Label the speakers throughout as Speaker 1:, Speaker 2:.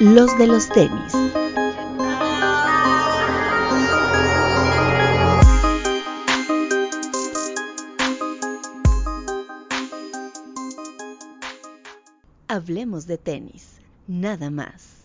Speaker 1: los de los tenis. Hablemos de tenis, nada más.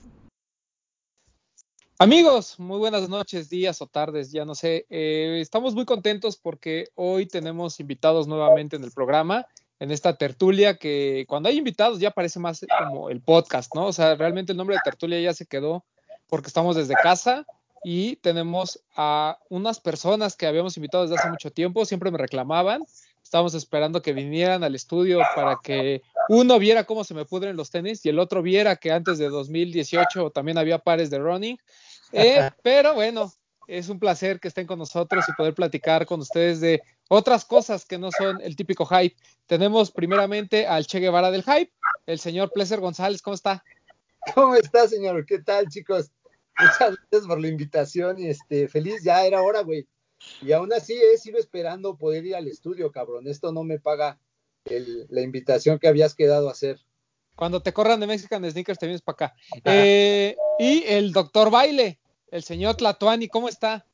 Speaker 2: Amigos, muy buenas noches, días o tardes, ya no sé. Eh, estamos muy contentos porque hoy tenemos invitados nuevamente en el programa, en esta tertulia que cuando hay invitados ya parece más como el podcast, ¿no? O sea, realmente el nombre de tertulia ya se quedó porque estamos desde casa y tenemos a unas personas que habíamos invitado desde hace mucho tiempo, siempre me reclamaban, estábamos esperando que vinieran al estudio para que uno viera cómo se me pudren los tenis y el otro viera que antes de 2018 también había pares de running. Eh, pero bueno, es un placer que estén con nosotros y poder platicar con ustedes de otras cosas que no son el típico hype. Tenemos primeramente al Che Guevara del hype, el señor Pleser González, ¿cómo está?
Speaker 3: ¿Cómo está, señor? ¿Qué tal, chicos? Muchas gracias por la invitación y este, feliz, ya era hora, güey. Y aún así he sido esperando poder ir al estudio, cabrón. Esto no me paga la invitación que habías quedado a hacer.
Speaker 2: Cuando te corran de Mexican Sneakers te vienes para acá. Eh, y el doctor Baile, el señor Tlatuani, ¿cómo está?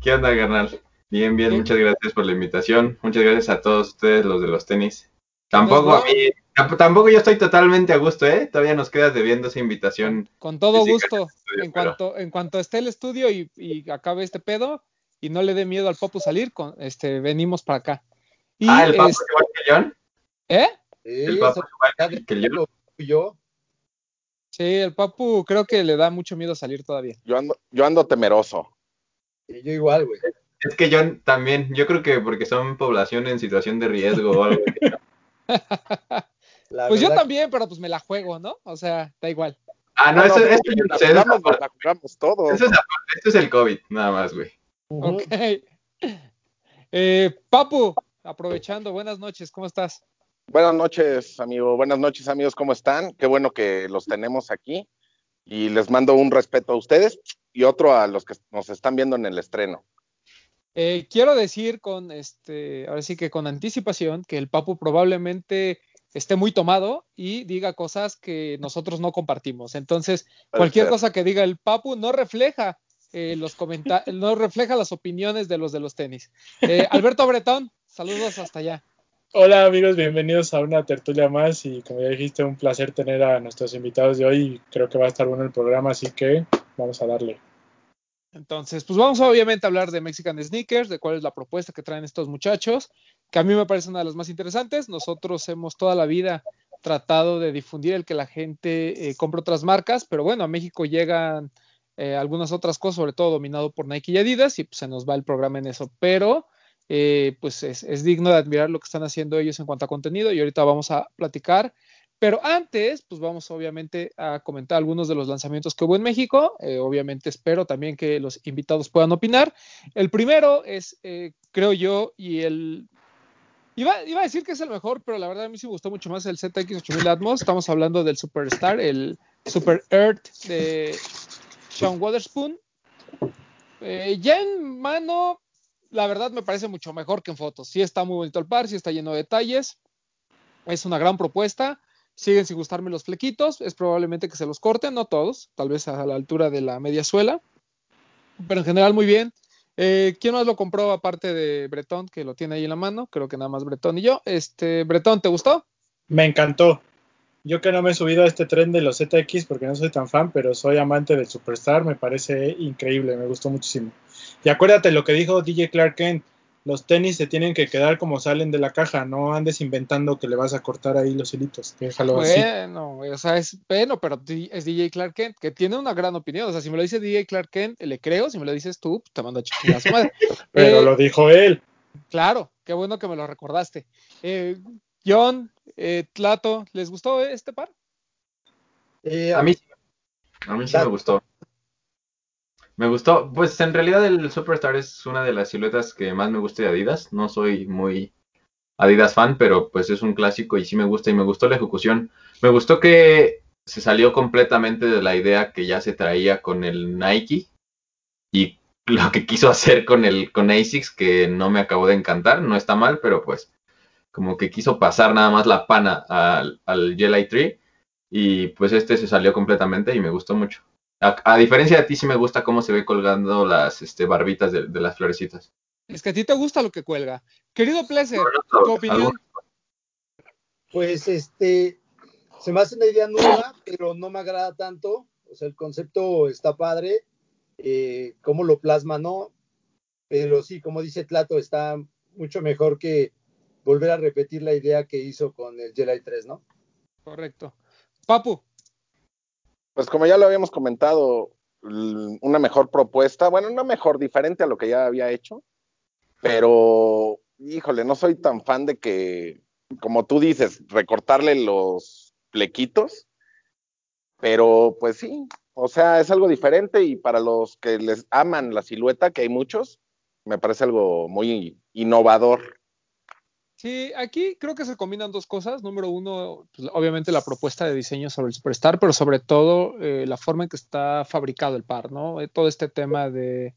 Speaker 4: ¿Qué onda, carnal? Bien, bien, muchas gracias por la invitación. Muchas gracias a todos ustedes, los de los tenis. Tampoco a mí, tampoco yo estoy totalmente a gusto, ¿eh? Todavía nos quedas debiendo esa invitación.
Speaker 2: Con todo gusto. en, cuanto, en cuanto esté el estudio y, y, acabe este pedo y no le dé miedo al Papu salir, con, este, venimos para acá.
Speaker 4: ah, ¿el Papu es, igual que John?
Speaker 2: ¿Eh?
Speaker 4: el Papu igual que
Speaker 3: yo.
Speaker 2: Sí, el Papu creo que le da mucho miedo salir todavía.
Speaker 5: Yo ando, yo ando temeroso.
Speaker 3: Y yo igual, güey.
Speaker 4: Es que yo también, yo creo que porque son población en situación de riesgo o algo.
Speaker 2: pues yo también, pero pues me la juego, ¿no? O sea, da igual.
Speaker 4: Ah, no, eso, eso,
Speaker 5: eso, la jugamos todos.
Speaker 4: Eso es, esto es el COVID, nada más, güey.
Speaker 2: Ok. Eh, Papu, aprovechando, buenas noches, ¿cómo estás?
Speaker 5: Buenas noches, amigo. Buenas noches, amigos, ¿cómo están? Qué bueno que los tenemos aquí. Y les mando un respeto a ustedes y otro a los que nos están viendo en el estreno.
Speaker 2: Eh, quiero decir con este, ahora sí que con anticipación, que el Papu probablemente esté muy tomado y diga cosas que nosotros no compartimos. Entonces, cualquier cosa que diga el Papu no refleja eh, los comentarios, no refleja las opiniones de los de los tenis. Eh, Alberto Bretón, saludos hasta allá.
Speaker 6: Hola amigos, bienvenidos a una tertulia más y como ya dijiste, un placer tener a nuestros invitados de hoy. Creo que va a estar bueno el programa, así que vamos a darle.
Speaker 2: Entonces, pues vamos obviamente a hablar de Mexican Sneakers, de cuál es la propuesta que traen estos muchachos, que a mí me parece una de las más interesantes. Nosotros hemos toda la vida tratado de difundir el que la gente eh, compre otras marcas, pero bueno, a México llegan eh, algunas otras cosas, sobre todo dominado por Nike y Adidas, y pues se nos va el programa en eso, pero eh, pues es, digno de admirar lo que están haciendo ellos en cuanto a contenido y ahorita vamos a platicar pero antes, pues vamos obviamente a comentar algunos de los lanzamientos que hubo en México. Eh, obviamente espero también que los invitados puedan opinar. El primero es, eh, creo yo, y el... Iba, iba, a decir que es el mejor, pero la verdad a mí sí me gustó mucho más el ZX8000 Atmos. Estamos hablando del Superstar, el Super Earth de Sean Waterspoon. Ya en mano, la verdad me parece mucho mejor que en fotos. Sí está muy bonito el par, sí está lleno de detalles. Es una gran propuesta siguen sin gustarme los flequitos, es probablemente que se los corten, no todos, tal vez a la altura de la media suela, pero en general muy bien. Eh, ¿Quién más lo compró aparte de Bretón, que lo tiene ahí en la mano? Creo que nada más Bretón y yo. Este, Bretón, ¿te gustó?
Speaker 6: Me encantó. Yo que no me he subido a este tren de los ZX porque no soy tan fan, pero soy amante del Superstar, me parece increíble, me gustó muchísimo. Y acuérdate lo que dijo DJ Clark Kent, los tenis se tienen que quedar como salen de la caja, no andes inventando que le vas a cortar ahí los hilitos, déjalo
Speaker 2: bueno, o sea, es bueno, pero es DJ Clark Kent, que tiene una gran opinión, o sea, si me lo dice DJ Clark Kent, le creo, si me lo dices tú, pues, te mando a chingar su madre.
Speaker 6: pero eh, lo dijo él.
Speaker 2: Claro, qué bueno que me lo recordaste. Eh, John, eh, Tlato, ¿les gustó este par?
Speaker 4: a mí, a mí sí me gustó. Me gustó, pues en realidad el Superstar es una de las siluetas que más me gusta de Adidas. No soy muy Adidas fan, pero pues es un clásico y sí me gusta y me gustó la ejecución. Me gustó que se salió completamente de la idea que ya se traía con el Nike y lo que quiso hacer con el con ASICS que no me acabó de encantar, no está mal, pero pues como que quiso pasar nada más la pana al, al Jelly Tree Y pues este se salió completamente y me gustó mucho. A, diferencia de ti, sí me gusta cómo se ve colgando las este, barbitas de, las florecitas.
Speaker 2: Es que a ti te gusta lo que cuelga. Querido Pleasure, tu opinión.
Speaker 3: Pues este, se me hace una idea nueva, pero no me agrada tanto. O sea, el concepto está padre. Eh, cómo lo plasma, no. Pero sí, como dice Tlato, está mucho mejor que volver a repetir la idea que hizo con el Jedi 3, ¿no?
Speaker 2: Correcto. Papu.
Speaker 5: Pues como ya lo habíamos comentado, una mejor propuesta, bueno, una mejor, diferente a lo que ya había hecho, pero híjole, no soy tan fan de que, como tú dices, recortarle los plequitos, pero pues sí, o sea, es algo diferente y para los que les aman la silueta, que hay muchos, me parece algo muy innovador.
Speaker 2: Sí, aquí creo que se combinan dos cosas. Número uno, pues, obviamente la propuesta de diseño sobre el Superstar, pero sobre todo eh, la forma en que está fabricado el par, ¿no? Eh, todo este tema de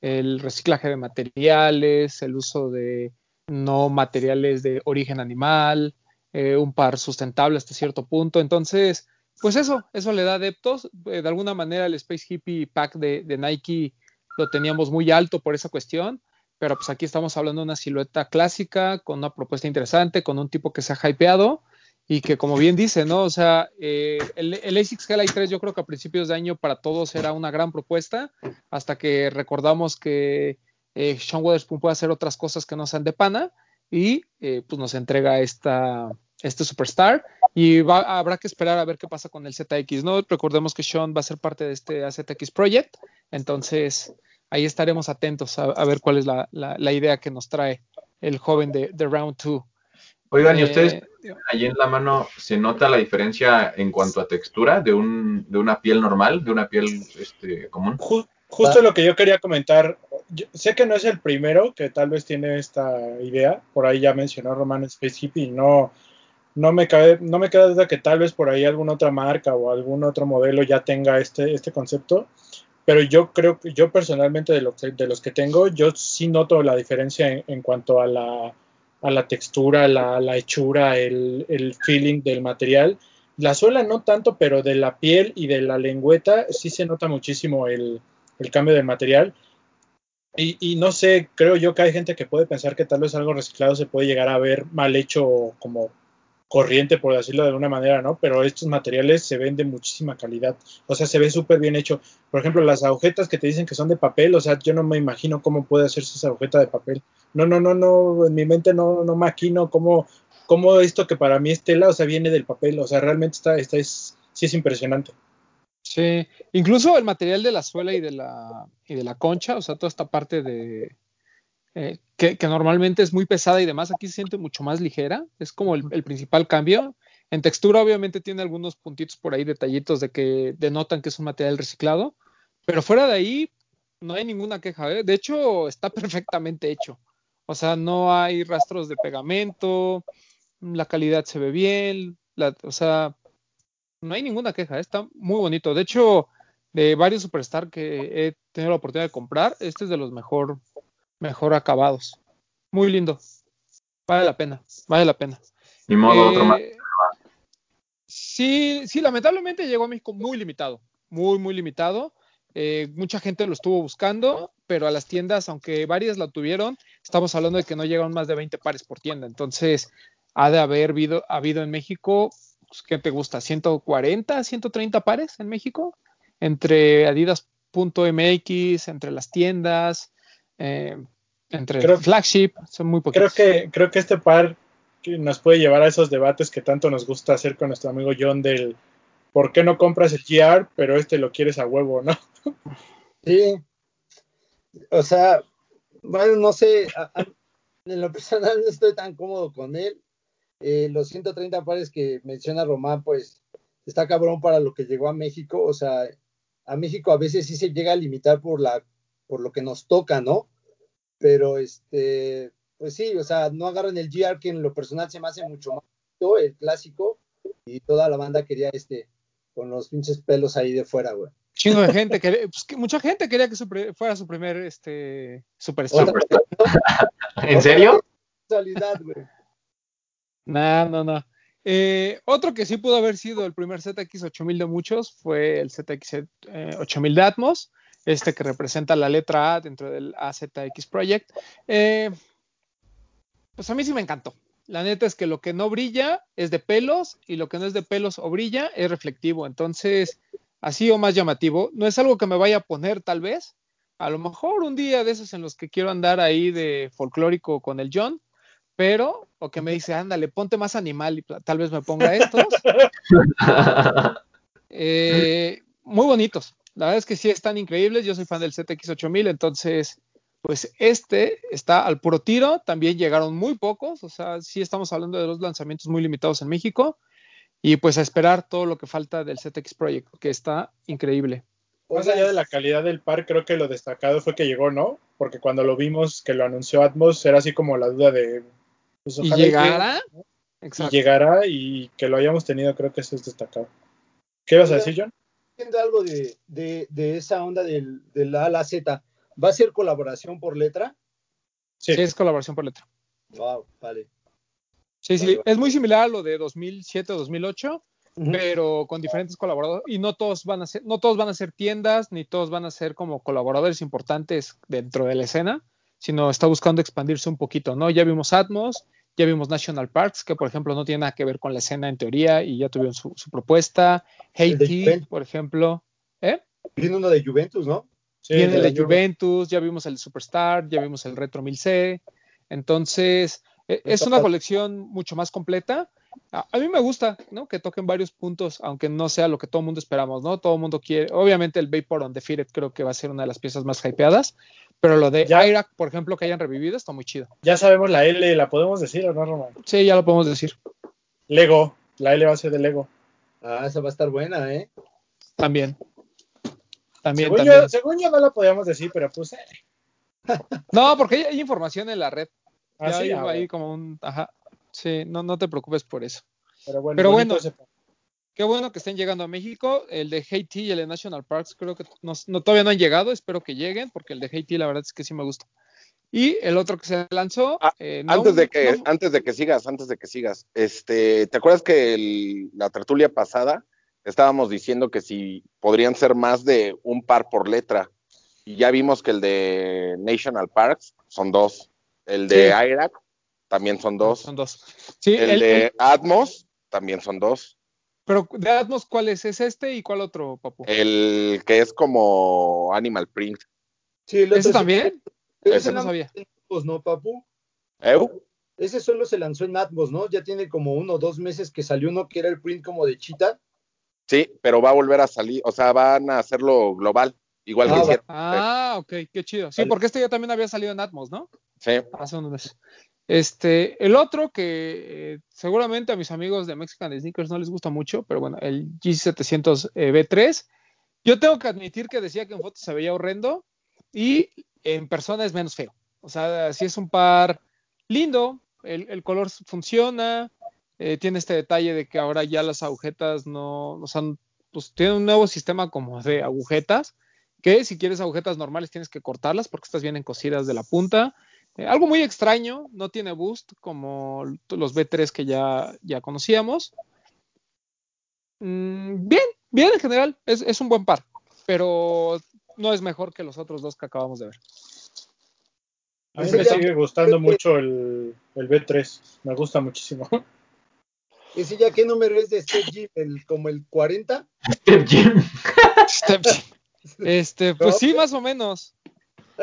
Speaker 2: el reciclaje de materiales, el uso de no materiales de origen animal, eh, un par sustentable hasta cierto punto. Entonces, pues eso, eso le da adeptos. de alguna manera el Space Hippie Pack de, de Nike lo teníamos muy alto por esa cuestión pero pues aquí estamos hablando de una silueta clásica, con una propuesta interesante, con un tipo que se ha hypeado y que como bien dice, ¿no? O sea, eh, el, el, ASICS GLI 3 yo creo que a principios de año para todos era una gran propuesta, hasta que recordamos que eh, Sean Weatherspoon puede hacer otras cosas que no sean de pana y eh, pues nos entrega esta, este Superstar y habrá que esperar a ver qué pasa con el ZX, ¿no? Recordemos que Sean va a ser parte de este AZX Project, entonces ahí estaremos atentos a, ver cuál es la, idea que nos trae el joven de, Round 2.
Speaker 4: Oigan, ¿y ustedes eh, ahí en la mano se nota la diferencia en cuanto a textura de, un, de una piel normal, de una piel este, común?
Speaker 6: justo lo que yo quería comentar, sé que no es el primero que tal vez tiene esta idea, por ahí ya mencionó Roman Space Hippie, no, no me, cabe, no me queda duda que tal vez por ahí alguna otra marca o algún otro modelo ya tenga este, este concepto pero yo creo que yo personalmente de los, de los que tengo, yo sí noto la diferencia en, cuanto a la, a la textura, la, la hechura, el, el, feeling del material. La suela no tanto, pero de la piel y de la lengüeta sí se nota muchísimo el, el cambio del material. Y, y, no sé, creo yo que hay gente que puede pensar que tal vez algo reciclado se puede llegar a ver mal hecho como corriente, por decirlo de alguna manera, ¿no? Pero estos materiales se ven de muchísima calidad, o sea, se ve súper bien hecho. Por ejemplo, las agujetas que te dicen que son de papel, o sea, yo no me imagino cómo puede hacerse esa agujeta de papel. No, no, no, no, en mi mente no, no maquino cómo, cómo esto que para mí es tela, o sea, viene del papel, o sea, realmente está, está es, sí es impresionante.
Speaker 2: Sí, incluso el material de la suela y de la, y de la concha, o sea, toda esta parte de, eh, que, normalmente es muy pesada y demás, aquí se siente mucho más ligera, es como el, principal cambio. En textura obviamente tiene algunos puntitos por ahí, detallitos de que denotan que es un material reciclado, pero fuera de ahí no hay ninguna queja, ¿eh? de hecho está perfectamente hecho, o sea, no hay rastros de pegamento, la calidad se ve bien, o sea, no hay ninguna queja, ¿eh? está muy bonito, de hecho, de varios Superstar que he tenido la oportunidad de comprar, este es de los mejor mejor acabados. Muy lindo. Vale la pena, vale la pena.
Speaker 4: Ni modo, otro más. Eh,
Speaker 2: sí, sí, lamentablemente llegó a México muy limitado, muy, muy limitado. Eh, mucha gente lo estuvo buscando, pero a las tiendas, aunque varias la tuvieron, estamos hablando de que no llegan más de 20 pares por tienda. Entonces, ha de haber habido, habido en México, pues, ¿qué te gusta? ¿140, 130 pares en México? Entre adidas.mx, entre las tiendas, eh, entre creo, flagship, son muy poquitos.
Speaker 6: Creo que, creo que este par nos puede llevar a esos debates que tanto nos gusta hacer con nuestro amigo John del ¿por qué no compras el GR pero este lo quieres a huevo, no?
Speaker 3: Sí. O sea, bueno, no sé, en lo personal no estoy tan cómodo con él. Eh, los 130 pares que menciona Román, pues está cabrón para lo que llegó a México. O sea, a México a veces sí se llega a limitar por la por lo que nos toca, ¿no? Pero este, pues sí, o sea, no agarran el GR que en lo personal se me hace mucho más el clásico y toda la banda quería este con los pinches pelos ahí de fuera, güey.
Speaker 2: Chingo de gente, que, pues, que mucha gente quería que fuera su primer este superstar.
Speaker 4: ¿En serio?
Speaker 3: Güey.
Speaker 2: No, no, no. Eh, otro que sí pudo haber sido el primer ZX8000 de muchos fue el ZX8000 de Atmos, este que representa la letra A dentro del AZX Project. Eh, pues a mí sí me encantó. La neta es que lo que no brilla es de pelos y lo que no es de pelos o brilla es reflectivo. Entonces, así o más llamativo. No es algo que me vaya a poner tal vez. A lo mejor un día de esos en los que quiero andar ahí de folclórico con el John, pero, o que me dice, ándale, ponte más animal y tal vez me ponga estos. Eh, muy bonitos. La verdad es que sí están increíbles. Yo soy fan del ZX8000, entonces, pues este está al puro tiro. También llegaron muy pocos, o sea, sí estamos hablando de dos lanzamientos muy limitados en México. Y pues a esperar todo lo que falta del ZX Project, que está increíble.
Speaker 6: Más allá de la calidad del par, creo que lo destacado fue que llegó, ¿no? Porque cuando lo vimos que lo anunció Atmos, era así como la duda de.
Speaker 2: Pues, ¿Y llegará?
Speaker 6: Y llegará y que lo hayamos tenido, creo que eso es destacado. ¿Qué vas a decir, John?
Speaker 3: Viendo algo de, de, esa onda del, de la A a la Z, ¿va a ser colaboración por letra?
Speaker 2: Sí. sí, es colaboración por letra.
Speaker 3: Wow, vale.
Speaker 2: Sí, sí, es muy similar a lo de 2007 o 2008, pero con diferentes colaboradores y no todos van a ser no todos van a ser tiendas ni todos van a ser como colaboradores importantes dentro de la escena, sino está buscando expandirse un poquito, ¿no? Ya vimos Atmos, ya vimos National Parks, que por ejemplo no tiene nada que ver con la escena en teoría y ya tuvieron su, propuesta. Haiti, por ejemplo. ¿Eh?
Speaker 3: Viene uno de Juventus, ¿no?
Speaker 2: Sí, Viene el de Juventus, ya vimos el Superstar, ya vimos el Retro 1000C. Entonces, e, es una colección mucho más completa. A, mí me gusta, ¿no? Que toquen varios puntos, aunque no sea lo que todo el mundo esperamos, ¿no? Todo el mundo quiere. Obviamente, el Vapor on the Defeated creo que va a ser una de las piezas más hypeadas. Pero lo de Irak, por ejemplo, que hayan revivido, está muy chido.
Speaker 6: Ya sabemos la L, ¿la podemos decir o no, Román?
Speaker 2: Sí, ya lo podemos decir.
Speaker 6: Lego, la L va a ser de Lego.
Speaker 3: Ah, esa va a estar buena, ¿eh?
Speaker 2: También. También,
Speaker 6: según,
Speaker 2: también.
Speaker 6: Yo, según yo no la podíamos decir, pero pues. Eh.
Speaker 2: no, porque hay información en la red. Ah, ya hay ah, ahí como un. Ajá. Sí, no, no te preocupes por eso. Pero bueno, Pero bueno qué bueno que estén llegando a México. El de Haiti y el de National Parks creo que no, todavía no han llegado. Espero que lleguen porque el de Haiti la verdad es que sí me gusta. Y el otro que se lanzó.
Speaker 5: Ah, eh, antes, de que, antes de que sigas, antes de que sigas, este, ¿te acuerdas que la tertulia pasada estábamos diciendo que si podrían ser más de un par por letra? Y ya vimos que el de National Parks son dos. El de sí. también son dos.
Speaker 2: Son dos.
Speaker 5: Sí, el, de Atmos también son dos.
Speaker 2: Pero de Atmos, ¿cuál es? ¿Es este y cuál otro, Papu?
Speaker 5: El que es como Animal Print.
Speaker 2: Sí, ¿Ese también? Ese no sabía.
Speaker 3: ¿No, Papu?
Speaker 5: ¿Eu?
Speaker 3: Ese solo se lanzó en Atmos, ¿no? Ya tiene como uno o dos meses que salió uno que era el print como de Chita.
Speaker 5: Sí, pero va a volver a salir, o sea, van a hacerlo global. Igual que
Speaker 2: ah,
Speaker 5: hicieron.
Speaker 2: Ah, ok, qué chido. Sí, porque este ya también había salido en Atmos, ¿no?
Speaker 5: Sí.
Speaker 2: Hace unos meses. Este, el otro que eh, seguramente a mis amigos de Mexican Sneakers no les gusta mucho, pero bueno, el G700 eh, B3. Yo tengo que admitir que decía que en fotos se veía horrendo y en persona es menos feo. O sea, si es un par lindo, el, color funciona, eh, tiene este detalle de que ahora ya las agujetas no, o sea, pues tiene un nuevo sistema como de agujetas que si quieres agujetas normales tienes que cortarlas porque estas vienen cosidas de la punta. Eh, algo muy extraño, no tiene boost como los B3 que ya, ya conocíamos. Mm, bien, bien en general, es, un buen par, pero no es mejor que los otros dos que acabamos de ver.
Speaker 6: A mí me sigue gustando mucho el, el B3, me gusta muchísimo.
Speaker 3: ¿Ese ya qué número es de Step Gym? ¿El, ¿Como el 40?
Speaker 4: Step Gym.
Speaker 2: Step Gym. Este, pues sí, más o menos.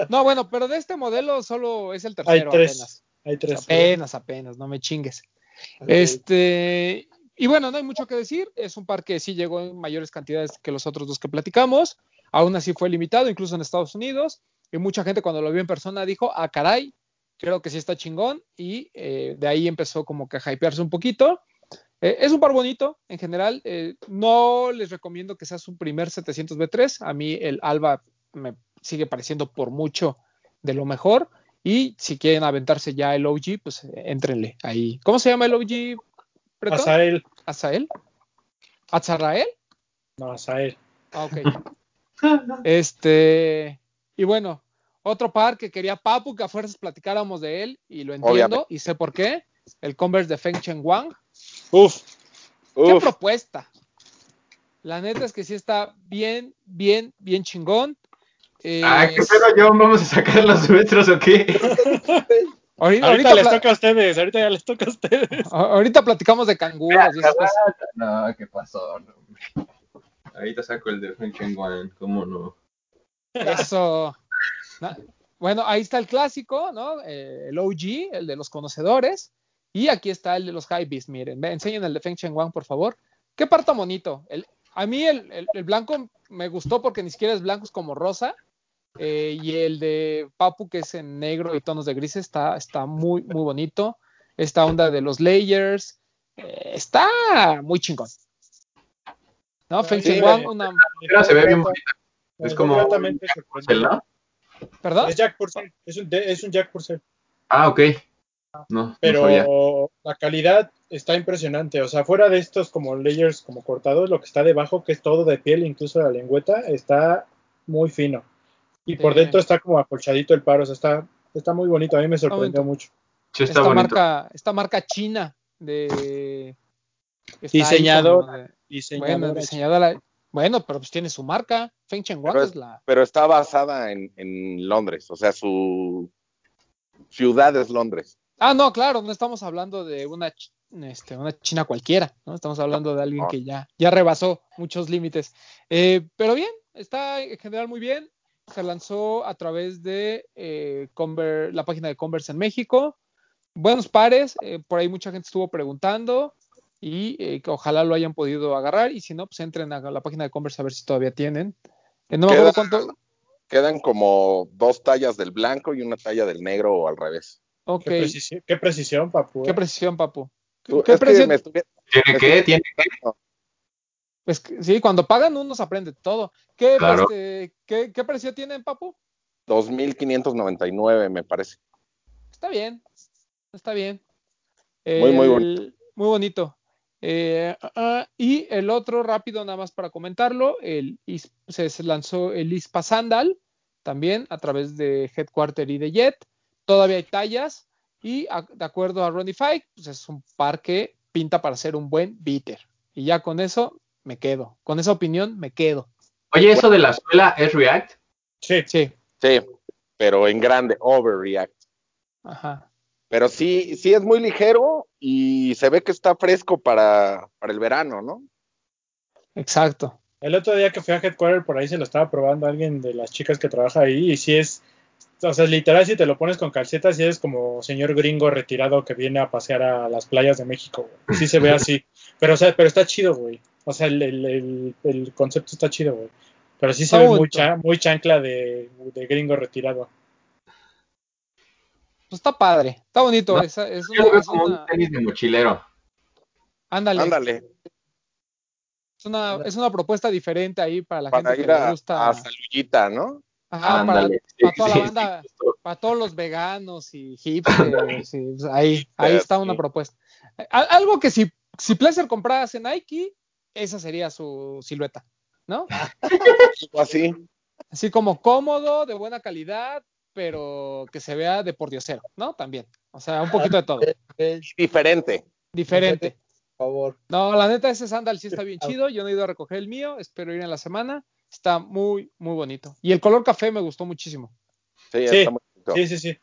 Speaker 2: No, bueno, pero de este modelo solo es el tercero
Speaker 6: Hay tres. apenas. Hay tres.
Speaker 2: apenas, apenas, no me chingues. Este, y bueno, no hay mucho que decir. Es un par que sí llegó en mayores cantidades que los otros dos que platicamos. Aún así fue limitado, incluso en Estados Unidos. Y mucha gente cuando lo vio en persona dijo, ah, caray, creo que sí está chingón. Y eh, de ahí empezó como que a hypearse un poquito. Eh, es un par bonito en general. Eh, no les recomiendo que sea su primer 700B3. A mí el Alba me sigue pareciendo por mucho de lo mejor. Y si quieren aventarse ya el OG, pues éntrenle ahí. ¿Cómo se llama el OG?
Speaker 6: Azael.
Speaker 2: ¿Azael? ¿Azarael?
Speaker 6: No, Azael.
Speaker 2: Ah, ok. este, y bueno, otro par que quería Papu que a fuerzas platicáramos de él y lo entiendo y sé por qué. El Converse de Feng Cheng Wang.
Speaker 6: Uf,
Speaker 2: qué propuesta. La neta es que sí está bien, bien, bien chingón.
Speaker 4: ah, qué pedo, John, ¿vamos a sacar los nuestros o qué?
Speaker 6: ahorita, ahorita, les toca a ustedes, ahorita ya les toca a ustedes.
Speaker 2: Ahorita platicamos de canguros.
Speaker 4: No, ¿qué pasó? No, ahorita saco el de Feng ¿cómo no?
Speaker 2: Eso. Bueno, ahí está el clásico, ¿no? Eh, el OG, el de los conocedores. Y aquí está el de los High Beast. Miren, enseñen el de Feng Cheng Wang, por favor. Qué parto bonito. El, a mí el, el, blanco me gustó porque ni siquiera es blanco, es como rosa. Eh, y el de Papu, que es en negro y tonos de gris, está, está muy, muy bonito. Esta onda de los layers. Eh, está muy chingón. ¿No? Feng Cheng Wang, una.
Speaker 4: se ve bien bonita. Es como.
Speaker 2: ¿Perdón?
Speaker 6: Es Jack Purcell. Es un, es un Jack Purcell.
Speaker 4: Ah, ok. No,
Speaker 6: pero la calidad está impresionante. O sea, fuera de estos como layers como cortados, lo que está debajo, que es todo de piel, incluso la lengüeta, está muy fino. Y por dentro está como acolchadito el paro. O sea, está, está muy bonito. A mí me sorprendió mucho.
Speaker 2: esta, marca, esta marca china de
Speaker 6: diseñador,
Speaker 2: bueno, diseñadora bueno, pero pues tiene su marca. Feng Cheng Wang es, la.
Speaker 5: Pero está basada en, en, Londres, o sea, su ciudad es Londres.
Speaker 2: Ah, no, claro, no estamos hablando de una, este, una China cualquiera, ¿no? Estamos hablando de alguien que ya, ya rebasó muchos límites. Eh, pero bien, está en general muy bien. Se lanzó a través de eh, la página de Converse en México. Buenos pares, eh, por ahí mucha gente estuvo preguntando y eh, que ojalá lo hayan podido agarrar y si no, pues entren a la página de Converse a ver si todavía tienen.
Speaker 5: No me acuerdo cuánto. Quedan como dos tallas del blanco y una talla del negro o al revés.
Speaker 2: Ok.
Speaker 6: Qué precisión, papu.
Speaker 2: Qué eh. precisión, papu.
Speaker 4: ¿Qué, precisión? ¿Tiene qué? ¿Tiene qué?
Speaker 2: Pues sí, cuando pagan uno se aprende todo. ¿Qué, este, ¿qué, qué precio tienen, papu?
Speaker 5: 2.599 me parece.
Speaker 2: Está bien, está bien.
Speaker 5: Muy, muy bonito.
Speaker 2: Muy bonito. Eh, ah, ah, y el otro, rápido, nada más para comentarlo, el, se lanzó el ISPA Sandal, también a través de Headquarter y de Jet. Todavía hay tallas y de acuerdo a Ronnie Fike, pues es un par que pinta para ser un buen beater. Y ya con eso me quedo. Con esa opinión me quedo.
Speaker 4: Oye, ¿eso de la suela es React?
Speaker 2: Sí. Sí.
Speaker 5: Sí, pero en grande, Overreact.
Speaker 2: Ajá.
Speaker 5: Pero sí, sí es muy ligero y se ve que está fresco para, para el verano, ¿no?
Speaker 2: Exacto.
Speaker 6: El otro día que fui a Headquarter, por ahí se lo estaba probando alguien de las chicas que trabaja ahí y sí es, o sea, literal si te lo pones con calcetas, sí es como señor gringo retirado que viene a pasear a las playas de México. Sí se ve así. Pero, o sea, pero está chido, güey. O sea, el, el, el, concepto está chido, güey. Pero sí se ve muy, muy chancla de, de gringo retirado.
Speaker 2: Pues está padre, está bonito. es, es
Speaker 4: una, como un tenis de mochilero.
Speaker 2: Ándale.
Speaker 5: Ándale.
Speaker 2: Es una, es una propuesta diferente ahí para la gente que le gusta.
Speaker 5: A Salullita, ¿no?
Speaker 2: Ajá, para, toda la banda, para todos los veganos y hipsters. Pues ahí, ahí está una propuesta. Algo que si, si Pleasure comprase Nike, esa sería su silueta, ¿no?
Speaker 5: Así.
Speaker 2: Así como cómodo, de buena calidad, pero que se vea de por diosero, ¿no? También. O sea, un poquito de todo.
Speaker 5: Diferente.
Speaker 2: Diferente.
Speaker 3: Por favor.
Speaker 2: No, la neta, ese sandal sí está bien chido. Yo no he ido a recoger el mío. Espero ir en la semana. Está muy, muy bonito. Y el color café me gustó muchísimo.
Speaker 5: Sí, sí. Está muy bonito.
Speaker 6: sí, sí, sí.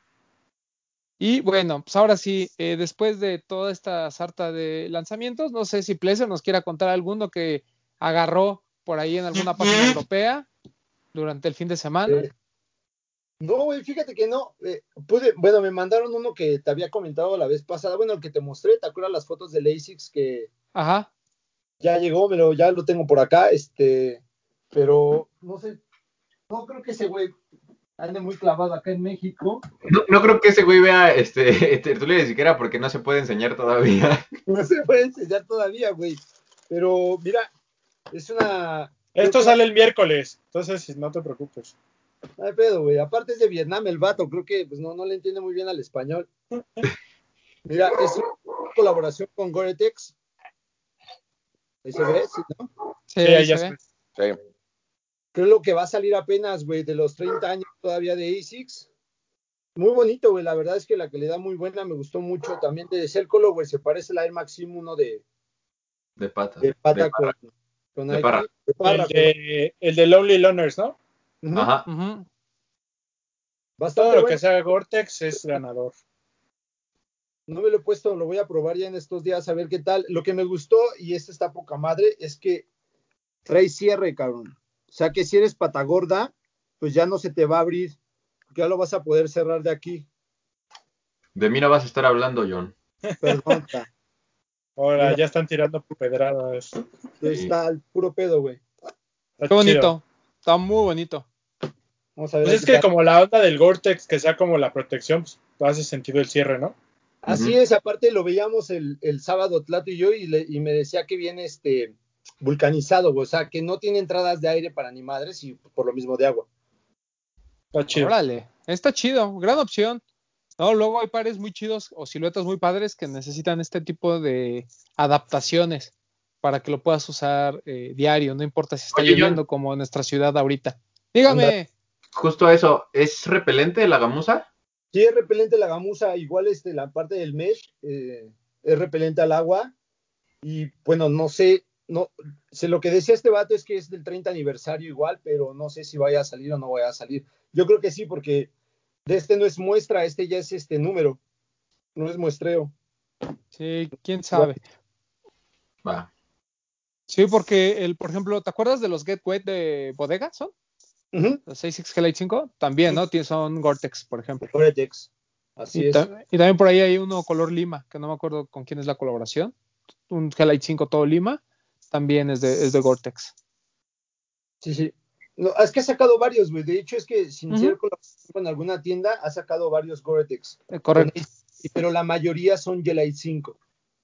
Speaker 2: Y bueno, pues ahora sí, eh, después de toda esta sarta de lanzamientos, no sé si Pleasure nos quiera contar alguno que agarró por ahí en alguna página europea durante el fin de semana.
Speaker 3: No, güey, fíjate que no. Eh, pude, bueno, me mandaron uno que te había comentado la vez pasada, bueno, el que te mostré, ¿te acuerdas las fotos de ASICS que
Speaker 2: Ajá.
Speaker 3: ya llegó, pero ya lo tengo por acá, este, pero no sé, no creo que ese güey ande muy clavado acá en México.
Speaker 4: No, no creo que ese güey vea este tertulia ni siquiera porque no se puede enseñar todavía.
Speaker 3: No se puede enseñar todavía, güey. Pero mira, es una.
Speaker 6: Esto sale el miércoles, entonces no te preocupes.
Speaker 3: No hay pedo, güey. Aparte es de Vietnam el vato, creo que pues no, no le entiende muy bien al español. Mira, es una colaboración con Gore-Tex. Ahí se ve, ¿sí, no?
Speaker 2: Sí, ahí ya se ve.
Speaker 5: Sí.
Speaker 3: Creo que va a salir apenas, güey, de los 30 años todavía de ASICS. Muy bonito, güey. La verdad es que la calidad muy buena, me gustó mucho. También de Celcolo, güey, se parece al Air Maxim 1 de,
Speaker 4: De pata.
Speaker 3: de pata
Speaker 4: De
Speaker 3: con, con
Speaker 4: De parra,
Speaker 6: El de, el de Lonely Loners, ¿no?
Speaker 4: Ajá.
Speaker 2: Ujú.
Speaker 3: Bastante
Speaker 6: Todo lo
Speaker 3: bueno.
Speaker 6: que sea Gore-Tex es ganador.
Speaker 3: No me lo he puesto, lo voy a probar ya en estos días a ver qué tal. Lo que me gustó, y este está poca madre, es que trae cierre, cabrón. O sea que si eres pata gorda, pues ya no se te va a abrir, ya lo vas a poder cerrar de aquí.
Speaker 4: De mí no vas a estar hablando, John.
Speaker 3: Perdón.
Speaker 6: Ahora ya están tirando pedradas.
Speaker 3: Está el puro pedo, güey.
Speaker 6: Está
Speaker 2: Qué bonito.
Speaker 6: chido.
Speaker 2: Está muy bonito.
Speaker 3: Vamos a ver.
Speaker 6: Pues es que como la onda del Gore-Tex, que sea como la protección, pues hace sentido el cierre, ¿no?
Speaker 3: Así es, aparte lo veíamos el, el sábado, Tlato y yo, y, le- y me decía que viene este vulcanizado, güey. o sea, que no tiene entradas de aire para ni madres y por lo mismo de agua.
Speaker 6: Está chido.
Speaker 2: Órale, está chido, gran opción. No, luego hay pares muy chidos o siluetas muy padres que necesitan este tipo de adaptaciones para que lo puedas usar eh, diario, no importa si está
Speaker 4: Oye,
Speaker 2: lloviendo como en nuestra ciudad ahorita. Dígame,
Speaker 4: Justo a eso, ¿es repelente la gamuza?
Speaker 3: Sí, es repelente la gamuza, igual este, la parte del mesh eh, es repelente al agua. Y bueno, no sé, no sé, lo que decía este vato es que es del 30 aniversario igual, pero no sé si vaya a salir o no vaya a salir. Yo creo que sí, porque de este no es muestra, este ya es este número, no es muestreo.
Speaker 2: sí, quién sabe.
Speaker 4: Va.
Speaker 2: Sí, porque el, por ejemplo, ¿te acuerdas de los Get Wet de bodega? ¿Son?
Speaker 3: Ujú.
Speaker 2: Los 66 Gelite 5, también, ¿no? Son Gore-Tex, por ejemplo.
Speaker 3: Gore-Tex. Así
Speaker 2: Y,
Speaker 3: es.
Speaker 2: ta- y también por ahí hay uno color lima, que no me acuerdo con quién es la colaboración. Un Gelite 5 todo lima, también es de, es de Gore-Tex.
Speaker 3: Sí, sí. No, es que ha sacado varios, güey. De hecho, es que sin ser colaboración con alguna tienda, ha sacado varios Gore-Tex.
Speaker 2: Eh, correcto.
Speaker 3: Y- Pero la mayoría son Gelite 5.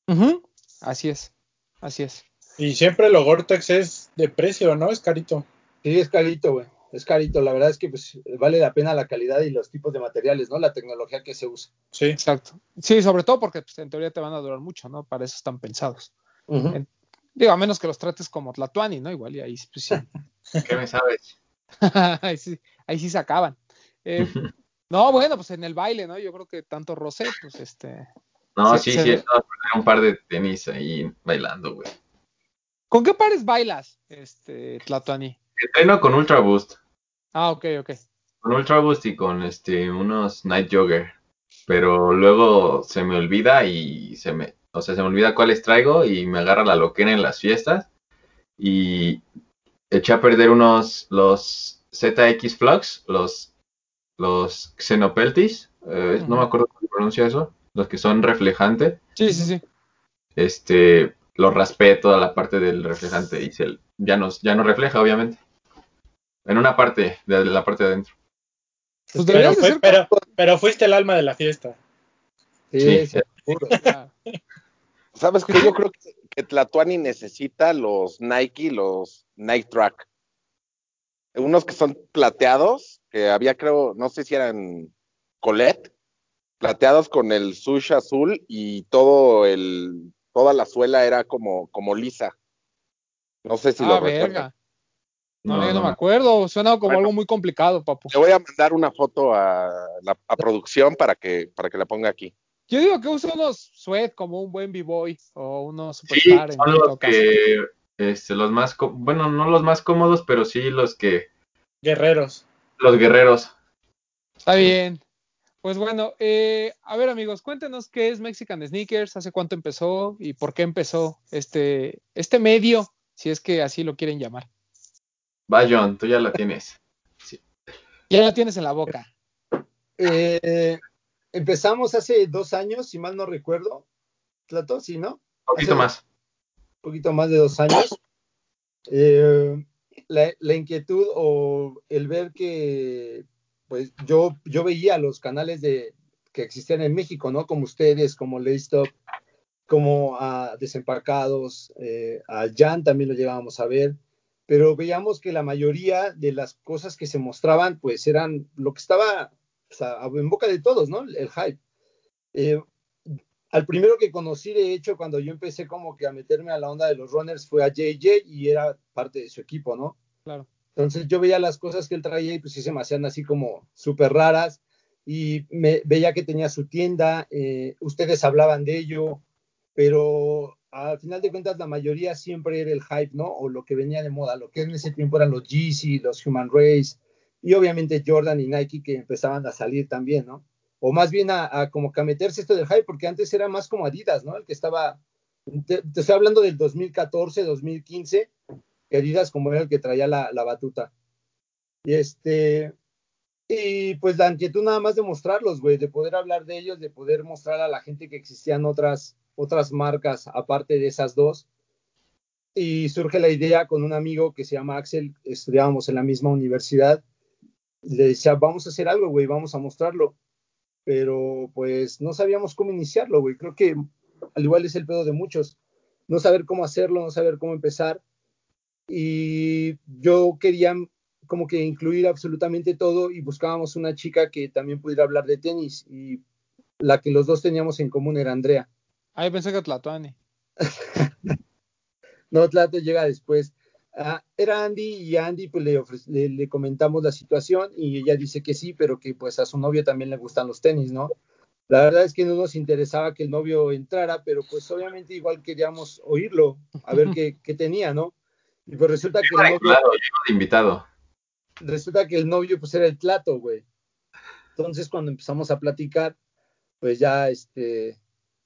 Speaker 2: Ujú. Así es, así es.
Speaker 6: Y siempre lo Gore-Tex es de precio, ¿no? Es carito.
Speaker 3: Sí, es carito, güey. Es carito. La verdad es que pues, vale la pena la calidad y los tipos de materiales, ¿no? La tecnología que se usa.
Speaker 6: Sí.
Speaker 2: Exacto. Sí, sobre todo porque pues, en teoría te van a durar mucho, ¿no? Para eso están pensados. Digo, a menos que los trates como Tlatuani, ¿no? Igual y ahí pues, sí.
Speaker 4: ¿Qué me sabes?
Speaker 2: ahí, sí, ahí sí se acaban. Eh, no, bueno, pues en el baile, ¿no? Yo creo que tanto Rosé, pues este.
Speaker 4: No,
Speaker 2: Sí,
Speaker 4: sí,
Speaker 2: se
Speaker 4: sí, un par de tenis ahí bailando, güey.
Speaker 2: ¿Con qué pares bailas, este, Tlatuani?
Speaker 4: Entreno con Ultra Boost.
Speaker 2: Ah, ok, ok.
Speaker 4: Con Ultra Boost y con este unos Night Jogger. Pero luego se me olvida y se me, o sea, se me olvida cuáles traigo y me agarra la loquera en las fiestas. Y eché a perder unos, los ZX Flux, los, los Xenopeltis, eh, no me acuerdo cómo se pronuncia eso, los que son reflejantes.
Speaker 2: Sí, sí, sí.
Speaker 4: Este, lo raspé toda la parte del reflejante y se, ya, no, ya no refleja, obviamente. En una parte, de la parte de adentro.
Speaker 2: Pues
Speaker 6: Pero, fue- pero, pero fuiste el alma de la fiesta.
Speaker 3: Sí,
Speaker 4: Sí.
Speaker 3: sí, seguro.
Speaker 5: ¿Sabes qué? Yo creo que, que Tlatuani necesita los Nike, los Nike Track. Unos que son plateados, que había creo, no sé si eran Colette, plateados con el sush azul y todo el, toda la suela era como, como lisa. No sé si
Speaker 2: ah,
Speaker 5: lo
Speaker 2: verga. No,
Speaker 4: No,
Speaker 2: yo no
Speaker 4: no
Speaker 2: me acuerdo. Suena como
Speaker 5: Bueno.
Speaker 2: algo muy complicado, papu.
Speaker 5: Te voy a mandar una foto a, la, a producción para que, para que la ponga aquí.
Speaker 2: Yo digo que usa unos sweat como un buen B-Boy o unos
Speaker 4: Sí,
Speaker 2: superstar en
Speaker 4: son
Speaker 2: todo
Speaker 4: los
Speaker 2: caso.
Speaker 4: que, este, los más, bueno, no los más cómodos, pero sí los que,
Speaker 6: Guerreros.
Speaker 4: los guerreros.
Speaker 2: Está bien. Pues bueno, eh, a ver amigos, cuéntenos qué es Mexican Sneakers, hace cuánto empezó y por qué empezó este, este medio, si es que así lo quieren llamar.
Speaker 4: Va, John, tú ya la tienes.
Speaker 2: Ya la tienes en la boca.
Speaker 3: Eh, empezamos hace dos años, si mal no recuerdo. Tlato, sí, ¿no?
Speaker 4: Un poquito
Speaker 3: Hace-
Speaker 4: más.
Speaker 3: Un poquito más de dos años. Eh, la, la inquietud o el ver que, pues yo, yo veía los canales de, que existían en México, ¿no? Como ustedes, como Laystop, como a Desempacados, eh, a Jan también lo llegábamos a ver, pero veíamos que la mayoría de las cosas que se mostraban, pues eran lo que estaba o sea, en boca de todos, ¿no? El hype. Eh, al primero que conocí, de hecho, cuando yo empecé como que a meterme a la onda de los runners fue a JJ y era parte de su equipo, ¿no?
Speaker 2: Claro.
Speaker 3: Entonces yo veía las cosas que él traía y pues sí se me hacían así como súper raras y me veía que tenía su tienda, eh, ustedes hablaban de ello, pero al final de cuentas la mayoría siempre era el hype, ¿no? O lo que venía de moda, lo que en ese tiempo eran los Yeezy, los Human Race y obviamente Jordan y Nike que empezaban a salir también, ¿no? O más bien a, como que a meterse esto del hype, porque antes era más como Adidas, ¿no? El que estaba, te, estoy hablando del 2014, 2015, Adidas como era el que traía la, la batuta. Y este, y pues la inquietud nada más de mostrarlos, güey, de poder hablar de ellos, de poder mostrar a la gente que existían otras, otras marcas aparte de esas dos. Y surge la idea con un amigo que se llama Axel, estudiábamos en la misma universidad. Le decía, vamos a hacer algo, güey, vamos a mostrarlo. Pero pues no sabíamos cómo iniciarlo, güey. Creo que al igual es el pedo de muchos. No saber cómo hacerlo, no saber cómo empezar. Y yo quería como que incluir absolutamente todo y buscábamos una chica que también pudiera hablar de tenis y la que los dos teníamos en común era Andrea.
Speaker 2: Ah, pensé que Tlatuani.
Speaker 3: no, Tlato llega después. Ah, era Andy y a Andy pues le, le, comentamos la situación y ella dice que sí, pero que pues a su novio también le gustan los tenis, ¿no? La verdad es que no nos interesaba que el novio entrara, pero pues obviamente igual queríamos oírlo, a ver qué, qué tenía, ¿no? Y pues resulta que...
Speaker 4: El novio, invitado
Speaker 3: resulta que el novio pues era el Tlato, güey. Entonces cuando empezamos a platicar, pues ya este,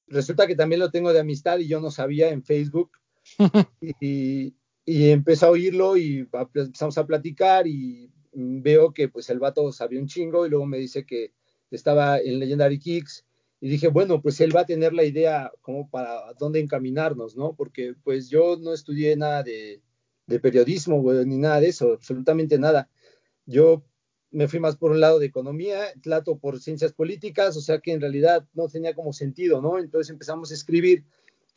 Speaker 3: resulta que también lo tengo de amistad y yo no sabía en Facebook. y, y empecé a oírlo y empezamos a platicar y veo que pues el vato sabía un chingo y luego me dice que estaba en Legendary Kicks y dije, bueno, pues él va a tener la idea como para dónde encaminarnos, ¿no? Porque pues yo no estudié nada de, de periodismo, güey, ni nada de eso, absolutamente nada. Yo me fui más por un lado de economía, Tlato por ciencias políticas, o sea que en realidad no tenía como sentido, ¿no? Entonces empezamos a escribir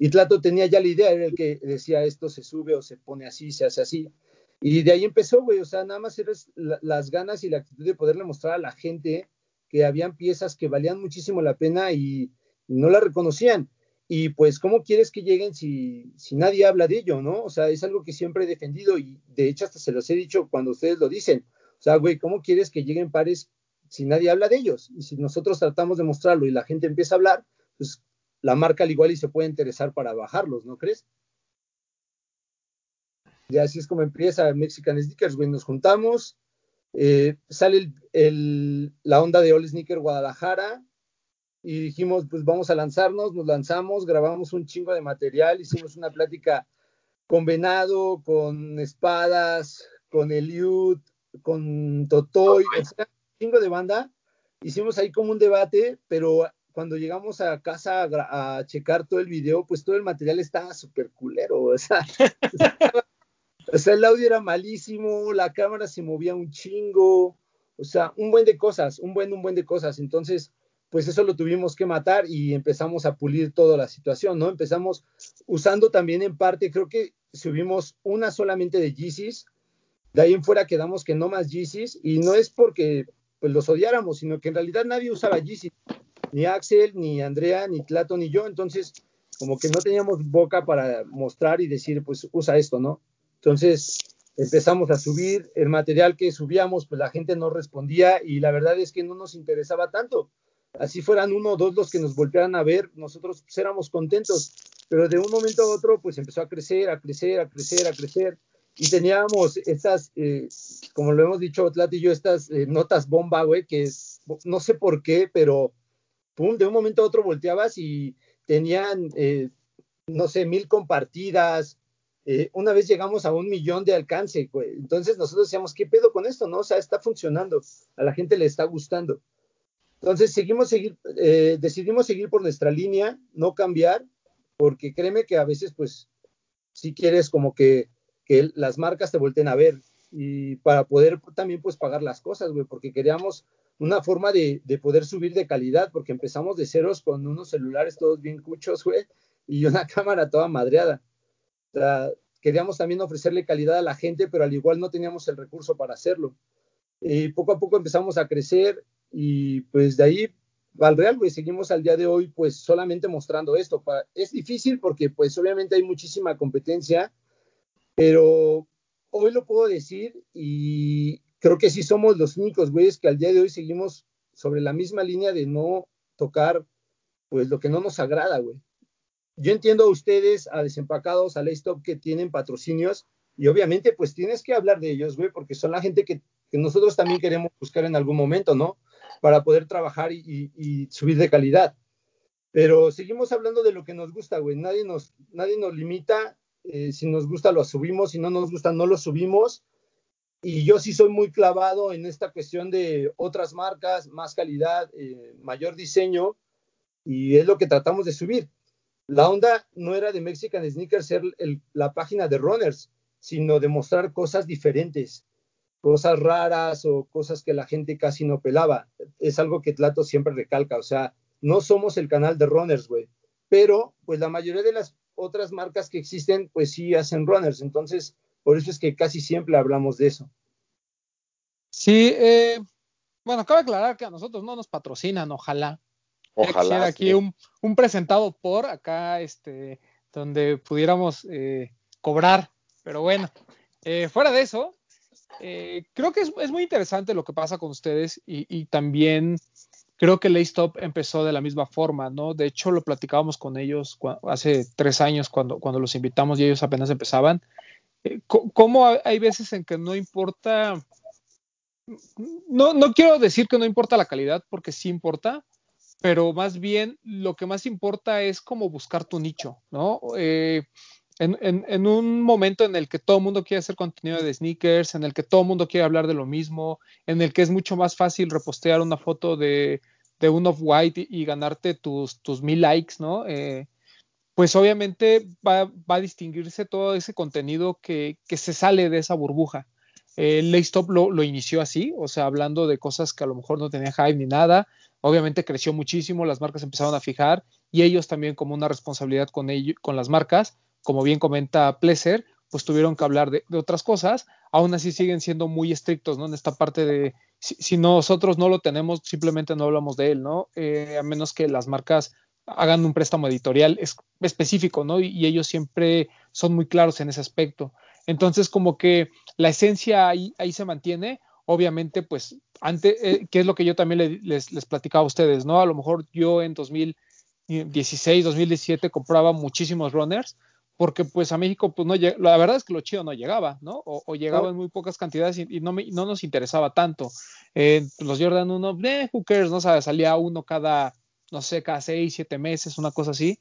Speaker 3: y Tlato tenía ya la idea, era el que decía esto se sube o se pone así, se hace así. Y de ahí empezó, güey, o sea, nada más eres las ganas y la actitud de poderle mostrar a la gente que habían piezas que valían muchísimo la pena y no la reconocían. Y pues, ¿cómo quieres que lleguen si, si nadie habla de ello, no? O sea, es algo que siempre he defendido y de hecho hasta se los he dicho cuando ustedes lo dicen. O sea, güey, ¿cómo quieres que lleguen pares si nadie habla de ellos? Y si nosotros tratamos de mostrarlo y la gente empieza a hablar, pues la marca al igual y se puede interesar para bajarlos, ¿no crees? Y así es como empieza Mexican Sneakers, güey. Nos juntamos, eh, sale la onda de All Sneaker Guadalajara y dijimos, pues vamos a lanzarnos, nos lanzamos, grabamos un chingo de material, hicimos una plática con Venado, con Espadas, con Eliud, con Totoy, un chingo de banda. Hicimos ahí como un debate, pero cuando llegamos a casa a, checar todo el video, pues todo el material estaba súper culero. O sea, el audio era malísimo, la cámara se movía un chingo, o sea, un buen de cosas, un buen, un buen de cosas. Entonces, pues eso lo tuvimos que matar y empezamos a pulir toda la situación, ¿no? Empezamos usando también en parte, creo que subimos una solamente de Yeezys, de ahí en fuera quedamos que no más Yeezys y no es porque pues los odiáramos, sino que en realidad nadie usaba Yeezys, ni Axel, ni Andrea, ni Tlato, ni yo, entonces como que no teníamos boca para mostrar y decir, pues usa esto, ¿no? Entonces empezamos a subir el material que subíamos, pues la gente no respondía y la verdad es que no nos interesaba tanto. Así fueran uno o dos los que nos voltearan a ver, nosotros pues, éramos contentos, pero de un momento a otro pues empezó a crecer, a crecer, a crecer, a crecer y teníamos estas, eh, como lo hemos dicho Tlat y yo, estas eh, notas bomba, güey, que no sé por qué, pero pum, de un momento a otro volteabas y tenían, eh, no sé, mil compartidas. una vez llegamos a un millón de alcance, güey. Entonces nosotros decíamos, ¿qué pedo con esto? No, o sea, está funcionando, a la gente le está gustando. Entonces seguimos seguir, decidimos seguir por nuestra línea, no cambiar, porque créeme que a veces, pues, si quieres como que que las marcas te volten a ver y para poder también pues pagar las cosas, güey, porque queríamos una forma de, poder subir de calidad, porque empezamos de ceros con unos celulares todos bien cuchos, güey, y una cámara toda madreada. Queríamos también ofrecerle calidad a la gente, pero al igual no teníamos el recurso para hacerlo. Y poco a poco empezamos a crecer y pues de ahí al real, güey, seguimos al día de hoy pues solamente mostrando esto. Es difícil porque pues obviamente hay muchísima competencia pero hoy lo puedo decir y creo que sí somos los únicos güeyes que al día de hoy seguimos sobre la misma línea de no tocar pues lo que no nos agrada, güey. yo entiendo a ustedes, a Desempacados, a Stop que tienen patrocinios y obviamente pues tienes que hablar de ellos, güey, porque son la gente que, nosotros también queremos buscar en algún momento, ¿no? Para poder trabajar y, subir de calidad. Pero seguimos hablando de lo que nos gusta, güey. Nadie nos, nadie nos limita. Eh, si nos gusta, lo subimos. Si no nos gusta, no lo subimos. Y yo sí soy muy clavado en esta cuestión de otras marcas, más calidad, eh, mayor diseño. Y es lo que tratamos de subir. La onda no era de Mexican Sneakers ser la página de runners, sino de mostrar cosas diferentes, cosas raras o cosas que la gente casi no pelaba. Es algo que Tlato siempre recalca, o sea, no somos el canal de runners, güey, pero pues la mayoría de las otras marcas que existen, pues sí hacen runners, entonces por eso es que casi siempre hablamos de eso.
Speaker 2: Sí, eh, bueno, cabe aclarar que a nosotros no nos patrocinan, ojalá, Ojalá. aquí un, presentado por acá, este, donde pudiéramos eh, cobrar. Pero bueno, eh, fuera de eso, eh, creo que es, muy interesante lo que pasa con ustedes y, también creo que Laystop empezó de la misma forma, ¿no? De hecho, lo platicábamos con ellos hace tres años cuando, cuando los invitamos y ellos apenas empezaban. ¿Cómo hay veces en que no importa, no, no quiero decir que no importa la calidad, porque sí importa, pero más bien lo que más importa es cómo buscar tu nicho, ¿no? Eh, en, un momento en el que todo el mundo quiere hacer contenido de sneakers, en el que todo el mundo quiere hablar de lo mismo, en el que es mucho más fácil repostear una foto de, un off-white y, ganarte tus, tus mil likes, ¿no? Eh, pues obviamente va, a distinguirse todo ese contenido que, se sale de esa burbuja. El Laystop lo, inició así, o sea, hablando de cosas que a lo mejor no tenía hype ni nada, Obviamente creció muchísimo, las marcas empezaron a fijar y ellos también como una responsabilidad con, con las marcas, como bien comenta Pleasure, pues tuvieron que hablar de, otras cosas, aún así siguen siendo muy estrictos, ¿no? En esta parte de, si, nosotros no lo tenemos, simplemente no hablamos de él, ¿no? Eh, a menos que las marcas hagan un préstamo editorial específico, ¿no? Y, ellos siempre son muy claros en ese aspecto. Entonces, como que la esencia ahí, ahí se mantiene, obviamente, pues, antes, eh, que es lo que yo también les, les, platicaba a ustedes, ¿no? A lo mejor yo en 2016, 2017 compraba muchísimos runners, porque pues a México, pues no la verdad es que lo chido no llegaba, ¿no? O, llegaba en muy pocas cantidades y, no, me, no, nos interesaba tanto. Eh, los Jordan 1, eh, who cares, ¿no? O salía uno cada, no sé, cada seis, siete meses, una cosa así.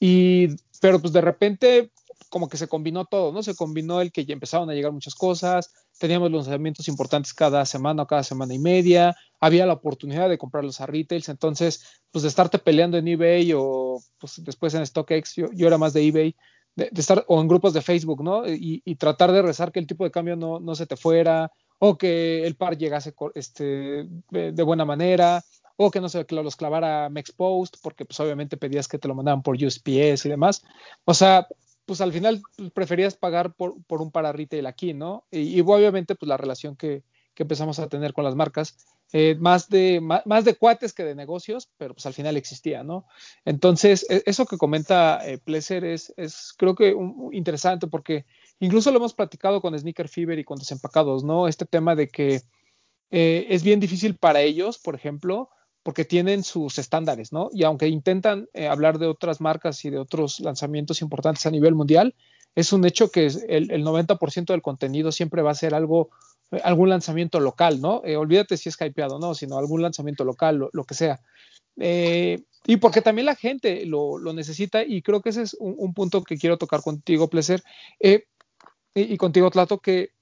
Speaker 2: Y, pero pues de repente como que se combinó todo, ¿no? Se combinó el que ya empezaron a llegar muchas cosas, teníamos lanzamientos importantes cada semana o cada semana y media, había la oportunidad de comprarlos a retails, entonces, pues de estarte peleando en eBay o pues después en StockX, yo, yo era más de eBay, de, estar o en grupos de Facebook, ¿no? Y, tratar de rezar que el tipo de cambio no, no, se te fuera o que el par llegase este, de, buena manera o que no se los clavara Mexpost porque pues obviamente pedías que te lo mandaran por USPS y demás. O sea, pues al final preferías pagar por, por, un para retail aquí, ¿no? Y, obviamente pues la relación que, que, empezamos a tener con las marcas, eh, más, de, más, de cuates que de negocios, pero pues al final existía, ¿no? Entonces, e, eso que comenta eh, es, es creo que interesante porque incluso lo hemos platicado con Sneaker Fever y con Desempacados, ¿no? Este tema de que eh, es bien difícil para ellos, por ejemplo, porque tienen sus estándares, ¿no? Y aunque intentan eh, hablar de otras marcas y de otros lanzamientos importantes a nivel mundial, es un hecho que el, 90% del contenido siempre va a ser algo, eh, algún lanzamiento local, ¿no? Eh, olvídate si es hypeado, ¿no? Sino algún lanzamiento local, lo, que sea. y porque también la gente lo, necesita y creo que ese es un, punto que quiero tocar contigo, y, y contigo, Tlato, que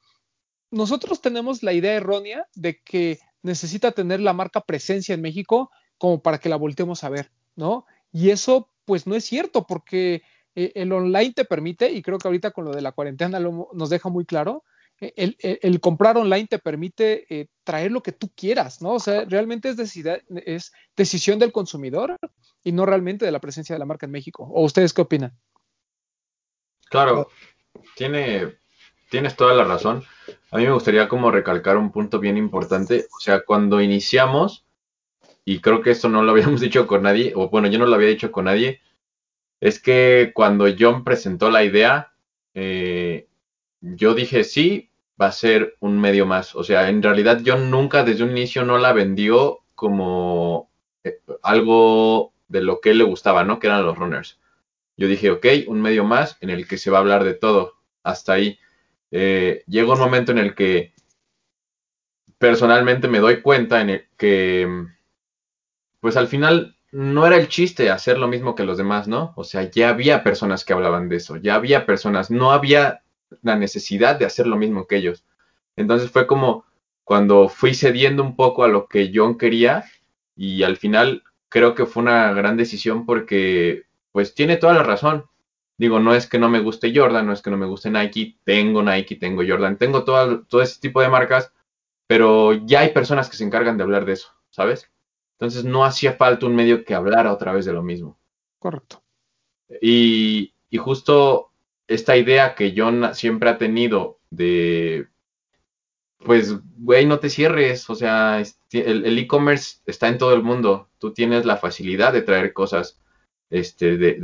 Speaker 2: nosotros tenemos la idea errónea de que necesita tener la marca presencia en México como para que la volteemos a ver, ¿no? Y eso pues no es cierto porque eh, el online te permite, y creo que ahorita con lo de la cuarentena nos deja muy claro, eh, el, comprar online te permite eh, traer lo que tú quieras, ¿no? O sea, realmente es, es decisión del consumidor y no realmente de la presencia de la marca en México. ¿O ustedes qué opinan?
Speaker 4: Claro, tiene, tienes toda la razón. A mí me gustaría como recalcar un punto bien importante. O sea, cuando iniciamos, y creo que esto no lo habíamos dicho con nadie, o bueno, yo no lo había dicho con nadie, es que cuando John presentó la idea, eh, yo dije, sí, va a ser un medio más. O sea, en realidad John nunca desde un inicio no la vendió como eh, algo de lo que le gustaba, ¿no? Que eran los runners. yo dije, ok, un medio más en el que se va a hablar de todo. Hasta ahí. Eh, llega un momento en el que personalmente me doy cuenta en el que, pues al final no era el chiste hacer lo mismo que los demás, ¿no? O sea, ya había personas que hablaban de eso, ya había personas, no había la necesidad de hacer lo mismo que ellos. Entonces fue como cuando fui cediendo un poco a lo que John quería y al final creo que fue una gran decisión porque pues tiene toda la razón. Digo, no es que no me guste Jordan, no es que no me guste Nike, tengo Nike, tengo Jordan, tengo todo, todo ese tipo de marcas, pero ya hay personas que se encargan de hablar de eso, ¿sabes? Entonces no hacía falta un medio que hablara otra vez de lo mismo.
Speaker 2: Correcto.
Speaker 4: Y, y justo esta idea que John siempre ha tenido de, pues, güey, no te cierres, o sea, el e-commerce está en todo el mundo, tú tienes la facilidad de traer cosas este, de,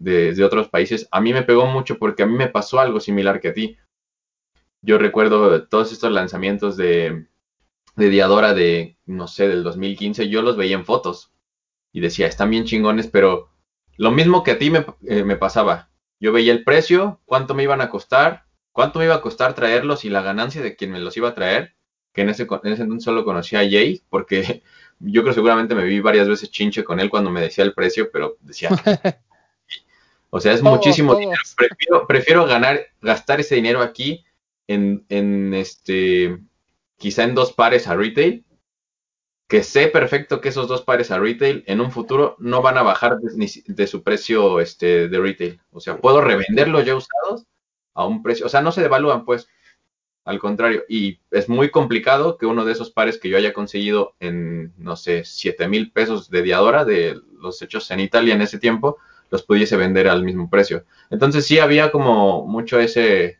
Speaker 4: de, de, otros países. A mí me pegó mucho porque a mí me pasó algo similar que a ti. Yo recuerdo todos estos lanzamientos de, de Diadora de, no sé, del 2015, yo los veía en fotos y decía, están bien chingones, pero lo mismo que a ti me, eh, me pasaba. Yo veía el precio, cuánto me iban a costar, cuánto me iba a costar traerlos y la ganancia de quien me los iba a traer, que en ese, en ese entonces solo conocía a Jay, porque yo creo seguramente me vi varias veces chinche con él cuando me decía el precio, pero decía, o sea, es todos, muchísimo todos. dinero. Prefiero, prefiero, ganar, gastar ese dinero aquí en, en este, quizá en dos pares a retail, que sé perfecto que esos dos pares a retail en un futuro no van a bajar de, de su precio este, de retail. O sea, puedo revenderlos ya usados a un precio, o sea, no se devalúan pues. Al contrario, y es muy complicado que uno de esos pares que yo haya conseguido en, no sé, 7 mil pesos de diadora, de los hechos en Italia en ese tiempo, los pudiese vender al mismo precio. Entonces sí había como mucho ese,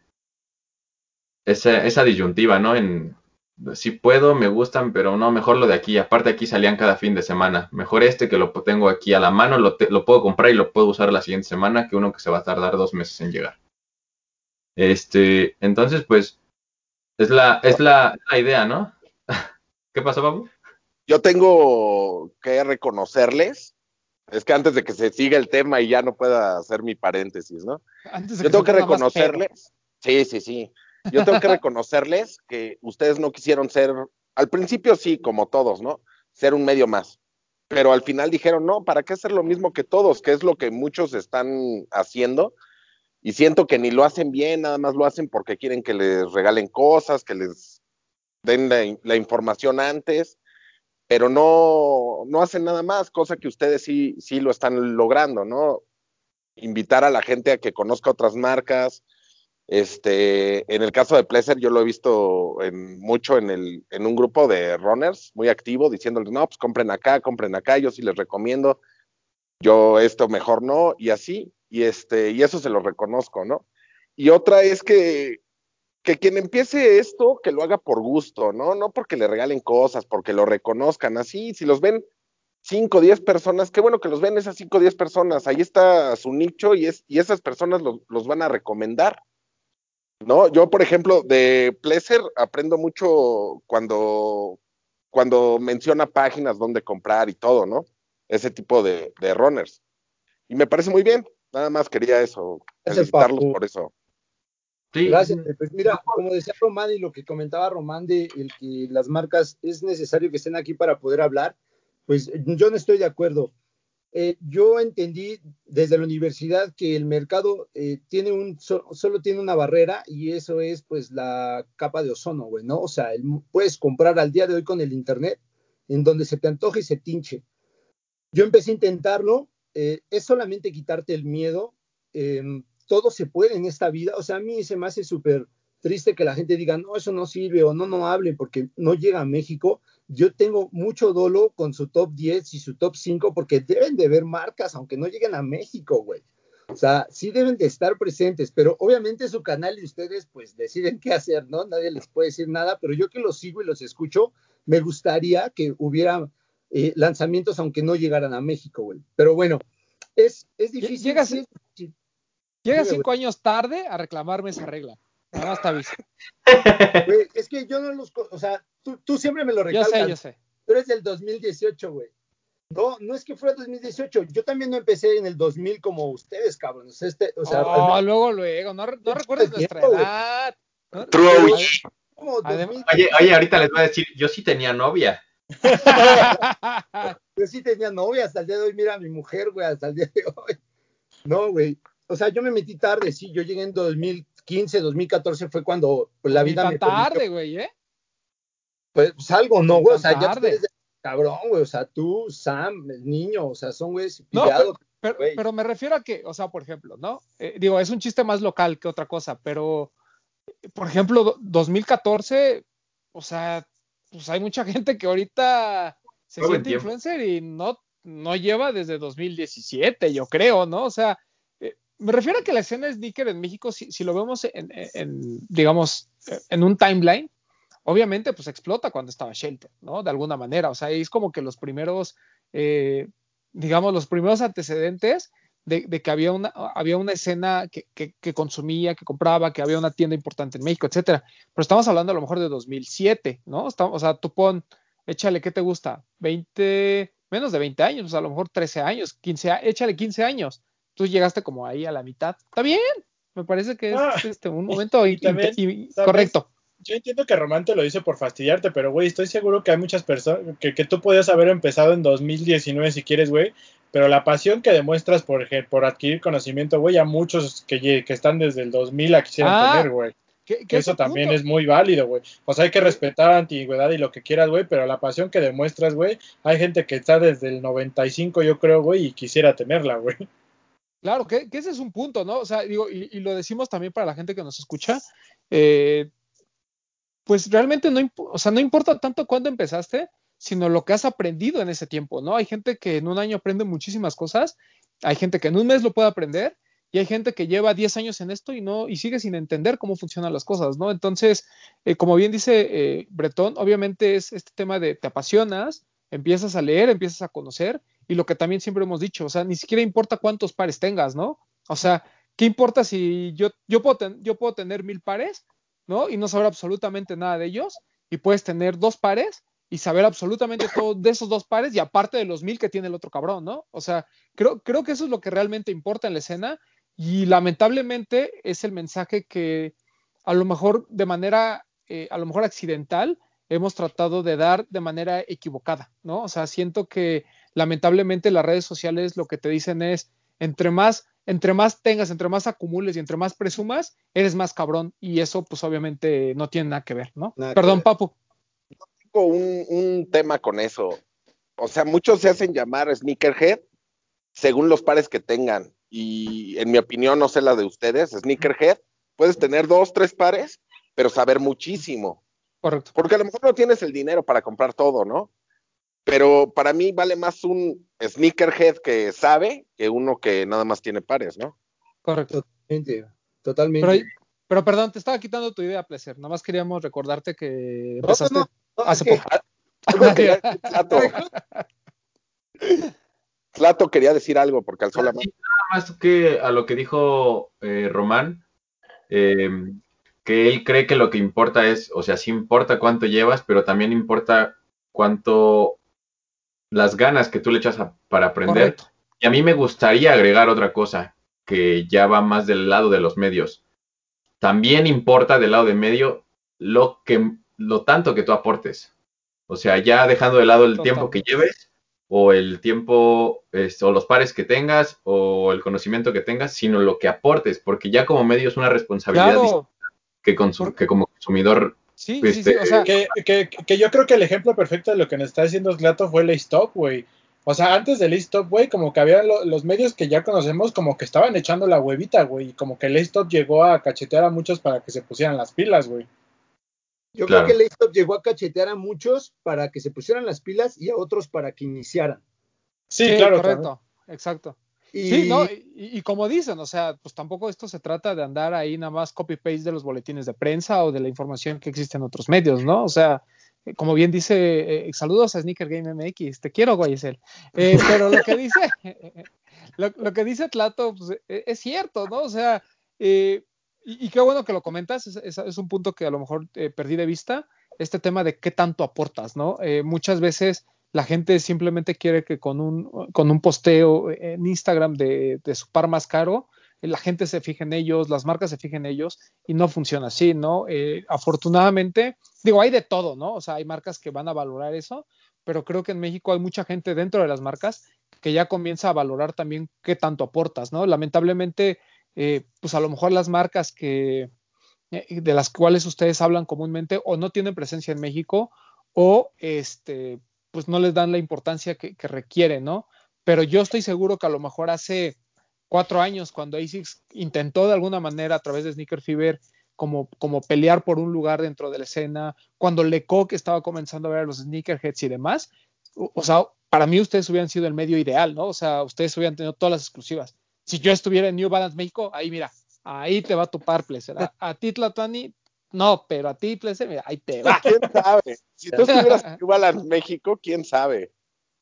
Speaker 4: esa disyuntiva, ¿no? En, si puedo, me gustan, pero no, mejor lo de aquí. Aparte aquí salían cada fin de semana. Mejor este que lo tengo aquí a la mano, lo, lo puedo comprar y lo puedo usar la siguiente semana que uno que se va a tardar dos meses en llegar. Este, entonces, pues, es la, es la, la idea, ¿no? ¿Qué pasó, Babu?
Speaker 5: Yo tengo que reconocerles, es que antes de que se siga el tema y ya no pueda hacer mi paréntesis, ¿no? Antes de Yo que tengo que reconocerles, sí, sí, sí. Yo tengo que reconocerles que ustedes no quisieron ser, al principio sí, como todos, ¿no? Ser un medio más. Pero al final dijeron, no, ¿para qué hacer lo mismo que todos? Que es lo que muchos están haciendo y siento que ni lo hacen bien, nada más lo hacen porque quieren que les regalen cosas, que les den la, información antes, pero no, no hacen nada más, cosa que ustedes sí, sí lo están logrando, ¿no? Invitar a la gente a que conozca otras marcas. Este, en el caso de Pleasure, yo lo he visto en, mucho en, el, en un grupo de runners muy activo, diciéndoles, no, pues compren acá, compren acá, yo sí les recomiendo, yo esto mejor no, y así, y este, y eso se lo reconozco, ¿no? Y otra es que, que quien empiece esto, que lo haga por gusto, ¿no? No porque le regalen cosas, porque lo reconozcan, así, si los ven 5 o 10 personas, qué bueno que los ven esas 5 o 10 personas, ahí está su nicho y, es, y esas personas los, van a recomendar. ¿no? Yo, por ejemplo, de Pleasure aprendo mucho cuando, cuando menciona páginas donde comprar y todo, ¿no? Ese tipo de, de runners. Y me parece muy bien. Nada más quería eso, felicitarlos por eso.
Speaker 3: Sí. Gracias. Pues mira, como decía Román y lo que comentaba Román de el que las marcas es necesario que estén aquí para poder hablar, pues yo no estoy de acuerdo. Eh, yo entendí desde la universidad que el mercado eh, tiene un so, solo tiene una barrera y eso es pues la capa de ozono, güey, ¿no? O sea, el, puedes comprar al día de hoy con el internet en donde se te antoje y se tinche. Yo empecé a intentarlo, eh, es solamente quitarte el miedo. Eh, todo se puede en esta vida. O sea, a mí se me hace súper triste que la gente diga, no, eso no sirve o no, no hable porque no llega a México. Yo tengo mucho dolo con su top 10 y su top 5 porque deben de ver marcas, aunque no lleguen a México, güey. O sea, sí deben de estar presentes, pero obviamente su canal y ustedes pues deciden qué hacer, ¿no? Nadie les puede decir nada, pero yo que los sigo y los escucho, me gustaría que hubiera eh, lanzamientos aunque no llegaran a México, güey. Pero bueno, es, es difícil.
Speaker 2: Llega,
Speaker 3: sí,
Speaker 2: llega cinco años tarde a reclamarme esa regla. Nada más te aviso.
Speaker 3: Güey, es que yo no los, o sea, tú, tú siempre me lo recalcas.
Speaker 2: Yo sé, yo sé.
Speaker 3: Tú eres del 2018, güey. No, no es que fuera 2018. Yo también no empecé en el 2000 como ustedes, cabrones. Este, o sea,
Speaker 2: oh, luego, luego. No, no recuerdes nuestra edad.
Speaker 4: True Oye, oye, ahorita les voy a decir, yo sí tenía novia.
Speaker 3: yo sí tenía novia hasta el día de hoy. Mira, mi mujer, güey, hasta el día de hoy. No, güey. O sea, yo me metí tarde, sí. Yo llegué en 2015, 2014 fue cuando la vida
Speaker 2: me. tarde, güey, ¿eh?
Speaker 3: Pues, pues, algo, no, güey. O sea, ya ustedes cabrón, güey. O sea, tú, Sam, el niño, o sea, son güeyes
Speaker 2: pillados. pero, pero, me refiero a que, o sea, por ejemplo, ¿no? Eh, digo, es un chiste más local que otra cosa, pero, por ejemplo, 2014, o sea, pues hay mucha gente que ahorita se siente influencer y no, no lleva desde 2017, yo creo, ¿no? O sea, eh, me refiero a que la escena sneaker en México, si, si lo vemos en, en, digamos, en un timeline, obviamente pues explota cuando estaba Shelter, ¿no? De alguna manera, o sea, es como que los primeros, eh, digamos, los primeros antecedentes de, que había una, había una escena que, que, consumía, que compraba, que había una tienda importante en México, etcétera. Pero estamos hablando a lo mejor de 2007, ¿no? Estamos, o sea, tú pon, échale, ¿qué te gusta? 20, menos de 20 años, a lo mejor 13 años, 15, échale 15 años. Tú llegaste como ahí a la mitad. Está bien, me parece que es ah, este, un momento correcto
Speaker 6: yo entiendo que Román te lo dice por fastidiarte, pero güey, estoy seguro que hay muchas personas que, que tú podías haber empezado en 2019 si quieres, güey, pero la pasión que demuestras por, por adquirir conocimiento, güey, a muchos que, que están desde el 2000 la quisieran ah, tener, güey. Que, eso también es muy válido, güey. O sea, hay que respetar la antigüedad y lo que quieras, güey, pero la pasión que demuestras, güey, hay gente que está desde el 95, yo creo, güey, y quisiera tenerla, güey.
Speaker 2: Claro, que, ese es un punto, ¿no? O sea, digo, y, y, lo decimos también para la gente que nos escucha. Eh, pues realmente no, o sea, no importa tanto cuándo empezaste, sino lo que has aprendido en ese tiempo, ¿no? Hay gente que en un año aprende muchísimas cosas, hay gente que en un mes lo puede aprender y hay gente que lleva 10 años en esto y no y sigue sin entender cómo funcionan las cosas, ¿no? Entonces, eh, como bien dice eh, Bretón, obviamente es este tema de te apasionas, empiezas a leer, empiezas a conocer y lo que también siempre hemos dicho, o sea, ni siquiera importa cuántos pares tengas, ¿no? O sea, ¿qué importa si yo, yo, puedo, yo puedo tener mil pares, ¿no? Y no saber absolutamente nada de ellos, y puedes tener dos pares y saber absolutamente todo de esos dos pares y aparte de los mil que tiene el otro cabrón, ¿no? O sea, creo, creo que eso es lo que realmente importa en la escena y lamentablemente es el mensaje que a lo mejor de manera, eh, a lo mejor accidental, hemos tratado de dar de manera equivocada, ¿no? O sea, siento que lamentablemente las redes sociales lo que te dicen es, entre más entre más tengas, entre más acumules y entre más presumas, eres más cabrón. Y eso, pues obviamente no tiene nada que ver, ¿no? Perdón, Papu.
Speaker 5: Tengo un, un, tema con eso. O sea, muchos se hacen llamar sneakerhead según los pares que tengan. Y en mi opinión, no sé la de ustedes, sneakerhead, puedes tener dos, tres pares, pero saber muchísimo.
Speaker 2: Correcto.
Speaker 5: Porque a lo mejor no tienes el dinero para comprar todo, ¿no? Pero para mí vale más un sneakerhead que sabe que uno que nada más tiene pares, ¿no?
Speaker 2: Correcto.
Speaker 3: Totalmente. Totalmente.
Speaker 2: Pero, perdón, te estaba quitando tu idea, Placer. Nada más queríamos recordarte que empezaste hace poco.
Speaker 5: Plato quería decir algo porque al
Speaker 4: Nada más que a lo que dijo eh, Román, eh, que él cree que lo que importa es, o sea, sí importa cuánto llevas, pero también importa cuánto las ganas que tú le echas para aprender. Y a mí me gustaría agregar otra cosa que ya va más del lado de los medios. También importa del lado de medio lo que lo tanto que tú aportes. O sea, ya dejando de lado el tiempo que lleves o el tiempo este, o los pares que tengas o el conocimiento que tengas, sino lo que aportes, porque ya como medio es una responsabilidad que, que como consumidor
Speaker 6: Sí, sí, sí, o sea, que, que, que, yo creo que el ejemplo perfecto de lo que nos está diciendo Slato fue el stop, güey. O sea, antes del stop, güey, como que había los medios que ya conocemos, como que estaban echando la huevita, güey. Y como que el stop llegó a cachetear a muchos para que se pusieran las pilas, güey.
Speaker 3: Yo creo que el stop llegó a cachetear a muchos para que se pusieran las pilas y a otros para que iniciaran.
Speaker 2: Sí, claro. Correcto, exacto. Y... Sí, ¿no? Y, como dicen, o sea, pues tampoco esto se trata de andar ahí nada más copy-paste de los boletines de prensa o de la información que existe en otros medios, ¿no? O sea, eh, como bien dice, eh, saludos a Sneaker Game MX, te quiero, Guayesel. Eh, pero lo que dice, lo, que dice Tlato pues, es cierto, ¿no? O sea, y, qué bueno que lo comentas, es, es, un punto que a lo mejor perdí de vista, este tema de qué tanto aportas, ¿no? muchas veces la gente simplemente quiere que con un, con un posteo en Instagram de, su par más caro, la gente se fije en ellos, las marcas se fijen en ellos y no funciona así, ¿no? Eh, afortunadamente, digo, hay de todo, ¿no? O sea, hay marcas que van a valorar eso, pero creo que en México hay mucha gente dentro de las marcas que ya comienza a valorar también qué tanto aportas, ¿no? Lamentablemente, eh, pues a lo mejor las marcas que eh, de las cuales ustedes hablan comúnmente o no tienen presencia en México o este pues no les dan la importancia que, que requieren, ¿no? Pero yo estoy seguro que a lo mejor hace cuatro años, cuando ASICS intentó de alguna manera a través de Sneaker Fever como, como pelear por un lugar dentro de la escena, cuando Lecoq estaba comenzando a ver los sneakerheads y demás, o, o, sea, para mí ustedes hubieran sido el medio ideal, ¿no? O sea, ustedes hubieran tenido todas las exclusivas. Si yo estuviera en New Balance México, ahí mira, ahí te va tu par, Pleser. A, a ti, Tlatani, no, pero a ti, Pleser, mira, ahí te va.
Speaker 5: ¿Quién sabe? Si tú estuvieras en New Balance México, ¿quién sabe?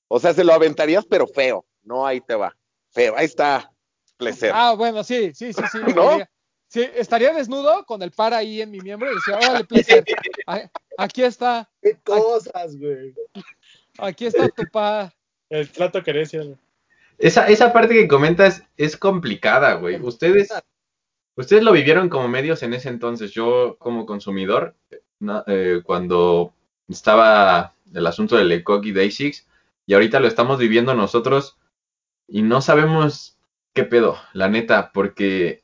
Speaker 5: O sea, se lo aventarías, pero feo. No, ahí te va. Feo, ahí está. Pleser.
Speaker 2: Ah, bueno, sí, sí, sí, sí.
Speaker 5: ¿No?
Speaker 2: Sí, estaría desnudo con el par ahí en mi miembro y decía, órale, Pleser, aquí está.
Speaker 3: Qué cosas, güey.
Speaker 2: Aquí está tu par.
Speaker 6: El trato querencia.
Speaker 4: Esa, esa parte que comentas es complicada, güey. Ustedes, ustedes lo vivieron como medios en ese entonces. Yo, como consumidor, no, eh, cuando estaba el asunto del Lecoq y Day Six, y ahorita lo estamos viviendo nosotros y no sabemos qué pedo, la neta, porque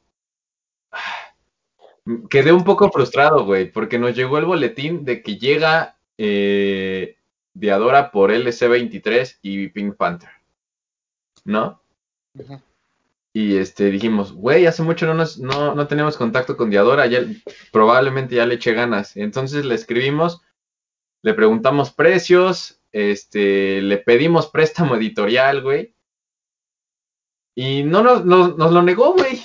Speaker 4: quedé un poco frustrado, güey, porque nos llegó el boletín de que llega eh, Diadora por LC23 y Pink Panther, ¿no? Y este dijimos, güey, hace mucho no, nos, no, no tenemos contacto con Diadora, ya, probablemente ya le eché ganas. Entonces le escribimos, le preguntamos precios, este, le pedimos préstamo editorial, güey. Y no nos, nos, nos lo negó, güey.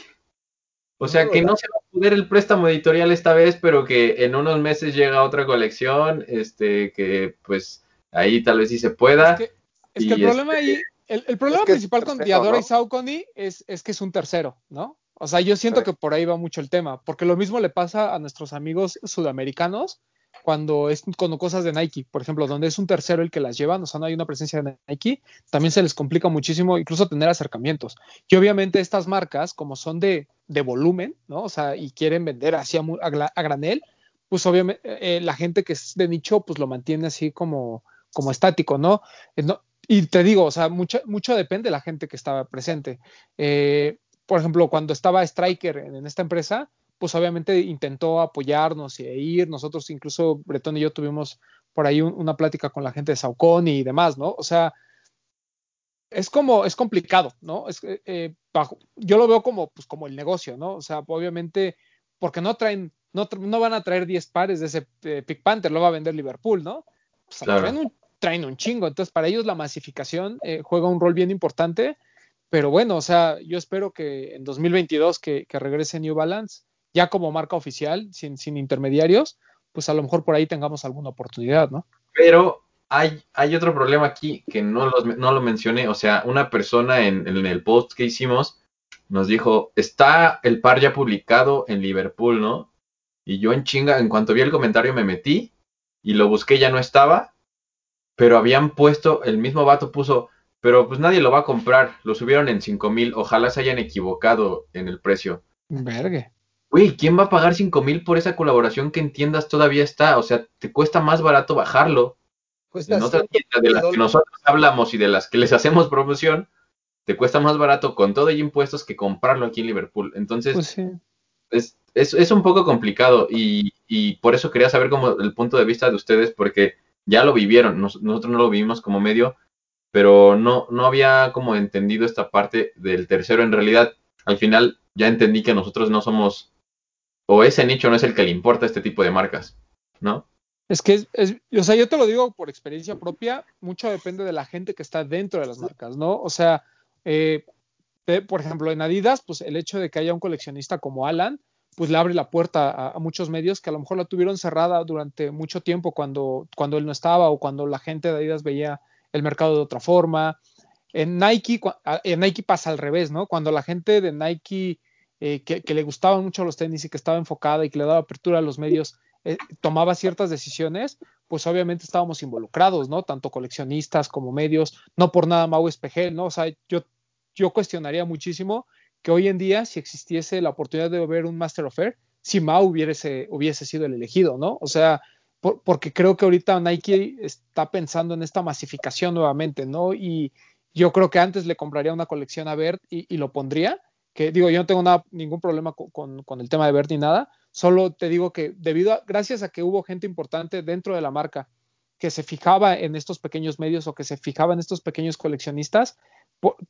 Speaker 4: O sea, que no se va a poder el préstamo editorial esta vez, pero que en unos meses llega otra colección, este, que pues ahí tal vez sí se pueda.
Speaker 2: Es que, es que el problema
Speaker 4: este,
Speaker 2: ahí, el, el problema
Speaker 5: es que
Speaker 2: principal
Speaker 5: tercero,
Speaker 2: con Diadora
Speaker 5: ¿no?
Speaker 2: y Saucony es, es que es un tercero, ¿no? O sea, yo siento
Speaker 5: Sí.
Speaker 2: que por ahí va mucho el tema, porque lo mismo le pasa a nuestros amigos sudamericanos cuando es con cosas de Nike, por ejemplo, donde es un tercero el que las lleva, o sea, no hay una presencia de Nike, también se les complica muchísimo incluso tener acercamientos. Y obviamente estas marcas, como son de, de volumen, ¿no? O sea, y quieren vender así a, granel, pues obviamente eh, la gente que es de nicho, pues lo mantiene así como, como estático, ¿no? Eh, no- y te digo, o sea, mucho, mucho depende de la gente que estaba presente. Eh, por ejemplo, cuando estaba Striker en, en esta empresa, pues obviamente intentó apoyarnos e ir. Nosotros, incluso Bretón y yo tuvimos por ahí un- una plática con la gente de Saucony y demás, ¿no? O sea, es como, es complicado, ¿no? Es, eh, eh, bajo, yo lo veo como, pues, como el negocio, ¿no? O sea, obviamente, porque no traen, no, no van a traer 10 pares de ese eh, Pick Panther, lo va a vender Liverpool, ¿no? Sea,
Speaker 4: Claro.
Speaker 2: traen, un, traen un chingo. Entonces, para ellos la masificación eh, juega un rol bien importante. Pero bueno, o sea, yo espero que en 2022 que, que regrese New Balance, ya como marca oficial, sin, sin intermediarios, pues a lo mejor por ahí tengamos alguna oportunidad, ¿no?
Speaker 4: Pero hay, hay otro problema aquí que no, los- no lo mencioné. O sea, una persona en, en el post que hicimos nos dijo, está el par ya publicado en Liverpool, ¿no? Y yo en chinga, en cuanto vi el comentario me metí y lo busqué, ya no estaba. Pero habían puesto, el mismo vato puso, pero pues nadie lo va a comprar. Lo subieron en 5 mil, ojalá se hayan equivocado en el precio.
Speaker 2: Vergue.
Speaker 4: Güey, ¿quién va a pagar 5 mil por esa colaboración que en tiendas todavía está? O sea, te cuesta más barato bajarlo.
Speaker 3: Cuesta
Speaker 4: En otras
Speaker 3: 100
Speaker 4: tiendas de las que nosotros hablamos y de las que les hacemos promoción, te cuesta más barato con todo y impuestos que comprarlo aquí en Liverpool. Entonces,
Speaker 2: Pues sí.
Speaker 4: es, es, es un poco complicado y, y por eso quería saber como el punto de vista de ustedes, porque ya lo vivieron, nos- nosotros no lo vivimos como medio, pero no, no había como entendido esta parte del tercero. En realidad, al final ya entendí que nosotros no somos, o ese nicho no es el que le importa este tipo de marcas, ¿no?
Speaker 2: Es que, es, es- o sea, yo te lo digo por experiencia propia, mucho depende de la gente que está dentro de las marcas, ¿no? O sea, eh, por ejemplo, en Adidas, pues el hecho de que haya un coleccionista como Alan, pues le abre la puerta a, muchos medios que a lo mejor la tuvieron cerrada durante mucho tiempo cuando, cuando él no estaba o cuando la gente de Adidas veía el mercado de otra forma. En Nike, en Nike pasa al revés, ¿no? Cuando la gente de Nike eh, que, que le gustaban mucho los tenis y que estaba enfocada y que le daba apertura a los medios, eh, tomaba ciertas decisiones, pues obviamente estábamos involucrados, ¿no? Tanto coleccionistas como medios, no por nada Mau Espejel, ¿no? O sea, yo, yo cuestionaría muchísimo que hoy en día, si existiese la oportunidad de ver un Master of Air, si Mau hubiese, hubiese sido el elegido, ¿no? O sea, porque creo que ahorita Nike está pensando en esta masificación nuevamente, ¿no? Y yo creo que antes le compraría una colección a Bert y, lo pondría, que digo, yo no tengo nada, ningún problema con, con, el tema de Bert ni nada, solo te digo que debido gracias a que hubo gente importante dentro de la marca que se fijaba en estos pequeños medios o que se fijaba en estos pequeños coleccionistas,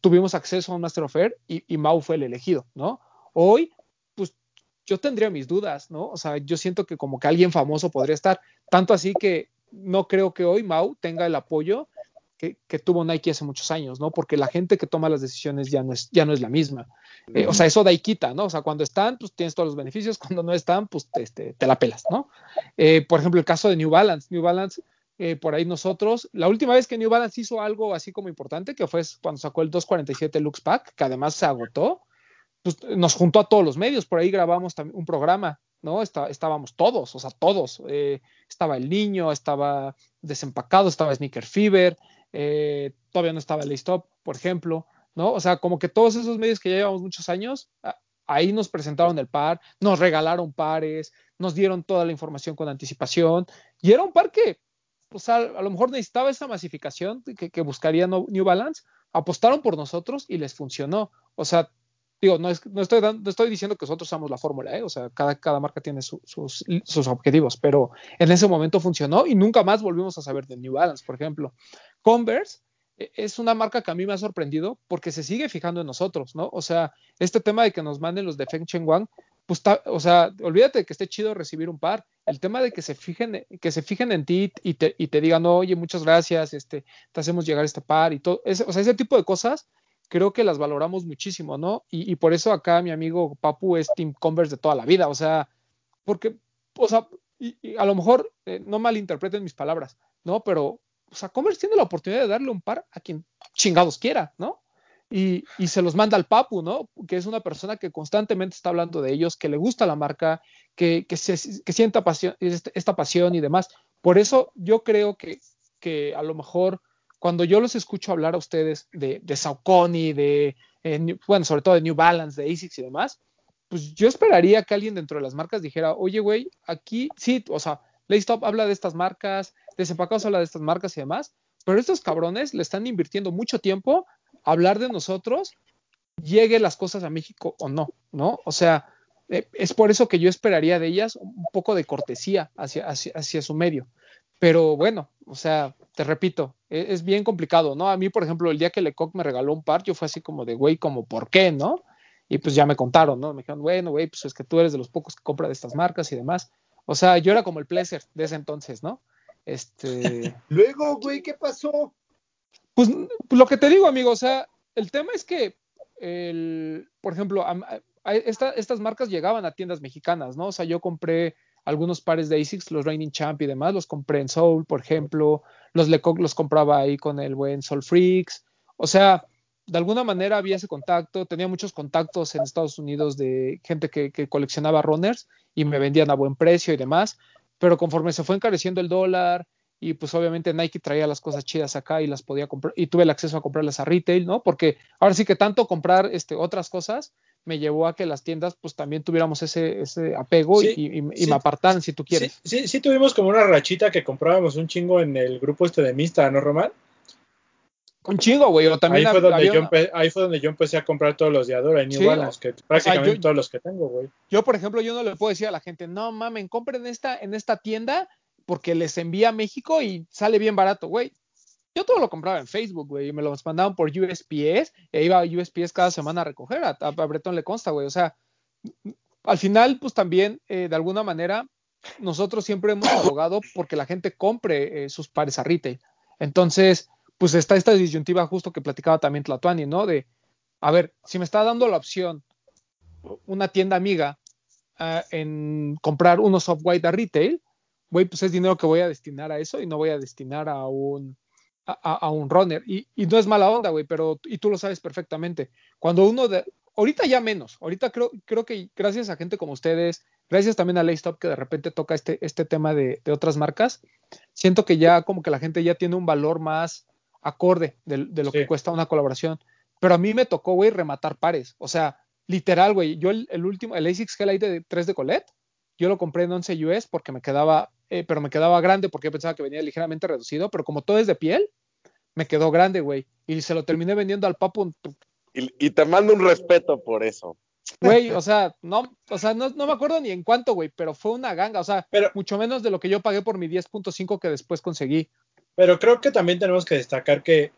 Speaker 2: tuvimos acceso a un Master of Air y, Mau fue el elegido, ¿no? Hoy yo tendría mis dudas, ¿no? O sea, yo siento que como que alguien famoso podría estar, tanto así que no creo que hoy Mau tenga el apoyo que, tuvo Nike hace muchos años, ¿no? Porque la gente que toma las decisiones ya no es, ya no es la misma. Eh, o sea, eso da y quita, ¿no? O sea, cuando están, pues tienes todos los beneficios, cuando no están, pues te, este, te la pelas, ¿no? Eh, por ejemplo, el caso de New Balance. New Balance, eh, por ahí nosotros, la última vez que New Balance hizo algo así como importante, que fue cuando sacó el 247 Lux Pack, que además se agotó, pues, nos juntó a todos los medios, por ahí grabamos un programa, ¿no? estábamos todos, o sea, todos. Eh, estaba el niño, estaba desempacado, estaba Sneaker Fever, eh, todavía no estaba el Stop, por ejemplo, ¿no? O sea, como que todos esos medios que ya llevamos muchos años, ahí nos presentaron el par, nos regalaron pares, nos dieron toda la información con anticipación, y era un par que, pues a, lo mejor necesitaba esa masificación que, buscaría New Balance, apostaron por nosotros y les funcionó. O sea, digo, no, no, estoy, no estoy diciendo que nosotros somos la fórmula, ¿eh? o sea, cada, cada marca tiene sus, sus, objetivos, pero en ese momento funcionó y nunca más volvimos a saber de New Balance, por ejemplo. Converse e, es una marca que a mí me ha sorprendido porque se sigue fijando en nosotros, ¿no? O sea, este tema de que nos manden los de Feng Cheng Wang, pues, o sea, olvídate que esté chido recibir un par. El tema de que se fijen, que se fijen en ti y te, y te digan, oye, muchas gracias, este, te hacemos llegar este par y todo, o sea, ese tipo de cosas creo que las valoramos muchísimo, ¿no? Y, por eso acá mi amigo Papu es Team Converse de toda la vida, o sea, porque, o sea, y, a lo mejor eh, no malinterpreten mis palabras, ¿no? Pero, o sea, Converse tiene la oportunidad de darle un par a quien chingados quiera, ¿no? Y, y, se los manda al Papu, ¿no? Que es una persona que constantemente está hablando de ellos, que le gusta la marca, que, que, se, que sienta pasión, esta pasión y demás. Por eso yo creo que, que a lo mejor cuando yo los escucho hablar a ustedes de, de Saucony, de, eh, bueno, sobre todo de New Balance, de ASICS y demás, pues yo esperaría que alguien dentro de las marcas dijera, oye, güey, aquí sí, o sea, Laystop habla de estas marcas, Desempacados habla de estas marcas y demás, pero estos cabrones le están invirtiendo mucho tiempo hablar de nosotros, llegue las cosas a México o no, ¿no? O sea, eh, es por eso que yo esperaría de ellas un poco de cortesía hacia, hacia, hacia su medio. Pero bueno, o sea, te repito, e-, es, bien complicado, ¿no? A mí, por ejemplo, el día que Lecoq me regaló un par, yo fue así como de, güey, como, ¿por qué, no? Y pues ya me contaron, ¿no? Me dijeron, bueno, güey, pues es que tú eres de los pocos que compra de estas marcas y demás. O sea, yo era como el pleasure de ese entonces, ¿no? Este.
Speaker 3: Luego, güey, ¿qué pasó?
Speaker 2: Pues, lo que te digo, amigo, o sea, el tema es que, el, por ejemplo, estas marcas llegaban a tiendas mexicanas, ¿no? O sea, yo compré algunos pares de ASICS, los Raining Champ y demás, los compré en Soul, por ejemplo, los Lecoq los compraba ahí con el buen Soul Freaks, o sea, de alguna manera había ese contacto, tenía muchos contactos en Estados Unidos de gente que, coleccionaba runners y me vendían a buen precio y demás, pero conforme se fue encareciendo el dólar y pues obviamente Nike traía las cosas chidas acá y las podía comprar y tuve el acceso a comprarlas a retail, ¿no? Porque ahora sí que tanto comprar este, otras cosas me llevó a que las tiendas pues también tuviéramos ese, ese apego y, me apartaran si tú quieres.
Speaker 6: Sí, sí, tuvimos como una rachita que comprábamos un chingo en el grupo este de Mista, ¿no, Román?
Speaker 2: Un chingo, güey.
Speaker 6: ahí, fue donde yo ahí fue donde yo empecé a comprar todos los de Adora y New Balance, que prácticamente todos los que tengo, güey.
Speaker 2: Yo, por ejemplo, yo no le puedo decir a la gente, no mamen, compren esta, en esta tienda porque les envía a México y sale bien barato, güey. Yo todo lo compraba en Facebook, güey, y me lo mandaban por USPS, e iba a USPS cada semana a recoger, a, a Bretón le consta, güey, o sea, al final, pues también, eh, de alguna manera, nosotros siempre hemos abogado porque la gente compre eh, sus pares a retail. Entonces, pues está esta disyuntiva justo que platicaba también Tlatuani, ¿no? De, a ver, si me está dando la opción una tienda amiga ah, en comprar unos soft white a retail, güey, pues es dinero que voy a destinar a eso y no voy a destinar a un a, un runner. Y, no es mala onda, güey, pero y tú lo sabes perfectamente. Cuando uno de, ahorita ya menos, ahorita creo, creo que gracias a gente como ustedes, gracias también a Laystop que de repente toca este, este tema de, otras marcas, siento que ya como que la gente ya tiene un valor más acorde de, lo que cuesta una colaboración. Pero a mí me tocó, güey, rematar pares. O sea, literal, güey, yo el, último, el ASICS Light de 3 de Colette, yo lo compré en 11 US porque me quedaba, eh, pero me quedaba grande porque yo pensaba que venía ligeramente reducido, pero como todo es de piel, me quedó grande, güey. Y se lo terminé vendiendo al papu.
Speaker 5: Y, te mando un respeto por eso.
Speaker 2: Güey, o sea, no, o sea, no, me acuerdo ni en cuánto, güey, pero fue una ganga, o sea, pero, mucho menos de lo que yo pagué por mi 10.5 que después conseguí.
Speaker 6: Pero creo que también tenemos que destacar que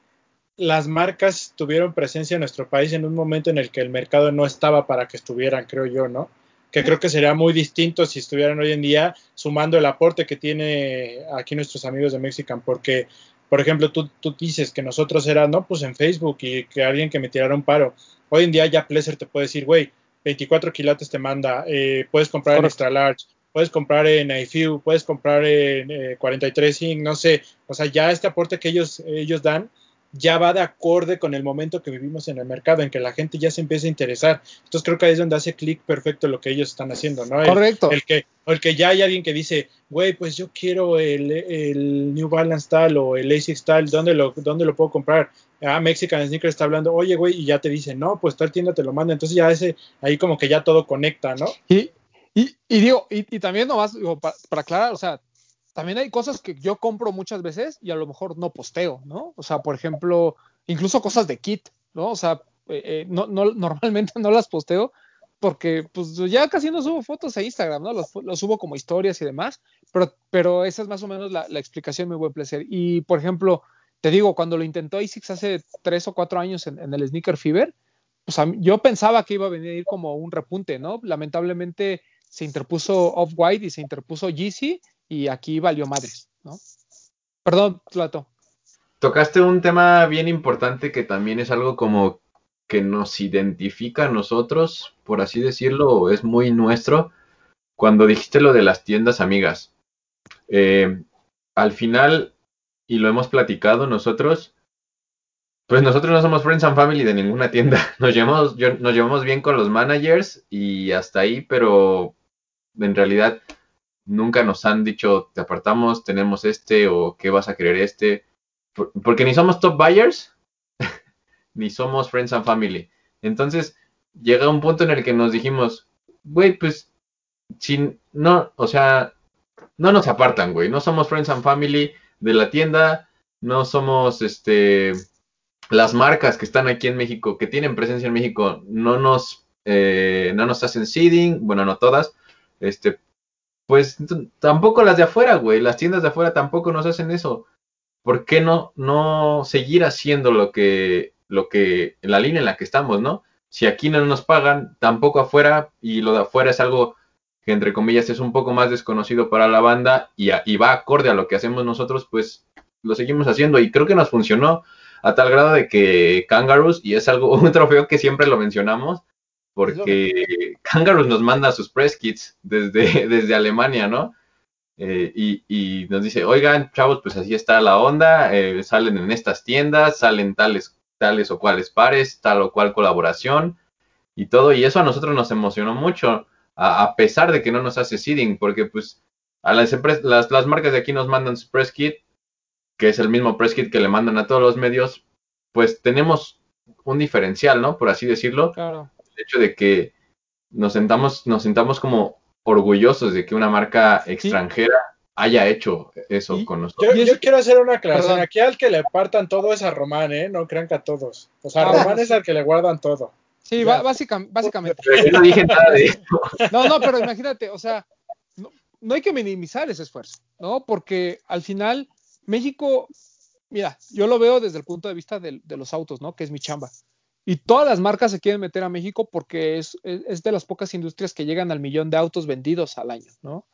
Speaker 6: las marcas tuvieron presencia en nuestro país en un momento en el que el mercado no estaba para que estuvieran, creo yo, ¿no? Que creo que sería muy distinto si estuvieran hoy en día sumando el aporte que tiene aquí nuestros amigos de Mexican, porque, por ejemplo, tú, tú dices que nosotros era, no, pues en Facebook y que alguien que me tirara un paro. Hoy en día ya Pleasure te puede decir, güey, 24 quilates te manda, eh, puedes comprar en extra large, puedes comprar en IFU, puedes comprar en 43 eh, Inc., no sé, o sea, ya este aporte que ellos, ellos dan ya va de acorde con el momento que vivimos en el mercado, en que la gente ya se empieza a interesar. Entonces creo que ahí es donde hace clic perfecto lo que ellos están haciendo, ¿no?
Speaker 2: Correcto.
Speaker 6: El que, el que ya hay alguien que dice, güey, pues yo quiero el, New Balance tal o el ASICS tal, ¿dónde lo, ¿dónde lo puedo comprar? Ah, Mexican Sneaker está hablando, oye, güey, y ya te dice, no, pues tal tienda te lo manda. Entonces ya ese, ahí como que ya todo conecta, ¿no?
Speaker 2: Y, y, y digo, y, y también nomás, digo, para, para aclarar, o sea, también hay cosas que yo compro muchas veces y a lo mejor no posteo, ¿no? O sea, por ejemplo, incluso cosas de kit, ¿no? O sea, eh, eh, no, no, normalmente no las posteo porque pues ya casi no subo fotos a Instagram, ¿no? Los, subo como historias y demás, pero, pero esa es más o menos la, explicación, mi buen placer. Y, por ejemplo, te digo, cuando lo intentó ASICS hace tres o cuatro años en, el Sneaker Fever, pues yo pensaba que iba a venir como un repunte, ¿no? Lamentablemente se interpuso Off-White y se interpuso Yeezy y aquí valió madres, ¿no? Perdón, Plato.
Speaker 4: Tocaste un tema bien importante que también es algo como que nos identifica a nosotros, por así decirlo, es muy nuestro, cuando dijiste lo de las tiendas amigas. Eh, al final, y lo hemos platicado nosotros, pues nosotros no somos Friends and Family de ninguna tienda. Nos llevamos, nos llevamos bien con los managers y hasta ahí, pero en realidad nunca nos han dicho te apartamos, tenemos este o qué vas a querer este. Porque ni somos top buyers, ni somos friends and family. Entonces llega un punto en el que nos dijimos, güey, pues, si no, o sea, no nos apartan, güey. No somos friends and family de la tienda, no somos, este, las marcas que están aquí en México, que tienen presencia en México, no nos, eh, no nos hacen seeding, bueno, no todas, este, pues tampoco las de afuera, güey, las tiendas de afuera tampoco nos hacen eso. ¿Por qué no, no seguir haciendo lo que, lo que, la línea en la que estamos, ¿no? Si aquí no nos pagan, tampoco afuera, y lo de afuera es algo que entre comillas es un poco más desconocido para la banda y, y va acorde a lo que hacemos nosotros, pues lo seguimos haciendo y creo que nos funcionó a tal grado de que Kangaroos, y es algo, un trofeo que siempre lo mencionamos, porque Kangaroos nos manda sus press kits desde, desde Alemania, ¿no? Eh, y, nos dice, oigan, chavos, pues así está la onda, eh, salen en estas tiendas, salen tales, tales o cuales pares, tal o cual colaboración y todo, y eso a nosotros nos emocionó mucho, a, pesar de que no nos hace seeding, porque pues a las, las, las marcas de aquí nos mandan su press kit, que es el mismo press kit que le mandan a todos los medios, pues tenemos un diferencial, ¿no? Por así decirlo.
Speaker 2: Claro
Speaker 4: hecho de que nos sentamos, nos sentamos como orgullosos de que una marca extranjera haya hecho eso con nosotros.
Speaker 6: Yo, quiero hacer una aclaración. Aquí al que le partan todo es a Román, ¿eh? No crean que a todos. O sea, ah, Román es al que le guardan todo.
Speaker 2: Sí, básicamente.
Speaker 4: no dije nada de esto.
Speaker 2: No, no, pero imagínate, o sea, no, hay que minimizar ese esfuerzo, ¿no? Porque al final, México, mira, yo lo veo desde el punto de vista de los autos, ¿no? Que es mi chamba. Y todas las marcas se quieren meter a México porque es, de las pocas industrias que llegan al millón de autos vendidos al año, ¿no?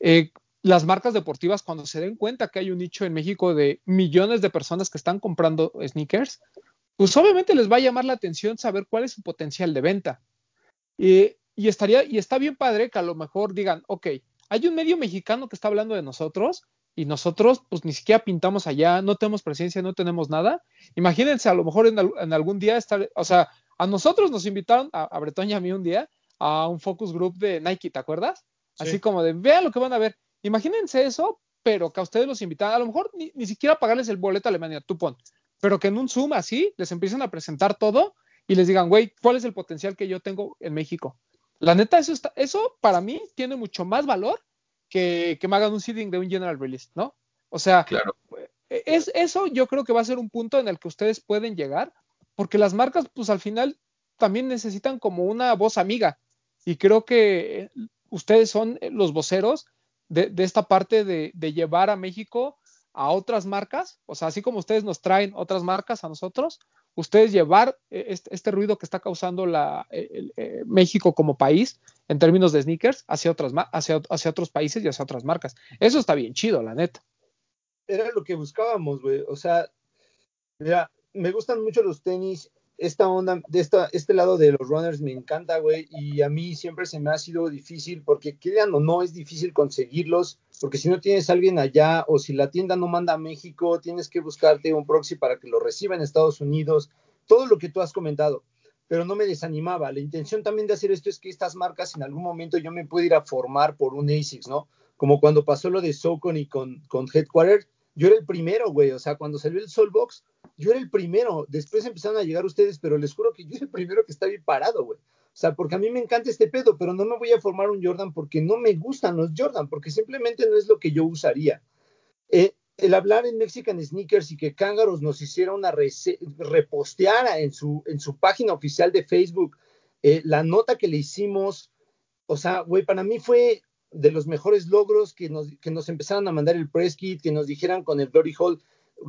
Speaker 2: Eh, las marcas deportivas, cuando se den cuenta que hay un nicho en México de millones de personas que están comprando sneakers, pues obviamente les va a llamar la atención saber cuál es su potencial de venta. y estaría, y está bien padre que a lo mejor digan, ok, hay un medio mexicano que está hablando de nosotros, y nosotros pues ni siquiera pintamos allá, no tenemos presencia, no tenemos nada. Imagínense a lo mejor en, algún día estar, o sea, a nosotros nos invitaron, a, a Bretón y a mí un día, a un focus group de Nike, ¿te acuerdas? Así como de, vean lo que van a ver. Imagínense eso, pero que a ustedes los invitan, a lo mejor ni, ni siquiera pagarles el boleto a Alemania, tú pon, pero que en un Zoom así les empiecen a presentar todo y les digan, güey, ¿cuál es el potencial que yo tengo en México? La neta, eso, está, eso para mí tiene mucho más valor que, que me hagan un seeding de un general release, ¿no? O sea,
Speaker 4: Claro.
Speaker 2: es, eso yo creo que va a ser un punto en el que ustedes pueden llegar, porque las marcas, pues al final también necesitan como una voz amiga. Y creo que eh, ustedes son los voceros de, de esta parte de, de, llevar a México a otras marcas, o sea, así como ustedes nos traen otras marcas a nosotros, ustedes llevar eh, este, ruido que está causando la, el, el, México como país en términos de sneakers hacia, otras, hacia, hacia otros países y hacia otras marcas. Eso está bien chido, la neta
Speaker 3: era lo que buscábamos, güey. O sea, mira, me gustan mucho los tenis. Esta onda, de esta, este lado de los runners me encanta, güey. Y a mí siempre se me ha sido difícil, porque crean o no, es difícil conseguirlos. Porque si no tienes alguien allá, o si la tienda no manda a México, tienes que buscarte un proxy para que lo reciba en Estados Unidos. Todo lo que tú has comentado. Pero no me desanimaba. La intención también de hacer esto es que estas marcas en algún momento yo me pueda ir a formar por un ASICS, ¿no? Como cuando pasó lo de Socon y con, con Headquarter yo era el primero, güey. O sea, cuando salió el Soulbox, yo era el primero. Después empezaron a llegar ustedes, pero les juro que yo era el primero que estaba bien parado, güey. O sea, porque a mí me encanta este pedo, pero no me voy a formar un Jordan porque no me gustan los Jordan, porque simplemente no es lo que yo usaría. Eh, el hablar en Mexican Sneakers y que Cángaros nos hiciera una reposteara en su, en su página oficial de Facebook eh, la nota que le hicimos, o sea, güey, para mí fue de los mejores logros que nos, que nos empezaron a mandar el press kit, que nos dijeran con el Glory Hall,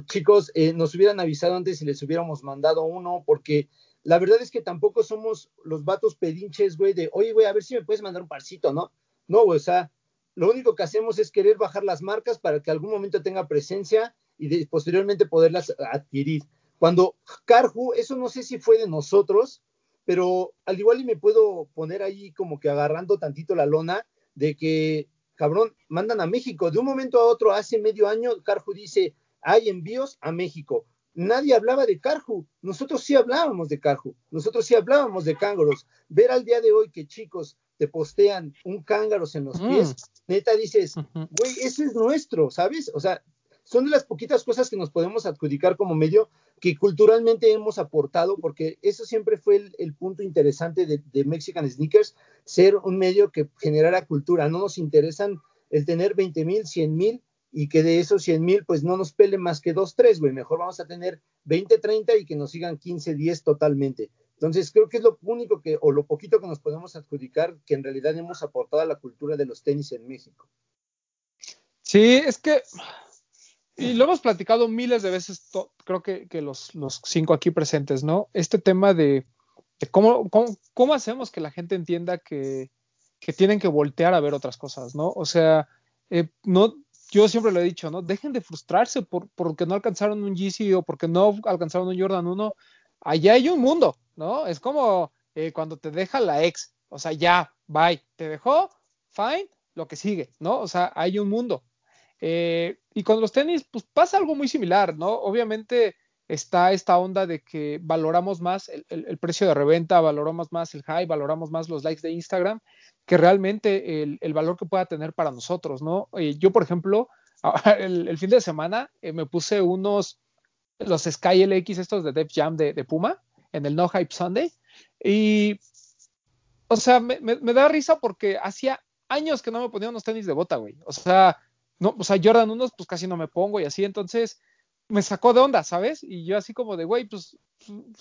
Speaker 3: chicos, eh, nos hubieran avisado antes y les hubiéramos mandado uno, porque la verdad es que tampoco somos los vatos pedinches, güey, de, oye, güey, a ver si me puedes mandar un parcito, ¿no? No, güey, o sea, lo único que hacemos es querer bajar las marcas para que algún momento tenga presencia y posteriormente poderlas adquirir. Cuando Carhu, eso no sé si fue de nosotros, pero al igual y me puedo poner ahí como que agarrando tantito la lona, de que, cabrón, mandan a México. De un momento a otro, hace medio año, Carhu dice, hay envíos a México. Nadie hablaba de Carhu. Nosotros sí hablábamos de Carhu. Nosotros sí hablábamos de cángaros. Ver al día de hoy que chicos te postean un cángaros en los pies, mm. neta dices, güey, ese es nuestro, ¿sabes? O sea, son de las poquitas cosas que nos podemos adjudicar como medio que culturalmente hemos aportado, porque eso siempre fue el, punto interesante de, Mexican Sneakers, ser un medio que generara cultura. No nos interesan el tener 20 mil, 100 mil y que de esos 100 mil pues no nos pele más que 2, 3, güey. Mejor vamos a tener 20, 30 y que nos sigan 15, 10 totalmente. Entonces creo que es lo único que, o lo poquito que nos podemos adjudicar, que en realidad hemos aportado a la cultura de los tenis en México.
Speaker 2: Sí, es que y lo hemos platicado miles de veces, creo que, los, cinco aquí presentes, ¿no? Este tema de, cómo, cómo, cómo, hacemos que la gente entienda que, que, tienen que voltear a ver otras cosas, ¿no? O sea, eh, no, yo siempre lo he dicho, ¿no? Dejen de frustrarse por, porque no alcanzaron un GC o porque no alcanzaron un Jordan 1. Allá hay un mundo, ¿no? Es como eh, cuando te deja la ex, o sea, ya, bye, te dejó, fine, lo que sigue, ¿no? O sea, hay un mundo. Eh, y con los tenis, pues pasa algo muy similar, ¿no? Obviamente está esta onda de que valoramos más el, el, el, precio de reventa, valoramos más el high, valoramos más los likes de Instagram, que realmente el, el valor que pueda tener para nosotros, ¿no? Eh, yo, por ejemplo, el, fin de semana eh, me puse unos, los Sky LX, estos de Def Jam de, de, Puma, en el No Hype Sunday, y, o sea, me, me, me da risa porque hacía años que no me ponía unos tenis de bota, güey. O sea, no, o sea, Jordan unos, pues casi no me pongo y así, entonces me sacó de onda, ¿sabes? Y yo así como de, güey, pues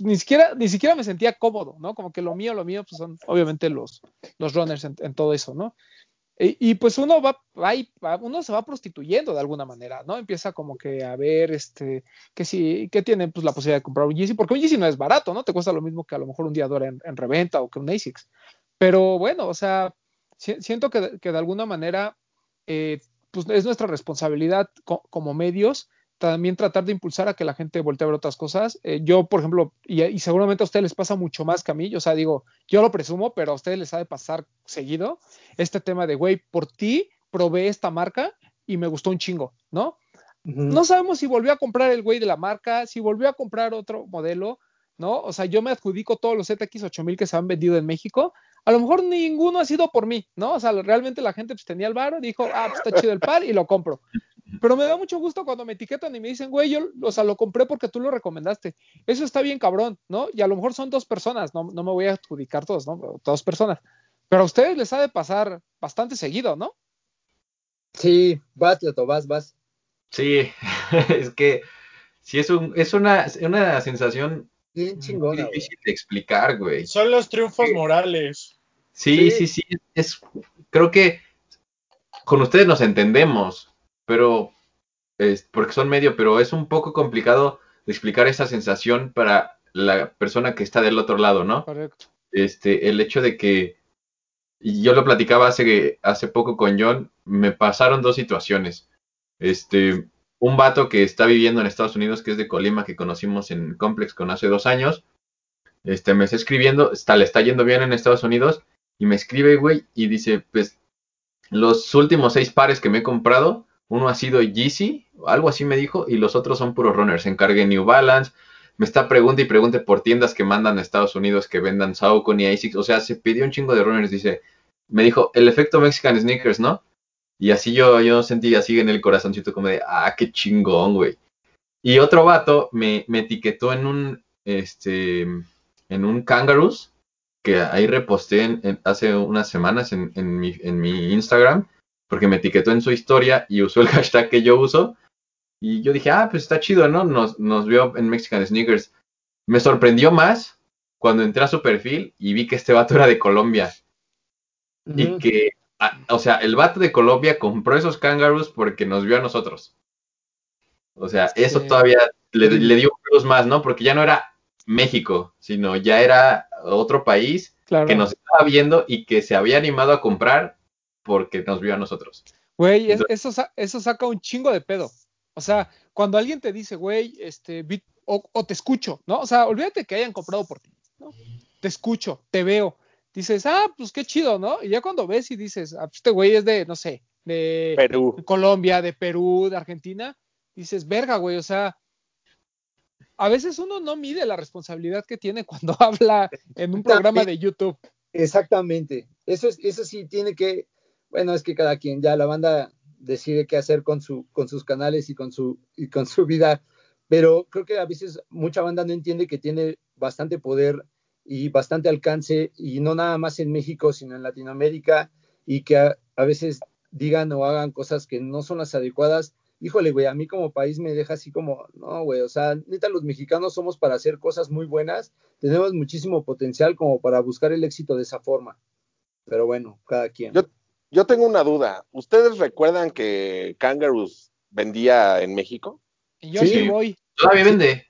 Speaker 2: ni siquiera, ni siquiera me sentía cómodo, ¿no? Como que lo mío, lo mío, pues son obviamente los, los runners en, todo eso, ¿no? Y, pues uno va, va, uno se va prostituyendo de alguna manera, ¿no? Empieza como que a ver, este, que si, que tiene pues la posibilidad de comprar un Yeezy, porque un Yeezy no es barato, ¿no? Te cuesta lo mismo que a lo mejor un día en, en reventa o que un ASICS. Pero bueno, o sea, siento que, que de alguna manera eh, pues es nuestra responsabilidad co como medios también tratar de impulsar a que la gente voltee a ver otras cosas. Eh, yo, por ejemplo, y, y, seguramente a ustedes les pasa mucho más que a mí, o sea, digo, yo lo presumo, pero a ustedes les ha de pasar seguido este tema de, güey, por ti probé esta marca y me gustó un chingo, ¿no? Uh -huh. No sabemos si volvió a comprar el güey de la marca, si volvió a comprar otro modelo, ¿no? O sea, yo me adjudico todos los ZX8000 que se han vendido en México. A lo mejor ninguno ha sido por mí, ¿no? O sea, realmente la gente pues tenía el bar, dijo, ah, pues está chido el par y lo compro. Pero me da mucho gusto cuando me etiquetan y me dicen, güey, yo, o sea, lo compré porque tú lo recomendaste. Eso está bien cabrón, ¿no? Y a lo mejor son dos personas, no, no me voy a adjudicar todos, ¿no? Dos personas. Pero a ustedes les ha de pasar bastante seguido, ¿no?
Speaker 3: Sí, vas, Leto, vas, vas.
Speaker 4: Sí, es que sí es, un, es una, una sensación
Speaker 3: bien chingona,
Speaker 4: difícil de explicar, güey.
Speaker 6: Son los triunfos morales.
Speaker 4: Sí, sí, sí, es, creo que con ustedes nos entendemos, pero es, porque son medio, pero es un poco complicado de explicar esa sensación para la persona que está del otro lado, ¿no?
Speaker 2: Correcto.
Speaker 4: Este, el hecho de que yo lo platicaba hace, hace poco con John, me pasaron dos situaciones. Este, un vato que está viviendo en Estados Unidos, que es de Colima, que conocimos en Complex con hace dos años, este, me está escribiendo, está, le está yendo bien en Estados Unidos, y me escribe, güey, y dice, pues, los últimos seis pares que me he comprado, uno ha sido Yeezy, algo así me dijo, y los otros son puros runners. Encargué New Balance, me está pregunta y pregunte por tiendas que mandan a Estados Unidos que vendan Saucony y ASICS. O sea, se pidió un chingo de runners. Dice, me dijo, el efecto Mexican Sneakers, ¿no? Y así yo, yo sentí así en el corazoncito como de, ah, qué chingón, güey. Y otro vato me, me etiquetó en un, este, en un Kangaroos, que ahí reposté hace unas semanas en, en, mi, en mi Instagram, porque me etiquetó en su historia y usó el hashtag que yo uso. Y yo dije, ah, pues está chido, ¿no? Nos, nos vio en Mexican Sneakers. Me sorprendió más cuando entré a su perfil y vi que este vato era de Colombia. Y que, o sea, el vato de Colombia compró esos kangaroos porque nos vio a nosotros. O sea, eso todavía le, le dio plus más, ¿no? Porque ya no era México, sino ya era otro país que nos estaba viendo y que se había animado a comprar porque nos vio a nosotros.
Speaker 2: Güey, eso, eso saca un chingo de pedo. O sea, cuando alguien te dice, güey, este, o, te escucho, ¿no? O sea, olvídate que hayan comprado por ti, ¿no? Te escucho, te veo. Dices, ah, pues qué chido, ¿no? Y ya cuando ves y dices, ah, pues este güey es de, no sé, de
Speaker 5: Perú.
Speaker 2: Colombia, de Perú, de Argentina, dices, verga, güey, o sea, a veces uno no mide la responsabilidad que tiene cuando habla en un programa de YouTube.
Speaker 3: Exactamente. Eso es, eso sí tiene que, bueno, es que cada quien, ya la banda decide qué hacer con, su, con sus canales y con, su, y con su vida. Pero creo que a veces mucha banda no entiende que tiene bastante poder y bastante alcance, y no nada más en México, sino en Latinoamérica, y que a, veces digan o hagan cosas que no son las adecuadas. Híjole, güey, a mí como país me deja así como, no, güey, o sea, neta, los mexicanos somos para hacer cosas muy buenas, tenemos muchísimo potencial como para buscar el éxito de esa forma. Pero bueno, cada quien.
Speaker 5: Yo tengo una duda. ¿Ustedes recuerdan que Kangaroos vendía en México?
Speaker 2: Yo sí, voy.
Speaker 4: Todavía vende.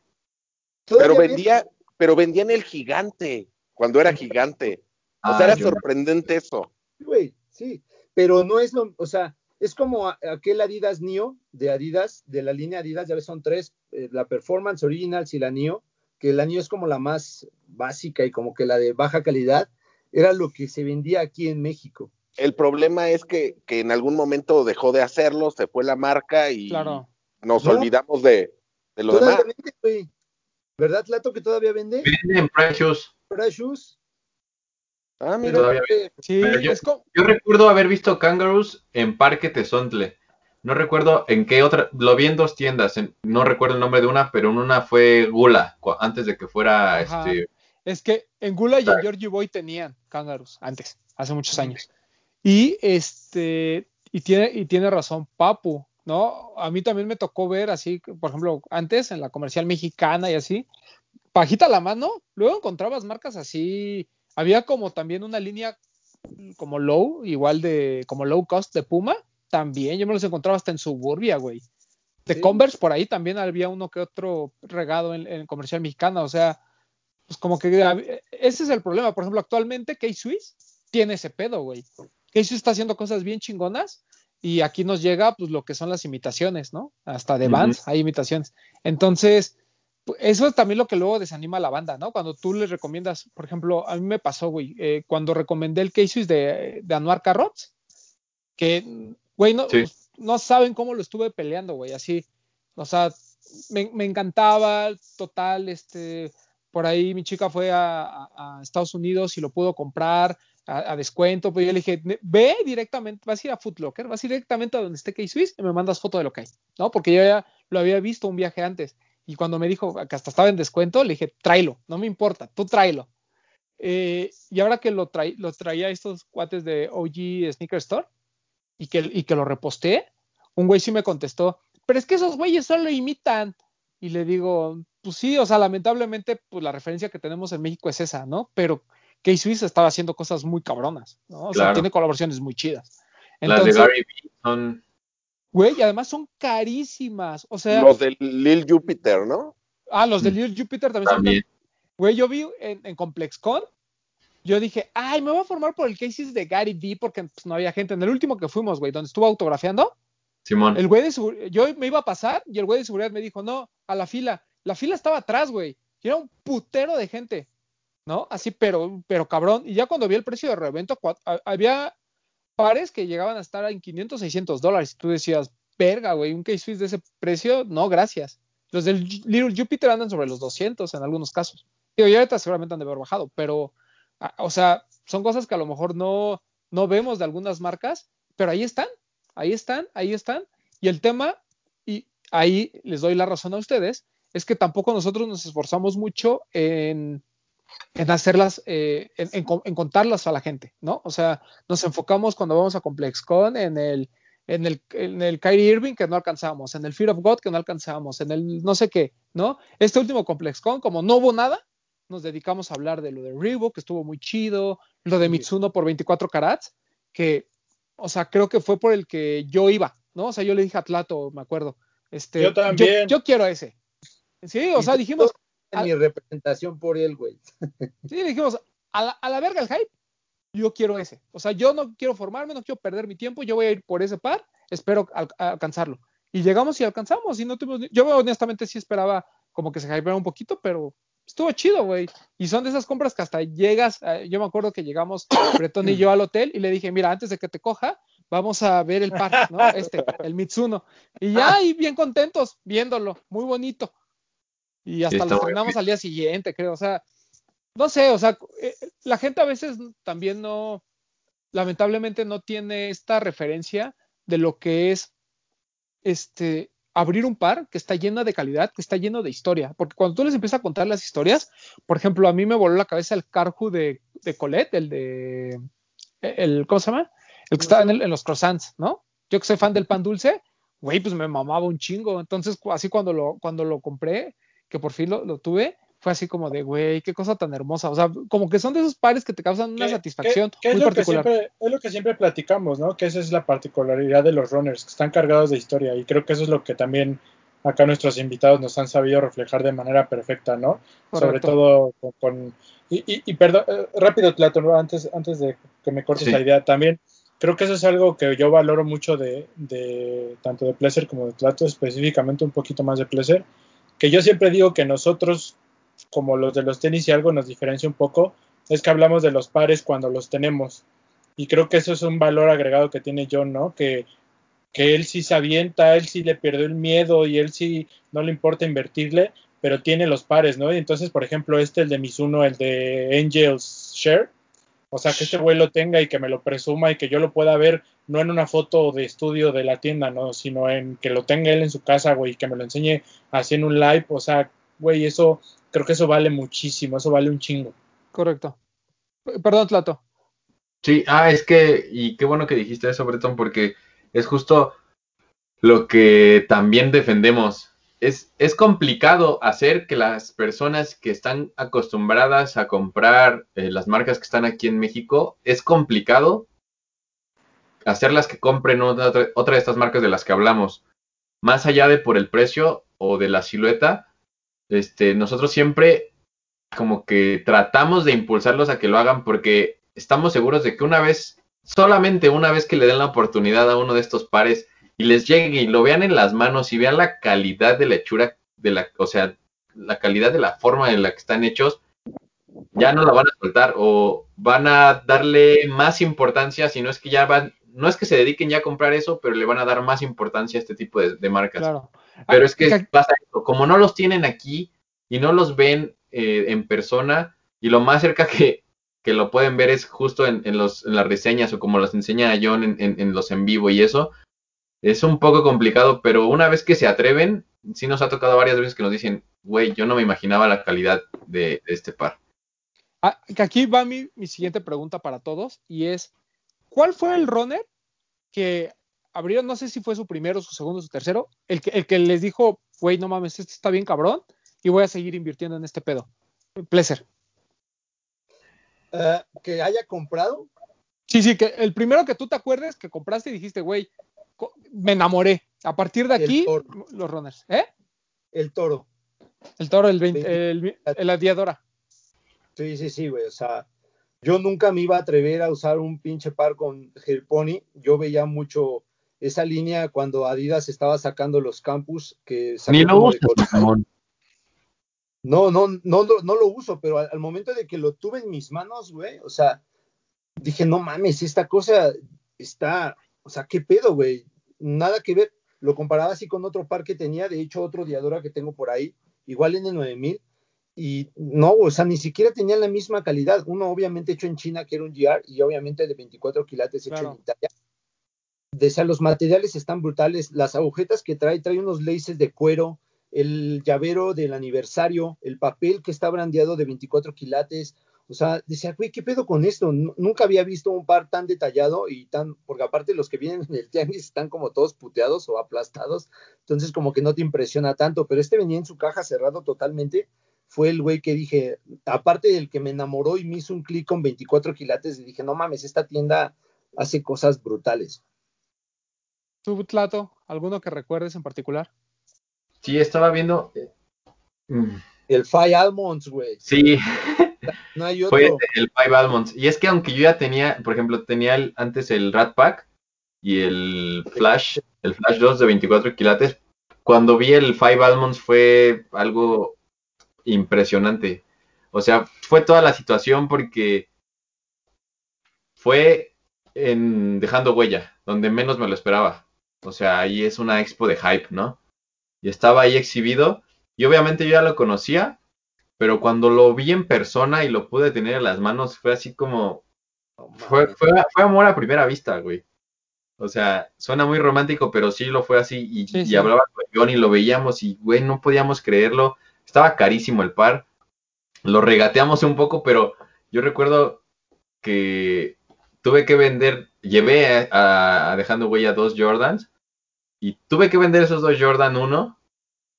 Speaker 5: Pero vendía, pero vendía en el gigante, cuando era gigante. O sea, era ah, sorprendente eso.
Speaker 3: Güey, sí. Pero no es lo, o sea, es como aquel Adidas Neo de Adidas, de la línea Adidas, ya ves, son tres, eh, la Performance Originals y la Neo, que la Neo es como la más básica y como que la de baja calidad, era lo que se vendía aquí en México.
Speaker 5: El problema es que, en algún momento dejó de hacerlo, se fue la marca y nos olvidamos de, lo demás.
Speaker 3: Vende, ¿Verdad, Lato, que todavía vende?
Speaker 4: Vende en Precious.
Speaker 3: Precious.
Speaker 4: Ah, mira. Sí, yo, recuerdo haber visto Kangaroos en Parque Tezontle. No recuerdo en qué otra, lo vi en dos tiendas, no recuerdo el nombre de una, pero en una fue Gula, antes de que fuera este.
Speaker 2: Es que en Gula y en Georgie Boy tenían Kangaroos antes, hace muchos años. Y este, y tiene, y tiene razón Papu, ¿no? A mí también me tocó ver así, por ejemplo, antes en la comercial mexicana y así, pajita la mano, luego encontrabas marcas así, había como también una línea como low, igual de, como low cost de Puma, también, yo me los encontraba hasta en Suburbia, güey. De Converse por ahí también había uno que otro regado en, en comercial mexicana, o sea, pues como que ese es el problema. Por ejemplo, actualmente K-Swiss tiene ese pedo, güey. Casey está haciendo cosas bien chingonas y aquí nos llega pues lo que son las imitaciones, ¿no? Hasta de bands hay imitaciones. Entonces, eso es también lo que luego desanima a la banda, ¿no? Cuando tú les recomiendas, por ejemplo, a mí me pasó, güey, eh, cuando recomendé el Casey de, de Anuar Carrots, que, güey, no, no saben cómo lo estuve peleando, güey, así. O sea, me, me, encantaba, total, este, por ahí mi chica fue a, a, Estados Unidos y lo pudo comprar, a, descuento, pues yo le dije, ve directamente, vas a ir a Footlocker, vas directamente a donde esté K-Swiss y me mandas foto de lo que hay, ¿no? Porque yo ya lo había visto un viaje antes. Y cuando me dijo que hasta estaba en descuento, le dije, tráelo, no me importa, tú tráelo. Eh, y ahora que lo, traía lo traía estos cuates de OG Sneaker Store y que, y que lo reposté, un güey sí me contestó, pero es que esos güeyes solo imitan. Y le digo, pues sí, o sea, lamentablemente, pues la referencia que tenemos en México es esa, ¿no? Pero K-Swiss estaba haciendo cosas muy cabronas, ¿no? O sea, tiene colaboraciones muy chidas.
Speaker 4: Las de Gary B son
Speaker 2: Güey, y además son carísimas. O sea.
Speaker 5: Los de Lil Jupiter, ¿no?
Speaker 2: Ah, los de mm. Lil Jupiter también, son. Güey, yo vi en, en ComplexCon, yo dije, ay, me voy a formar por el cases de Gary V porque pues, no había gente. En el último que fuimos, güey, donde estuvo autografiando,
Speaker 4: Simón.
Speaker 2: El güey de yo me iba a pasar y el güey de seguridad me dijo, no, a la fila. La fila estaba atrás, güey. Y era un putero de gente, ¿no? Así, pero, pero cabrón. Y ya cuando vi el precio de revento, había pares que llegaban a estar en 500, 600 dólares. Y tú decías, verga, güey, un case de ese precio, no, gracias. Los del Little Jupiter andan sobre los 200 en algunos casos. Digo, ya ahorita seguramente han de haber bajado, pero, o sea, son cosas que a lo mejor no, no vemos de algunas marcas, pero ahí están, ahí están, ahí están. Y el tema, y ahí les doy la razón a ustedes, es que tampoco nosotros nos esforzamos mucho en, en hacerlas, eh, en, contarlas a la gente, ¿no? O sea, nos enfocamos cuando vamos a ComplexCon en el, en el, en el Kyrie Irving que no alcanzamos, en el Fear of God que no alcanzamos, en el no sé qué, ¿no? Este último ComplexCon, como no hubo nada, nos dedicamos a hablar de lo de Reebok, que estuvo muy chido, lo de Mitsuno por 24 carats, que, o sea, creo que fue por el que yo iba, ¿no? O sea, yo le dije a Tlato, me acuerdo, este,
Speaker 6: yo también.
Speaker 2: Yo, quiero ese. Sí, o sea, dijimos,
Speaker 3: en mi representación por él, güey.
Speaker 2: Sí, dijimos, a la, a la verga el hype, yo quiero ese. O sea, yo no quiero formarme, no quiero perder mi tiempo, yo voy a ir por ese par, espero alcanzarlo. Y llegamos y alcanzamos, y no tuvimos, yo honestamente sí esperaba como que se hypeara un poquito, pero estuvo chido, güey. Y son de esas compras que hasta llegas, eh, yo me acuerdo que llegamos Bretón y yo al hotel y le dije, mira, antes de que te coja, vamos a ver el par, ¿no? Este, el Mitsuno. Y ya ahí bien contentos viéndolo, muy bonito. Y hasta lo estrenamos al día siguiente, creo. O sea, no sé, o sea, eh, la gente a veces también no, lamentablemente no tiene esta referencia de lo que es este abrir un par que está lleno de calidad, que está lleno de historia. Porque cuando tú les empiezas a contar las historias, por ejemplo, a mí me voló la cabeza el Carhu de, de Colette, el de. El, ¿Cómo se llama? El que está en, en, los croissants, ¿no? Yo que soy fan del pan dulce, güey, pues me mamaba un chingo. Entonces, así cuando lo, cuando lo compré, que por fin lo, tuve, fue así como de, güey, qué cosa tan hermosa. O sea, como que son de esos pares que te causan una satisfacción muy
Speaker 6: es
Speaker 2: particular.
Speaker 6: Lo que siempre, es lo que siempre platicamos, ¿no? Que esa es la particularidad de los runners, que están cargados de historia. Y creo que eso es lo que también acá nuestros invitados nos han sabido reflejar de manera perfecta, ¿no? Sobre todo con... y, y, perdón, eh, rápido, Tlato, antes, antes de que me cortes la idea, también creo que eso es algo que yo valoro mucho de, de tanto de Pleasure como de Tlato, específicamente un poquito más de Pleasure que yo siempre digo que nosotros, como los de los tenis y algo nos diferencia un poco, es que hablamos de los pares cuando los tenemos. Y creo que eso es un valor agregado que tiene John, ¿no? Que, que él sí se avienta, él sí le perdió el miedo y él sí no le importa invertirle, pero tiene los pares, ¿no? Y entonces, por ejemplo, este, el de Mizuno, el de Angels Share, o sea, que este güey lo tenga y que me lo presuma y que yo lo pueda ver no en una foto de estudio de la tienda, ¿no? Sino en que lo tenga él en su casa, güey, y que me lo enseñe así en un live. O sea, güey, eso, creo que eso vale muchísimo, eso vale un chingo.
Speaker 2: Correcto. Perdón, Tlato.
Speaker 4: Sí, ah, es que, y qué bueno que dijiste eso, Breton, porque es justo lo que también defendemos es, es, complicado hacer que las personas que están acostumbradas a comprar eh, las marcas que están aquí en México, es complicado hacerlas que compren otra, otra, de estas marcas de las que hablamos. Más allá de por el precio o de la silueta, este, nosotros siempre como que tratamos de impulsarlos a que lo hagan porque estamos seguros de que una vez, solamente una vez que le den la oportunidad a uno de estos pares, y les llegue y lo vean en las manos y vean la calidad de la hechura, de la, o sea, la calidad de la forma en la que están hechos, ya no la van a soltar o van a darle más importancia, si no es que ya van, no es que se dediquen ya a comprar eso, pero le van a dar más importancia a este tipo de, marcas. Pero es que pasa esto, como no los tienen aquí y no los ven eh, en persona y lo más cerca que, que lo pueden ver es justo en, los, en las reseñas o como las enseña John en, en, los en vivo y eso. Es un poco complicado, pero una vez que se atreven, sí nos ha tocado varias veces que nos dicen, güey, yo no me imaginaba la calidad de, este par.
Speaker 2: Ah, aquí va mi, mi, siguiente pregunta para todos y es, ¿cuál fue el runner que abrieron, no sé si fue su primero, su segundo, su tercero, el que, el que les dijo, güey, no mames, este está bien cabrón y voy a seguir invirtiendo en este pedo? Pleasure.
Speaker 3: Eh, que haya comprado.
Speaker 2: Sí, sí, que el primero que tú te acuerdes que compraste y dijiste, güey, me enamoré. A partir de aquí, los runners. ¿Eh?
Speaker 3: El toro.
Speaker 2: El toro, el, 20, el, el, adiadora.
Speaker 3: Sí, sí, sí, güey. O sea, yo nunca me iba a atrever a usar un pinche par con Pony. Yo veía mucho esa línea cuando Adidas estaba sacando los campus que
Speaker 4: Ni lo usas,
Speaker 3: no, no, no, no lo uso, pero al, momento de que lo tuve en mis manos, güey, o sea, dije, no mames, esta cosa está, o sea, ¿qué pedo, güey? Nada que ver. Lo comparaba así con otro par que tenía, de hecho, otro Diadora que tengo por ahí, igual en el 9000, y no, o sea, ni siquiera tenía la misma calidad. Uno obviamente hecho en China, que era un GR, y obviamente de 24 quilates hecho en Italia. De, los materiales están brutales. Las agujetas que trae, trae unos laces de cuero, el llavero del aniversario, el papel que está brandeado de 24 quilates. O sea, decía, güey, ¿qué pedo con esto? nunca había visto un par tan detallado y tan, porque aparte los que vienen en el tianguis están como todos puteados o aplastados, entonces como que no te impresiona tanto, pero este venía en su caja cerrado totalmente. Fue el güey que dije, aparte del que me enamoró y me hizo un clic con 24 quilates, y dije, no mames, esta tienda hace cosas brutales.
Speaker 2: ¿Tu Tlato, alguno que recuerdes en particular?
Speaker 4: Sí, estaba viendo. Eh,
Speaker 3: mm. El Five Almonds, güey.
Speaker 4: Sí. No hay otro. Fue el Five Almonds. Y es que aunque yo ya tenía, por ejemplo, tenía antes el Rat Pack y el Flash, el Flash 2 de 24 quilates, cuando vi el Five Almonds fue algo impresionante. O sea, fue toda la situación porque fue en dejando huella, donde menos me lo esperaba. O sea, ahí es una expo de hype, ¿no? y estaba ahí exhibido. Y obviamente yo ya lo conocía, pero cuando lo vi en persona y lo pude tener en las manos, fue así como. Fue, fue, amor a primera vista, güey. O sea, suena muy romántico, pero sí lo fue así. Y, hablaba con John y lo veíamos y, güey, no podíamos creerlo. Estaba carísimo el par. Lo regateamos un poco, pero yo recuerdo que tuve que vender, llevé a, a dejando huella dos Jordans y tuve que vender esos dos Jordan 1.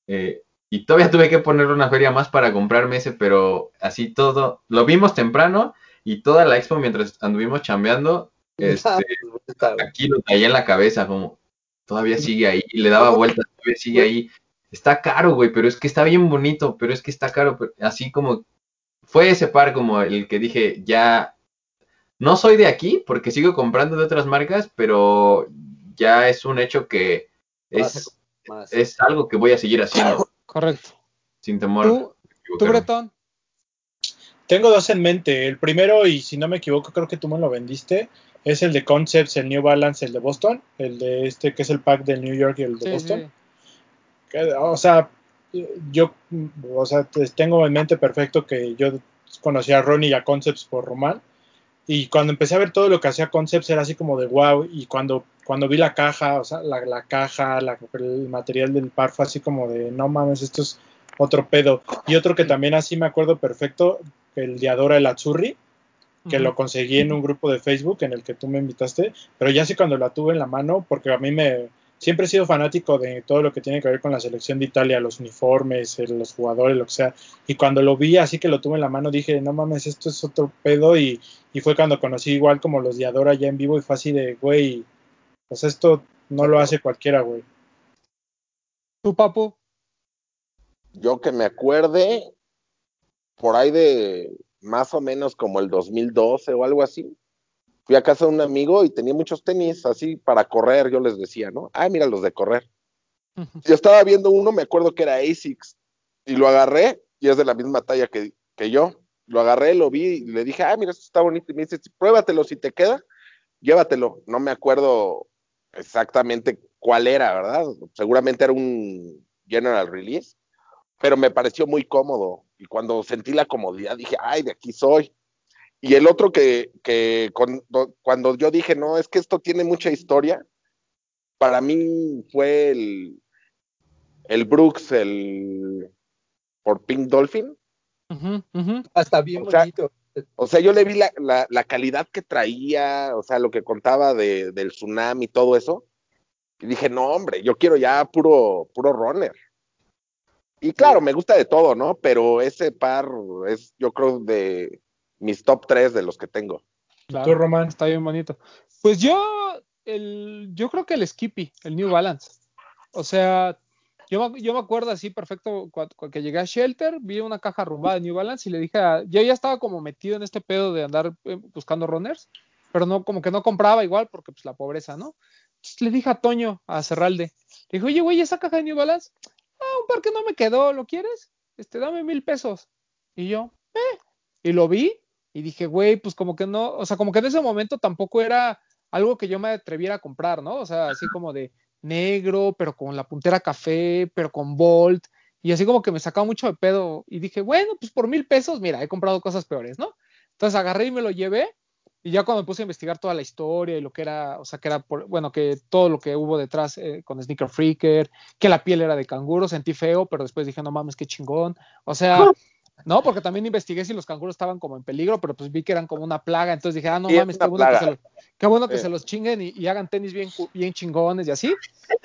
Speaker 4: Eh, y todavía tuve que ponerle una feria más para comprarme ese, pero así todo. Lo vimos temprano y toda la expo mientras anduvimos chambeando. Este, aquí lo traía en la cabeza, como todavía sigue ahí. Y le daba vueltas, todavía sigue ahí. Está caro, güey, pero es que está bien bonito, pero es que está caro. así como fue ese par como el que dije, ya no soy de aquí porque sigo comprando de otras marcas, pero ya es un hecho que es, es algo que voy a seguir haciendo.
Speaker 2: Correcto.
Speaker 4: Sin temor.
Speaker 2: ¿Tú, ¿tú Bretón?
Speaker 6: Tengo dos en mente. El primero, y si no me equivoco, creo que tú me lo vendiste, es el de Concepts, el New Balance, el de Boston, el de este que es el pack del New York y el de Boston. o sea, yo, o sea, tengo en mente perfecto que yo conocí a Ronnie y a Concepts por Román. Y cuando empecé a ver todo lo que hacía Concepts era así como de wow. Y cuando cuando vi la caja, o sea, la, caja, el material del par fue así como de, no mames, esto es otro pedo. Y otro que también así me acuerdo perfecto, el de Adora el Azzurri, que lo conseguí en un grupo de Facebook en el que tú me invitaste, pero ya sí cuando la tuve en la mano, porque a mí me, siempre he sido fanático de todo lo que tiene que ver con la selección de Italia, los uniformes, los jugadores, lo que sea. Y cuando lo vi así que lo tuve en la mano, dije, no mames, esto es otro pedo. Y, y fue cuando conocí igual como los de Adora ya en vivo y fue así de, güey, pues esto no lo hace cualquiera, güey.
Speaker 2: ¿Tú, papu?
Speaker 5: Yo que me acuerde, por ahí de más o menos como el 2012 o algo así, fui a casa de un amigo y tenía muchos tenis así para correr, yo les decía, ¿no? Ah, mira los de correr. Yo estaba viendo uno, me acuerdo que era ASICS, y lo agarré, y es de la misma talla que, que yo. Lo agarré, lo vi y le dije, ah, mira, esto está bonito. Y me dice, pruébatelo, si te queda, llévatelo. No me acuerdo exactamente cuál era, ¿verdad? Seguramente era un general release, pero me pareció muy cómodo. Y cuando sentí la comodidad dije, ay, de aquí soy. Y el otro que, que cuando yo dije, no, es que esto tiene mucha historia, para mí fue el, el Brooks, el por Pink Dolphin.
Speaker 3: Hasta bien bonito.
Speaker 5: O sea, yo le vi la, la, calidad que traía, o sea, lo que contaba de, del tsunami y todo eso. Y dije, no, hombre, yo quiero ya puro, puro runner. Y claro, me gusta de todo, ¿no? Pero ese par es, yo creo, de mis top tres de los que tengo.
Speaker 2: Claro, Román, está bien bonito. Pues yo, el, yo creo que el Skippy, el New Balance. O sea, yo, yo me acuerdo así perfecto cuando, que llegué a Shelter, vi una caja arrumbada de New Balance y le dije, a, yo ya estaba como metido en este pedo de andar eh, buscando runners, pero no, como que no compraba igual porque pues la pobreza, ¿no? Entonces le dije a Toño, a Cerralde, le dije, oye, güey, esa caja de New Balance, ah, un par que no me quedó, ¿lo quieres? Este, dame mil pesos. Y yo, eh, y lo vi y dije, güey, pues como que no, o sea, como que en ese momento tampoco era algo que yo me atreviera a comprar, ¿no? O sea, así como de negro, pero con la puntera café, pero con Bolt, y así como que me sacaba mucho de pedo. Y dije, bueno, pues por mil pesos, mira, he comprado cosas peores, ¿no? Entonces agarré y me lo llevé. Y ya cuando me puse a investigar toda la historia y lo que era, o sea, que era, por, bueno, que todo lo que hubo detrás eh, con Sneaker Freaker, que la piel era de canguro, sentí feo, pero después dije, no mames, qué chingón. O sea, no, porque también investigué si los canguros estaban como en peligro, pero pues vi que eran como una plaga, entonces dije, ah, no mames, qué bueno, que se, los, qué bueno que se, los, chinguen y, hagan tenis bien, bien chingones y así.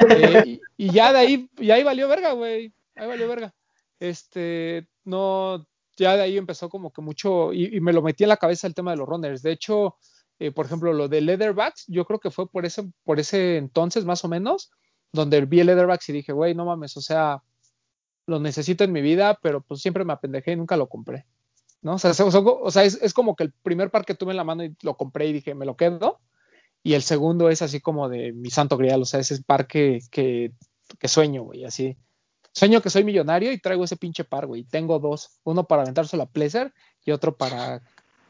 Speaker 2: Eh, y, ya de ahí, y ahí valió verga, güey, ahí valió verga. Este, no, ya de ahí empezó como que mucho, y, me lo metí en la cabeza el tema de los runners. De hecho, eh, por ejemplo, lo de Leatherbacks, yo creo que fue por ese, por ese entonces más o menos, donde vi el Leatherbacks y dije, güey, no mames, o sea, lo necesito en mi vida, pero pues siempre me apendejé y nunca lo compré. ¿no? O sea, o sea es, es, como que el primer par que tuve en la mano y lo compré y dije, me lo quedo. Y el segundo es así como de mi santo grial, o sea, ese par que, que, que sueño, güey, así. Sueño que soy millonario y traigo ese pinche par, güey. Tengo dos, uno para aventárselo a Pleasure y otro para,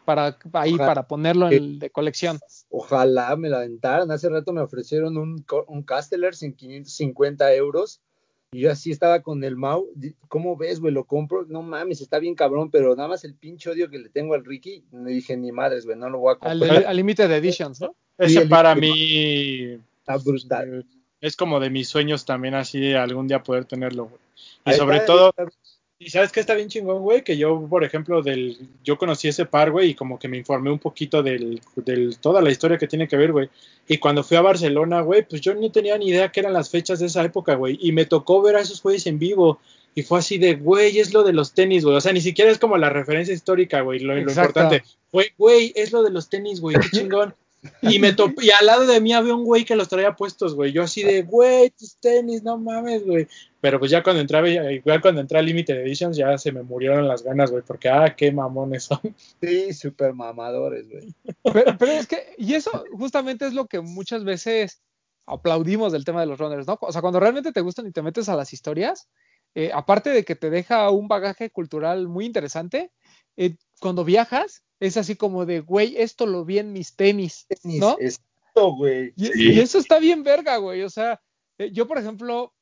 Speaker 2: para ahí, para ponerlo en, de colección.
Speaker 3: Ojalá me la aventaran. Hace rato me ofrecieron un, un Casteller sin 550 euros y yo así estaba con el Mau, ¿cómo ves, güey? Lo compro, no mames, está bien cabrón, pero nada más el pinche odio que le tengo al Ricky, me dije, ni madres, güey, no lo voy a
Speaker 2: comprar. Al límite de editions, ¿no?
Speaker 6: Ese para mí es como de mis sueños también así algún día poder tenerlo, güey. Y sobre todo, y sabes que está bien chingón, güey, que yo, por ejemplo, del, yo conocí ese par, güey, y como que me informé un poquito del, del, toda la historia que tiene que ver, güey. Y cuando fui a Barcelona, güey, pues yo no tenía ni idea qué eran las fechas de esa época, güey. Y me tocó ver a esos güeyes en vivo. Y fue así de, güey, es lo de los tenis, güey. O sea, ni siquiera es como la referencia histórica, güey. Lo, lo importante. Güey, güey, es lo de los tenis, güey. Qué chingón. Y me topé, y al lado de mí había un güey que los traía puestos, güey. Yo así de, güey, tus tenis, no mames, güey. Pero pues ya cuando entré, igual cuando entré a Limited Editions, ya se me murieron las ganas, güey, porque, ah, qué mamones son.
Speaker 3: Sí, súper mamadores, güey.
Speaker 2: Pero, es que, y eso justamente es lo que muchas veces aplaudimos del tema de los runners, ¿no? O sea, cuando realmente te gustan y te metes a las historias, eh, aparte de que te deja un bagaje cultural muy interesante, eh, cuando viajas, es así como de, güey, esto lo vi en mis tenis, ¿no?
Speaker 3: Esto, güey.
Speaker 2: Y, eso está bien verga, güey. O sea, eh, yo, por ejemplo,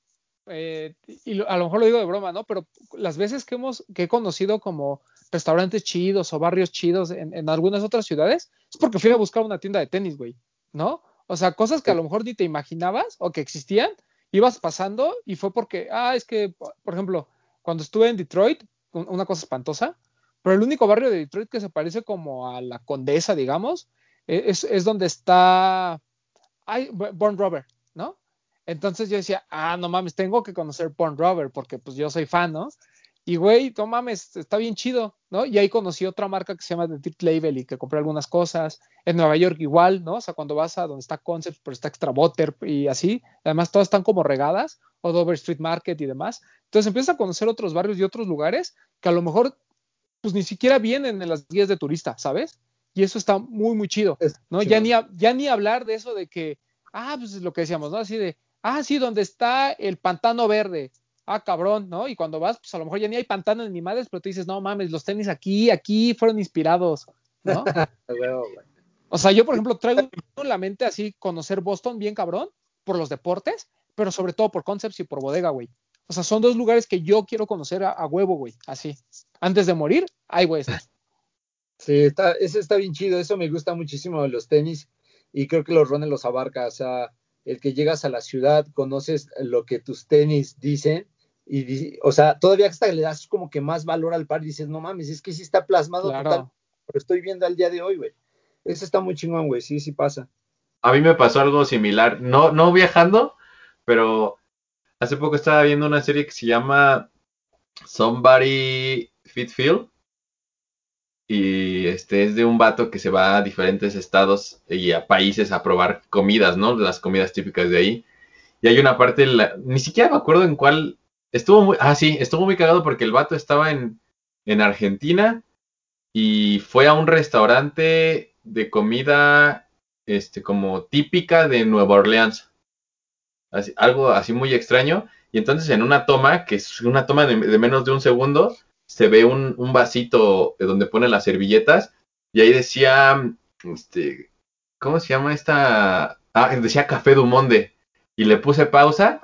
Speaker 2: eh, y a lo mejor lo digo de broma, ¿no? Pero las veces que hemos, que he conocido como restaurantes chidos o barrios chidos en, algunas otras ciudades, es porque fui a buscar una tienda de tenis, güey, ¿no? O sea, cosas que a lo mejor ni te imaginabas o que existían, ibas pasando y fue porque, ah, es que, por ejemplo, cuando estuve en Detroit, una cosa espantosa, pero el único barrio de Detroit que se parece como a la Condesa, digamos, e-, es, donde está Born Rover, ¿no? Entonces yo decía, ah, no mames, tengo que conocer Born Rover porque pues yo soy fan, ¿no? Y güey, no mames, está bien chido, ¿no? Y ahí conocí otra marca que se llama The Dirt Label y que compré algunas cosas. En Nueva York igual, ¿no? O sea, cuando vas a donde está Concept, pero está Extra Butter y así. Además, todas están como regadas, o Dover Street Market y demás. Entonces empiezas a conocer otros barrios y otros lugares que a lo mejor pues ni siquiera vienen en las guías de turista, ¿sabes? Y eso está muy, muy chido, ¿no? Ya ni, ya ni hablar de eso de que, ah, pues es lo que decíamos, ¿no? Así de, ah, sí, donde está el pantano verde, ah, cabrón, ¿no? Y cuando vas, pues a lo mejor ya ni hay pantanos ni madres, pero te dices, no mames, los tenis aquí, aquí fueron inspirados, ¿no? o sea, yo, por ejemplo, traigo en la mente así conocer Boston bien cabrón por los deportes, pero sobre todo por concepts y por bodega, güey. O sea, son dos lugares que yo quiero conocer a, huevo, güey, así. Antes de morir, ay, güey.
Speaker 3: Sí, está, ese está bien chido, eso me gusta muchísimo de los tenis y creo que los runners los abarca, o sea, el que llegas a la ciudad, conoces lo que tus tenis dicen y, o sea, todavía hasta le das como que más valor al par y dices, no mames, es que sí está plasmado
Speaker 2: Claro.
Speaker 3: total, lo estoy viendo al día de hoy, güey. Eso está muy chingón, güey, sí, sí pasa.
Speaker 4: A mí me pasó algo similar, no, no viajando, pero hace poco estaba viendo una serie que se llama Somebody Fit Feel. Y este es de un vato que se va a diferentes estados y a países a probar comidas, ¿no? Las comidas típicas de ahí. Y hay una parte, ni siquiera me acuerdo en cuál. Estuvo muy. Ah, sí, estuvo muy cagado porque el vato estaba en, en Argentina y fue a un restaurante de comida este, como típica de Nueva Orleans. Algo así muy extraño. Y entonces en una toma, que es una toma de menos de un segundo, se ve un, un vasito de donde pone las servilletas. Y ahí decía, este, ¿cómo se llama esta? Ah, decía Café du Monde. Y le puse pausa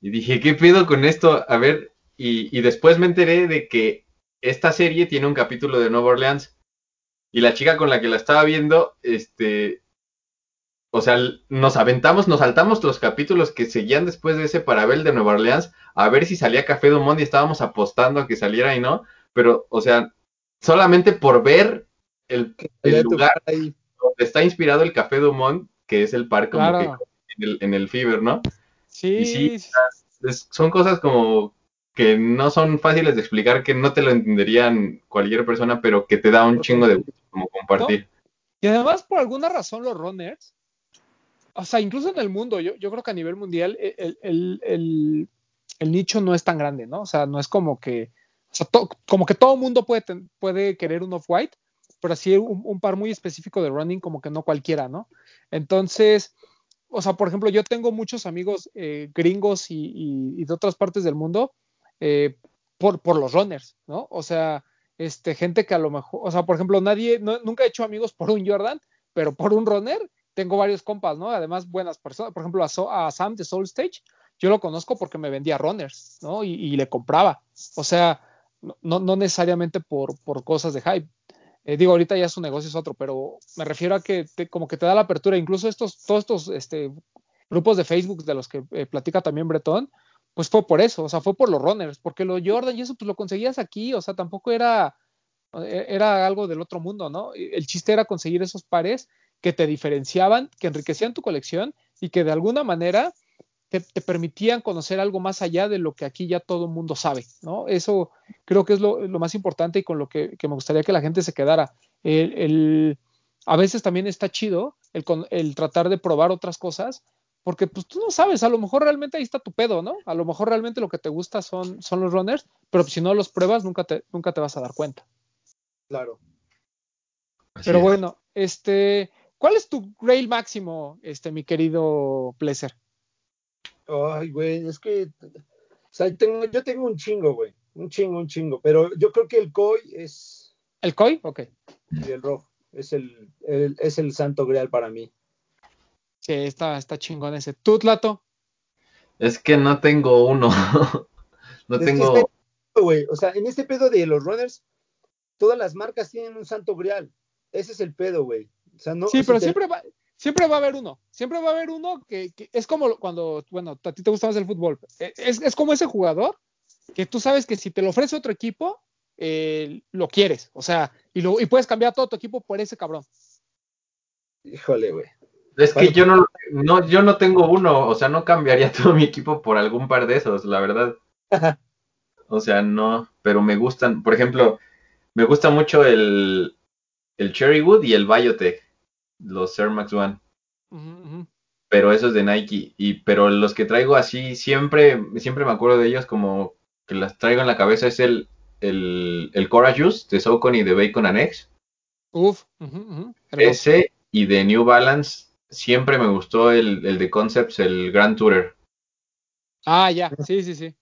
Speaker 4: y dije, ¿qué pido con esto? A ver, y, y después me enteré de que esta serie tiene un capítulo de Nueva Orleans. Y la chica con la que la estaba viendo, este, o sea, nos aventamos, nos saltamos los capítulos que seguían después de ese para de Nueva Orleans, a ver si salía Café Dumont y estábamos apostando a que saliera y no, pero, o sea, solamente por ver el, lugar
Speaker 3: ahí.
Speaker 4: donde está inspirado el Café Dumont, que es el par como
Speaker 2: Claro.
Speaker 4: que en el, en el Fever, ¿no?
Speaker 2: Sí,
Speaker 4: Y sí, Es- son cosas como que no son fáciles de explicar, que no te lo entenderían cualquier persona, pero que te da un chingo de gusto como compartir.
Speaker 2: Y además, por alguna razón, los runners, o sea, incluso en el mundo, yo, yo creo que a nivel mundial, e, el, el- el- el nicho no es tan grande, ¿no? O sea, no es como que, o sea, como que todo mundo puede, puede querer un off-white, pero así un, par muy específico de running, como que no cualquiera, ¿no? Entonces, o sea, por ejemplo, yo tengo muchos amigos eh, gringos y, de otras partes del mundo eh, por, por los runners, ¿no? O sea, este, gente que a lo mejor, o sea, por ejemplo, nadie, nunca he hecho amigos por un Jordan, pero por un runner tengo varios compas, ¿no? Además, buenas personas. Por ejemplo, a, So- a Sam de Soul Stage, yo lo conozco porque me vendía runners, ¿no? Y, y le compraba. O sea, no, no necesariamente por, por cosas de hype. Eh, digo, ahorita ya su negocio es otro, pero me refiero a que te- como que te da la apertura. Incluso estos, todos estos este, grupos de Facebook de los que eh, platica también Bretón, pues fue por eso, o sea, fue por los runners, porque lo Jordan y eso pues lo conseguías aquí, o sea, tampoco era, eh, era algo del otro mundo, ¿no? El chiste era conseguir esos pares que te diferenciaban, que enriquecían tu colección y que de alguna manera te, te permitían conocer algo más allá de lo que aquí ya todo el mundo sabe, ¿no? Eso creo que es lo, lo más importante y con lo que, que me gustaría que la gente se quedara. El, el- a veces también está chido el, tratar de probar otras cosas, porque pues tú no sabes, a lo mejor realmente ahí está tu pedo, ¿no? A lo mejor realmente lo que te gusta son, son los runners, pero si no los pruebas nunca te, nunca te vas a dar cuenta.
Speaker 3: Claro.
Speaker 4: Así
Speaker 2: Pero
Speaker 4: es.
Speaker 2: bueno, este, ¿cuál es tu rail máximo, este, mi querido Pleasure?
Speaker 3: Ay, güey, es que, o sea, tengo, yo tengo un chingo, güey, un chingo, un chingo, pero yo creo que el COI es
Speaker 2: ¿El COI? Ok.
Speaker 3: y el rojo, es el, el- es el santo grial para mí.
Speaker 2: Sí, está, está chingón ese. ¿Tú, Tlato?
Speaker 4: Es que no tengo uno. no
Speaker 3: Es
Speaker 4: tengo.
Speaker 3: güey, o sea, en este pedo de los runners, todas las marcas tienen un santo grial, ese es el pedo, güey. O sea, no,
Speaker 2: Sí, pero
Speaker 3: te-
Speaker 2: siempre va, siempre va a haber uno. Siempre va a haber uno que, que es como cuando, bueno, a ti te gusta más el fútbol. Eh, Es, es como ese jugador que tú sabes que si te lo ofrece otro equipo, eh, lo quieres. O sea, y, lo, y puedes cambiar todo tu equipo por ese cabrón.
Speaker 3: Híjole, güey.
Speaker 4: Es que yo no, no, yo no tengo uno, o sea, no cambiaría todo mi equipo por algún par de esos, la verdad. O sea, no, pero me gustan, por ejemplo, me gusta mucho el, el Cherrywood y el Biotech, los Air Max One, pero esos de Nike, y pero los que traigo así, siempre, siempre me acuerdo de ellos como que las traigo en la cabeza, es el, el, el Courageous de Saucony y de Bacon and Eggs,
Speaker 2: Uf. Hermoso.
Speaker 4: ese y de New Balance, siempre me gustó el, el de Concepts, el Grand Tourer.
Speaker 2: Ah, ya. Sí, sí, sí.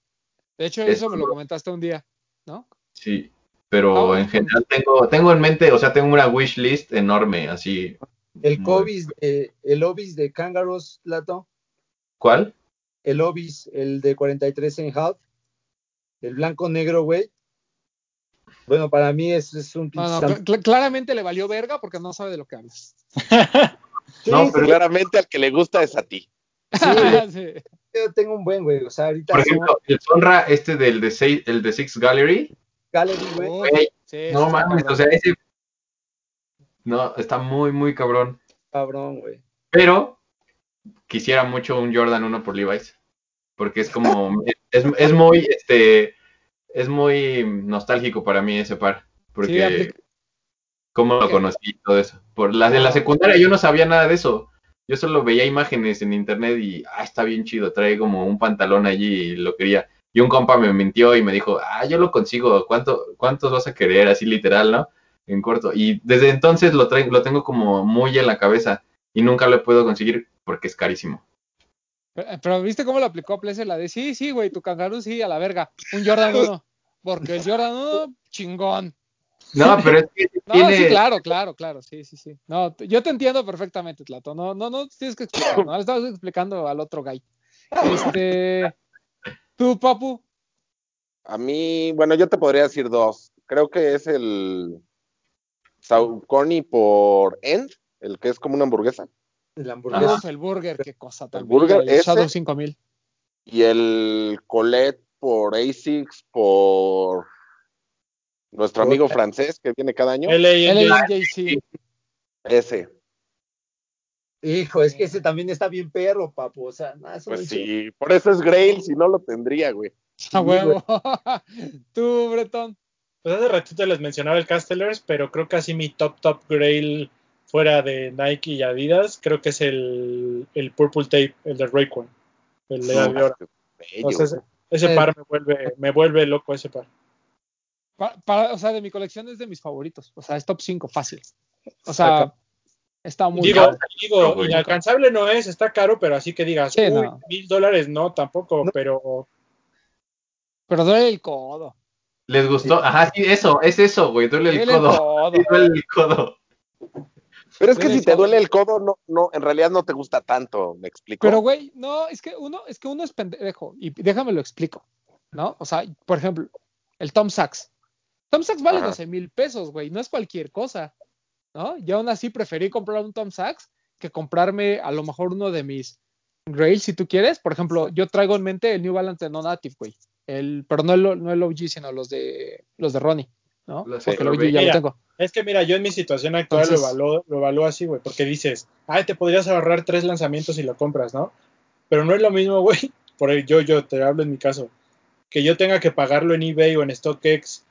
Speaker 2: De hecho,
Speaker 4: Es
Speaker 2: eso me lo comentaste un día, ¿no?
Speaker 4: Sí, pero
Speaker 2: Ah,
Speaker 4: en general tengo, tengo en mente, o sea, tengo una wish list enorme, así.
Speaker 3: El Cobis, de- el Obis de Kangaroos, Lato,
Speaker 4: ¿Cuál?
Speaker 3: el Obis, el de 43 en half, el blanco negro, güey. Bueno, para mí es, es un
Speaker 2: no, no, cl claramente le valió verga porque no sabe de lo que hablas.
Speaker 5: sí, no, pero claramente al que le gusta es a ti.
Speaker 3: Sí, Yo tengo un buen, güey. O sea, ahorita.
Speaker 4: Por ejemplo, el Sonra, este del de, seis, el de Six Gallery.
Speaker 3: Gallery, güey.
Speaker 4: Sí, no mames, o sea, ese. No, está muy, muy cabrón.
Speaker 3: Cabrón, güey.
Speaker 4: Pero quisiera mucho un Jordan 1 por Levi's. Porque es como. es, es muy, este es muy nostálgico para mí ese par. Porque cómo lo conocí y todo eso. Por la de la secundaria yo no sabía nada de eso. Yo solo veía imágenes en internet y ah, está bien chido, trae como un pantalón allí y lo quería. Y un compa me mintió y me dijo, ah, yo lo consigo, ¿cuánto, cuántos vas a querer? Así literal, ¿no? En corto. Y desde entonces lo, lo tengo como muy en la cabeza y nunca lo puedo conseguir porque es carísimo.
Speaker 2: Pero, ¿viste cómo lo aplicó Plese? La de sí, sí, güey, tu kangaroo sí, a la verga. Un Jordan 1. Porque el Jordan 1, chingón.
Speaker 4: No, pero es que
Speaker 2: No, sí, claro, claro, claro, sí, sí, sí. No, yo te entiendo perfectamente, Tlato. No, no, no tienes que explicar, no le estabas explicando al otro guy. Este, tú, Papu.
Speaker 5: A mí, bueno, yo te podría decir dos. Creo que es el Saucony por End, el que es como una hamburguesa.
Speaker 2: El hamburguesa. el burger, qué cosa
Speaker 5: también. El burger,
Speaker 2: el Shadow 5000.
Speaker 5: Y el Colette por ASICS, por nuestro amigo francés que viene cada año.
Speaker 2: LANJC.
Speaker 5: Ese.
Speaker 3: Hijo, es que ese también está bien perro, papu. O sea, nada,
Speaker 5: pues sí, por eso es Grail, si no lo tendría, güey.
Speaker 2: A huevo. Tú, Bretón.
Speaker 6: Pues hace ratito les mencionaba el Castellers, pero creo que así mi top, top Grail fuera de Nike y Adidas, creo que es el, el Purple Tape, el de Rayquan. El de Entonces, ese par me vuelve, me vuelve loco ese par.
Speaker 2: o sea, de mi colección es de mis favoritos. O sea, es top 5, fácil. O sea, está muy
Speaker 6: Digo, digo inalcanzable no es, está caro, pero así que digas, mil dólares no, tampoco, pero.
Speaker 2: Pero duele el codo.
Speaker 4: ¿Les gustó? Ajá, sí, eso, es eso, güey, duele el codo. duele el codo.
Speaker 5: Pero es que si te duele el codo, no, no, en realidad no te gusta tanto, me explico.
Speaker 2: Pero, güey, no, es que uno, es que uno es pendejo, y déjame lo explico, ¿no? O sea, por ejemplo, el Tom Sachs. Tom Sachs vale 12 mil pesos, güey, no es cualquier cosa, ¿no? Yo aún así preferí comprar un Tom Sachs que comprarme a lo mejor uno de mis Grails, si tú quieres. Por ejemplo, yo traigo en mente el New Balance de No Native, güey. El, pero no el, no el OG, sino los de los de Ronnie, ¿no? Porque el OG ya lo tengo.
Speaker 6: Es que mira, yo en mi situación actual lo, evalúo, lo evalúo así, güey, porque dices, ay, te podrías ahorrar tres lanzamientos si lo compras, ¿no? Pero no es lo mismo, güey, por yo, yo te hablo en mi caso, que yo tenga que pagarlo en eBay o en StockX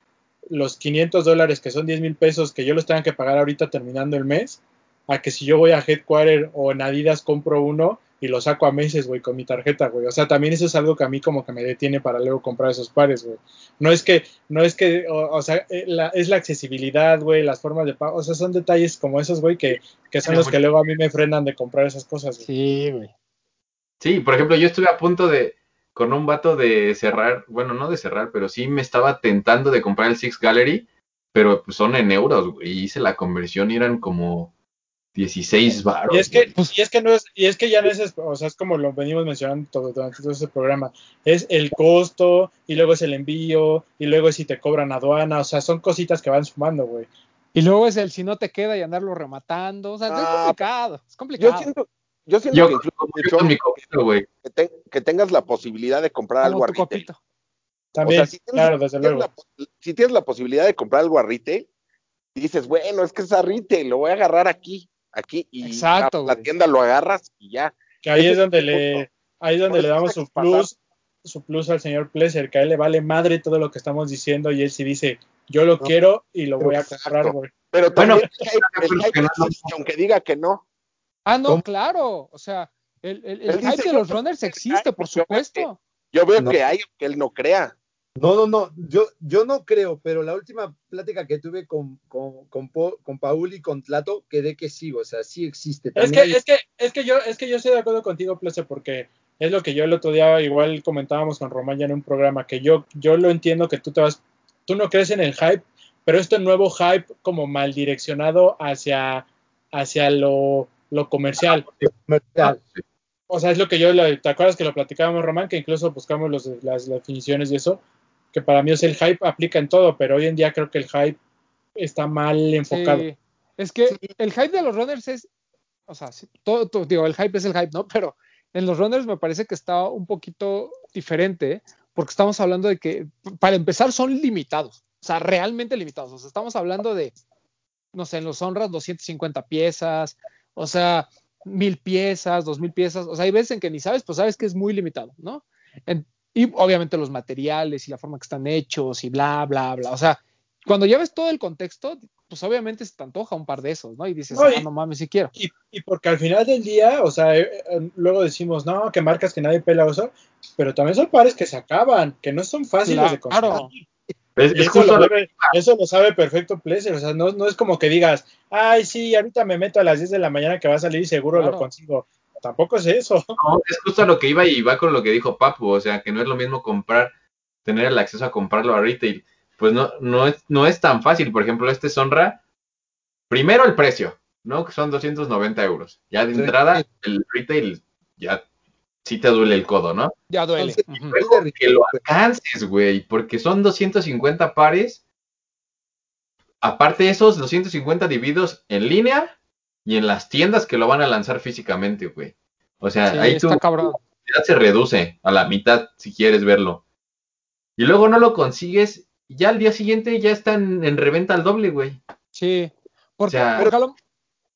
Speaker 6: los 500 dólares, que son 10 mil pesos, que yo los tenga que pagar ahorita terminando el mes, a que si yo voy a Headquarter o en Adidas compro uno y lo saco a meses, güey, con mi tarjeta, güey. O sea, también eso es algo que a mí como que me detiene para luego comprar esos pares, güey. No es que, no es que, o, sea, eh, es la accesibilidad, güey, las formas de pago, o sea, son detalles como esos, güey, que, que son los que luego a mí me frenan de comprar esas cosas, güey.
Speaker 2: Sí, güey.
Speaker 4: Sí, por ejemplo, yo estuve a punto de, con un vato de cerrar, bueno, no de cerrar, pero sí me estaba tentando de comprar el Six Gallery, pero pues son en euros, güey, y hice la conversión y eran como 16 baros.
Speaker 6: Y es que, pues, y es que no es, y es que ya no es, o sea, es como lo venimos mencionando todo, durante todo este programa, es el costo, y luego es el envío, y luego es si te cobran aduana, o sea, son cositas que van sumando, güey.
Speaker 2: Y luego es el si no te queda y andarlo rematando, o sea, es ah, complicado, es complicado.
Speaker 5: Yo siento, yo siento que incluso mucho que, tengas la posibilidad de comprar algo a retail.
Speaker 6: También, claro, desde luego.
Speaker 5: si tienes la posibilidad de comprar algo a retail, dices, bueno, es que es a retail, lo voy a agarrar aquí aquí y
Speaker 2: Exacto,
Speaker 5: la, tienda lo agarras y ya.
Speaker 6: Que ahí es donde le, ahí es donde le damos su plus, su plus al señor Pleasure, que a él le vale madre todo lo que estamos diciendo y él sí dice, yo lo quiero y lo voy a comprar, güey.
Speaker 5: Pero bueno, aunque diga que no.
Speaker 2: Ah, no, claro, o sea, el, el, el hype de los runners existe, por supuesto.
Speaker 5: Yo veo que hay, que él no crea.
Speaker 3: No, no, no, yo, yo no creo, pero la última plática que tuve con, con, con, Paul y con Tlato, quedé que sí, o sea, sí existe.
Speaker 6: Es que, es que, es que yo, es que yo estoy de acuerdo contigo, Place, porque es lo que yo el otro día igual comentábamos con Román ya en un programa, que yo, yo lo entiendo que tú te vas, tú no crees en el hype, pero este nuevo hype como mal direccionado hacia, hacia lo, lo comercial. O sea, es lo que yo, ¿te acuerdas que lo platicábamos, Román? Que incluso buscamos los, las definiciones y eso que para mí es el hype aplica en todo, pero hoy en día creo que el hype está mal enfocado.
Speaker 2: Sí. Es que el hype de los runners es, o sea, todo, todo, digo, el hype es el hype, ¿no? Pero en los runners me parece que está un poquito diferente, porque estamos hablando de que, para empezar, son limitados, o sea, realmente limitados. O sea, estamos hablando de, no sé, en los honras 250 piezas, o sea, mil piezas, dos mil piezas, o sea, hay veces en que ni sabes, pues sabes que es muy limitado, ¿no? En, y obviamente los materiales y la forma que están hechos y bla, bla, bla. O sea, cuando ya ves todo el contexto, pues obviamente se te antoja un par de esos, ¿no? Y dices, no, ah, no mames, si quiero.
Speaker 6: Y, y, porque al final del día, o sea, eh, eh, luego decimos, no, que marcas que nadie pela eso, pero también son pares que se acaban, que no son fáciles
Speaker 2: claro,
Speaker 6: de conseguir.
Speaker 2: Claro.
Speaker 4: Es, es
Speaker 6: Eso lo,
Speaker 4: lo-
Speaker 6: sabe, eso lo sabe perfecto Pleasure, o sea, no, no es como que digas, ay, sí, ahorita me meto a las 10 de la mañana que va a salir y seguro
Speaker 2: Claro.
Speaker 6: lo consigo. Tampoco es eso.
Speaker 4: No, es justo a lo que iba y va con lo que dijo Papu, o sea, que no es lo mismo comprar, tener el acceso a comprarlo a retail. Pues no, no, es, no es tan fácil. Por ejemplo, este Sonra, primero el precio, ¿no? Que son 290 euros. Ya de
Speaker 3: Sí.
Speaker 4: entrada, el retail ya sí te duele el codo, ¿no?
Speaker 2: Ya duele.
Speaker 3: Entonces,
Speaker 4: que lo alcances, güey, porque son 250 pares. Aparte de esos 250 divididos en línea y en las tiendas que lo van a lanzar físicamente, güey. O sea,
Speaker 2: Sí,
Speaker 4: ahí tu ya se reduce a la mitad si quieres verlo. Y luego no lo consigues, y ya al día siguiente ya están en reventa al doble, güey.
Speaker 2: Sí. Porque,
Speaker 4: O sea,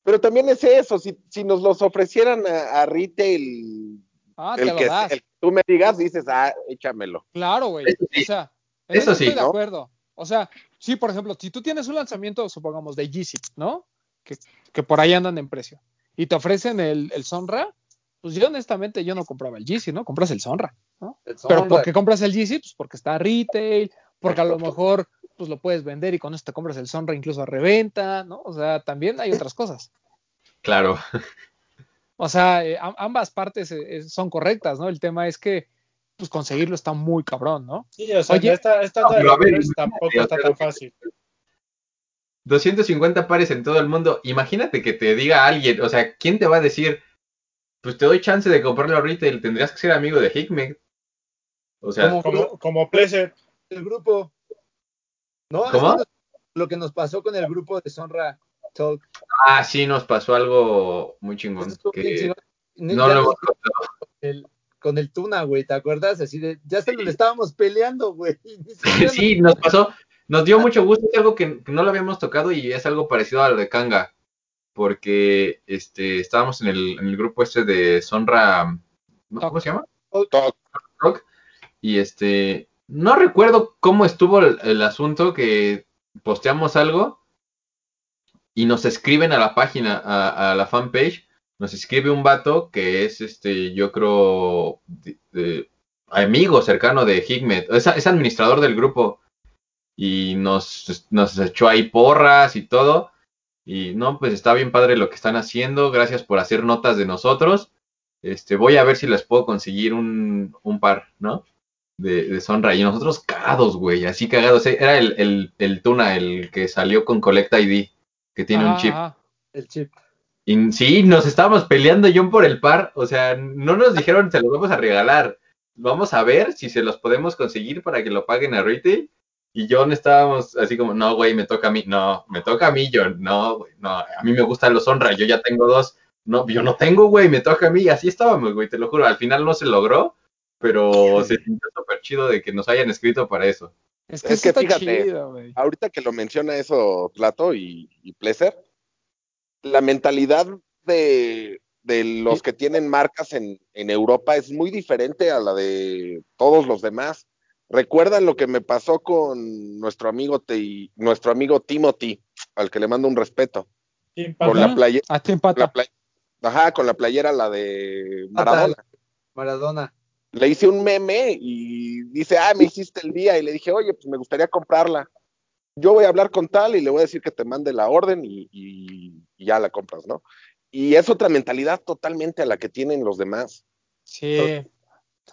Speaker 5: Pero también es eso, si, si nos los ofrecieran a, a retail,
Speaker 2: ah, te lo das.
Speaker 5: el que tú me digas, dices, ah, échamelo.
Speaker 2: Claro, güey.
Speaker 4: Eso sí.
Speaker 2: O sea,
Speaker 4: Eso
Speaker 2: eso
Speaker 4: sí,
Speaker 2: estoy de acuerdo. O sea, sí, por ejemplo, si tú tienes un lanzamiento, supongamos, de Yeezy, ¿no? Que, que por ahí andan en precio. Y te ofrecen el, el Sonra, pues yo honestamente yo no compraba el Yeezy, ¿no? Compras el Sonra, ¿no?
Speaker 3: el
Speaker 2: Pero
Speaker 3: Sonra.
Speaker 2: ¿por qué compras el Yeezy? Pues porque está retail, porque a lo mejor pues lo puedes vender y con eso te compras el Sonra incluso a reventa, ¿no? O sea, también hay otras cosas.
Speaker 4: Claro.
Speaker 2: O sea, eh, am- ambas partes eh, eh, son correctas, ¿no? El tema es que pues conseguirlo está muy cabrón, ¿no?
Speaker 6: Sí, o sea,
Speaker 2: Oye,
Speaker 6: esta, esta
Speaker 4: no,
Speaker 6: de
Speaker 4: pero ver,
Speaker 6: tampoco está tan fácil.
Speaker 4: 250 pares en todo el mundo. Imagínate que te diga alguien, o sea, ¿quién te va a decir? Pues te doy chance de comprarlo a retail, tendrías que ser amigo de Hickman. O sea.
Speaker 6: Como, como Pleasure.
Speaker 3: el grupo. No,
Speaker 4: ¿Cómo?
Speaker 3: lo que nos pasó con el grupo de Sonra Talk.
Speaker 4: ah, sí, nos pasó algo muy chingón. Que no
Speaker 3: Ya
Speaker 4: lo
Speaker 3: nos-
Speaker 4: hemos contado.
Speaker 3: el- con el Tuna, güey, ¿te acuerdas? Así de, ya se lo le estábamos peleando, güey.
Speaker 4: Sí, nos pasó, nos dio mucho gusto, es algo que, que no lo habíamos tocado y es algo parecido a lo de Kanga, porque este estábamos en el, en el grupo este de Sonra, ¿no? ¿cómo se llama?
Speaker 5: Toc.
Speaker 4: Rock, y este, no recuerdo cómo estuvo el, el asunto que posteamos algo y nos escriben a la página, a, a la fanpage, nos escribe un vato que es este, yo creo, de- de- amigo cercano de Higmet, es, es administrador del grupo y nos, nos echó ahí porras y todo. Y no, pues está bien padre lo que están haciendo. Gracias por hacer notas de nosotros. Este, voy a ver si les puedo conseguir un, un par, ¿no? De, de Sonra. Y nosotros cagados, güey, así cagados. Eh, Era el, el, el Tuna, el que salió con Collect ID, que tiene un
Speaker 2: Ajá,
Speaker 4: chip.
Speaker 2: ajá.
Speaker 3: El chip.
Speaker 4: Y sí, nos estábamos peleando yo por el par. O sea, no nos dijeron se los vamos a regalar. Vamos a ver si se los podemos conseguir para que lo paguen a retail. Y John estábamos así como, no, güey, me toca a mí. No, me toca a mí, John. No, güey, no. A mí me gustan los honra. Yo ya tengo dos. No, yo no tengo, güey, me toca a mí. Y así estábamos, güey, te lo juro. Al final no se logró, pero se sintió súper chido de que nos hayan escrito para eso.
Speaker 2: Es que,
Speaker 5: Es
Speaker 2: sí
Speaker 5: que
Speaker 2: está
Speaker 5: fíjate,
Speaker 2: chido, güey.
Speaker 5: Ahorita que lo menciona eso, Plato y, y Pleasure, la mentalidad de, de los que tienen marcas en, en Europa es muy diferente a la de todos los demás. ¿Recuerdan lo que me pasó con nuestro amigo, Te- nuestro amigo Timothy, al que le mando un respeto? Con la
Speaker 2: A ti
Speaker 5: con
Speaker 2: empata.
Speaker 5: la play- ajá, con la playera, la de Maradona.
Speaker 3: Maradona.
Speaker 5: Le hice un meme y dice, ah, me hiciste el día. Y le dije, oye, pues me gustaría comprarla. Yo voy a hablar con tal y le voy a decir que te mande la orden y, y- y ya la compras, ¿no? Y es otra mentalidad totalmente a la que tienen los demás.
Speaker 2: Sí.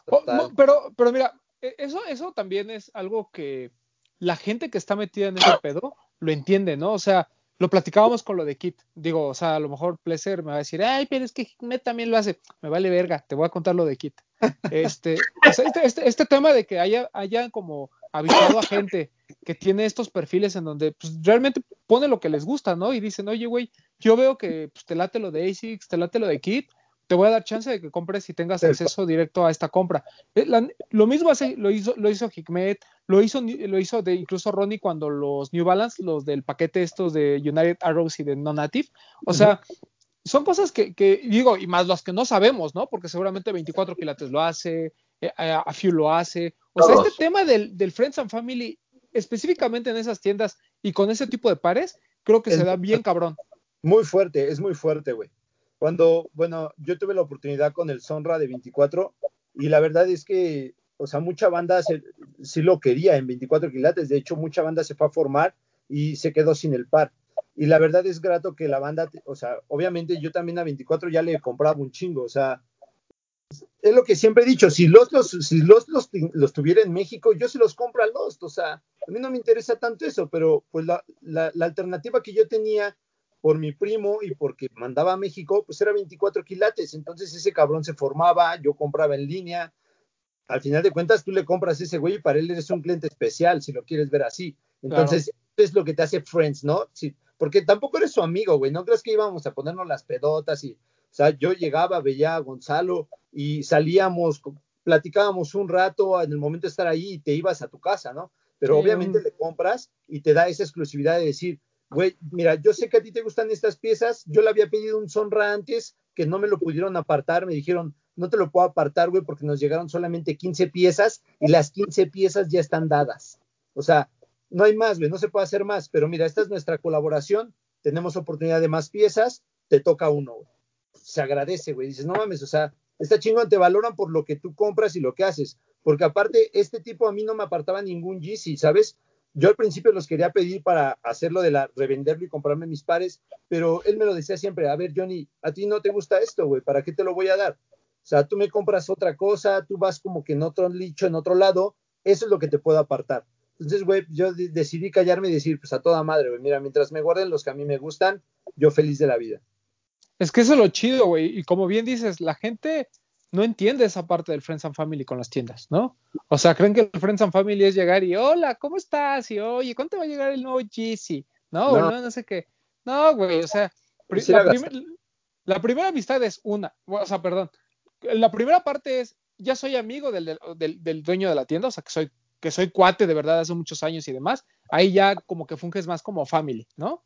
Speaker 2: Oh, pero, pero mira, eso, eso también es algo que la gente que está metida en ese pedo lo entiende, ¿no? O sea, lo platicábamos con lo de Kit. Digo, o sea, a lo mejor Pleasure me va a decir, ay, pero es que Met también lo hace. Me vale verga, te voy a contar lo de Kit. Este, este, este, este tema de que haya, como habituado a gente que tiene estos perfiles en donde pues, realmente pone lo que les gusta, ¿no? Y dicen, oye, güey, yo veo que pues, te late lo de ASICS, te late lo de Kit, te voy a dar chance de que compres y tengas acceso directo a esta compra. Eh, lo mismo hace, lo hizo, lo hizo Hikmet, lo hizo, lo hizo de incluso Ronnie cuando los New Balance, los del paquete estos de United Arrows y de Non-Native, o sea, son cosas que, que, digo, y más las que no sabemos, ¿no? Porque seguramente 24 Pilates lo hace, eh, a Few lo hace. O sea, este tema del, del, Friends and Family, específicamente en esas tiendas y con ese tipo de pares, creo que se da bien cabrón.
Speaker 3: Muy fuerte, es muy fuerte, güey. Cuando, bueno, yo tuve la oportunidad con el Sonra de 24 y la verdad es que, o sea, mucha banda sí lo quería en 24 quilates. De hecho, mucha banda se fue a formar y se quedó sin el par. Y la verdad es grato que la banda, o sea, obviamente yo también a 24 ya le compraba un chingo, o sea, es lo que siempre he dicho, si los, los, si los, los, los tuviera en México, yo se los compro a Lost, o sea, a mí no me interesa tanto eso, pero pues la, la, la alternativa que yo tenía por mi primo y porque mandaba a México, pues era 24 quilates. Entonces ese cabrón se formaba, yo compraba en línea. Al final de cuentas, tú le compras a ese güey y para él eres un cliente especial, si lo quieres ver así. Entonces, es lo que te hace friends, ¿no? Sí, porque tampoco eres su amigo, güey. No crees que íbamos a ponernos las pedotas y, o sea, yo llegaba, veía a Gonzalo y salíamos, platicábamos un rato en el momento de estar ahí y te ibas a tu casa, ¿no? Pero obviamente le compras y te da esa exclusividad de decir, güey, mira, yo sé que a ti te gustan estas piezas, yo le había pedido un Sonra antes que no me lo pudieron apartar, me dijeron, no te lo puedo apartar, güey, porque nos llegaron solamente 15 piezas y las 15 piezas ya están dadas. O sea, no hay más, güey, no se puede hacer más, pero mira, esta es nuestra colaboración, tenemos oportunidad de más piezas, te toca uno, güey. Se agradece, güey, dices, no mames, o sea, está chingón, te valoran por lo que tú compras y lo que haces, porque aparte, este tipo a mí no me apartaba ningún Yeezy, ¿sabes? Yo al principio los quería pedir para hacerlo de la revenderlo y comprarme mis pares, pero él me lo decía siempre, a ver Johnny, a ti no te gusta esto, güey, ¿para qué te lo voy a dar? O sea, tú me compras otra cosa, tú vas como que en otro licho, en otro lado, eso es lo que te puedo apartar. Entonces, güey, yo decidí callarme y decir, pues a toda madre, güey, mira, mientras me guarden los que a mí me gustan, yo feliz de la vida.
Speaker 2: Es que eso es lo chido, güey, y como bien dices, la gente no entiende esa parte del Friends and Family con las tiendas, ¿no? O sea, creen que el Friends and Family es llegar y, hola, ¿cómo estás? Y, oye, ¿cuánto va a llegar el nuevo Yeezy? No, no, no, sé qué. No, güey, o sea, la, primera amistad es una, o sea, perdón, la primera parte es, ya soy amigo del, del, dueño de la tienda, o sea, que soy, que soy cuate de verdad hace muchos años y demás, ahí ya como que funges más como family, ¿no?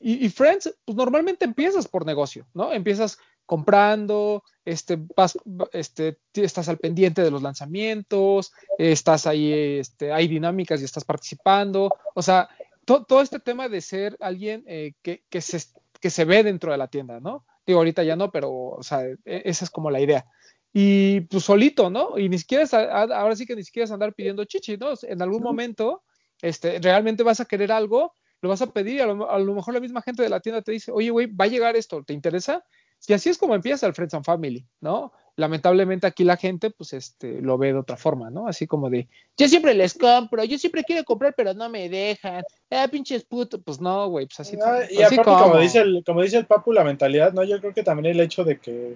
Speaker 2: Y, y, Friends, pues normalmente empiezas por negocio, ¿no? Empiezas comprando, este, vas, este, estás al pendiente de los lanzamientos, estás ahí, este, hay dinámicas y estás participando, o sea, todo este tema de ser alguien eh, que, que, se, que se ve dentro de la tienda, ¿no? Digo, ahorita ya no, pero, o sea, e, esa es como la idea. Y pues solito, ¿no? Y ni siquiera, ahora sí que ni siquiera es andar pidiendo chichi, ¿no? En algún momento, este, realmente vas a querer algo, lo vas a pedir, a lo, a lo mejor la misma gente de la tienda te dice, oye, güey, va a llegar esto, ¿te interesa? Y así es como empieza el Friends and Family, ¿no? Lamentablemente aquí la gente, pues, este, lo ve de otra forma, ¿no? Así como de, yo siempre les compro, yo siempre quiero comprar, pero no me dejan. Ah, pinches puto, pues no, güey, pues así.
Speaker 6: Ah, y aparte, como... dice el, como dice el Papu, la mentalidad, ¿no? Yo creo que también el hecho de que,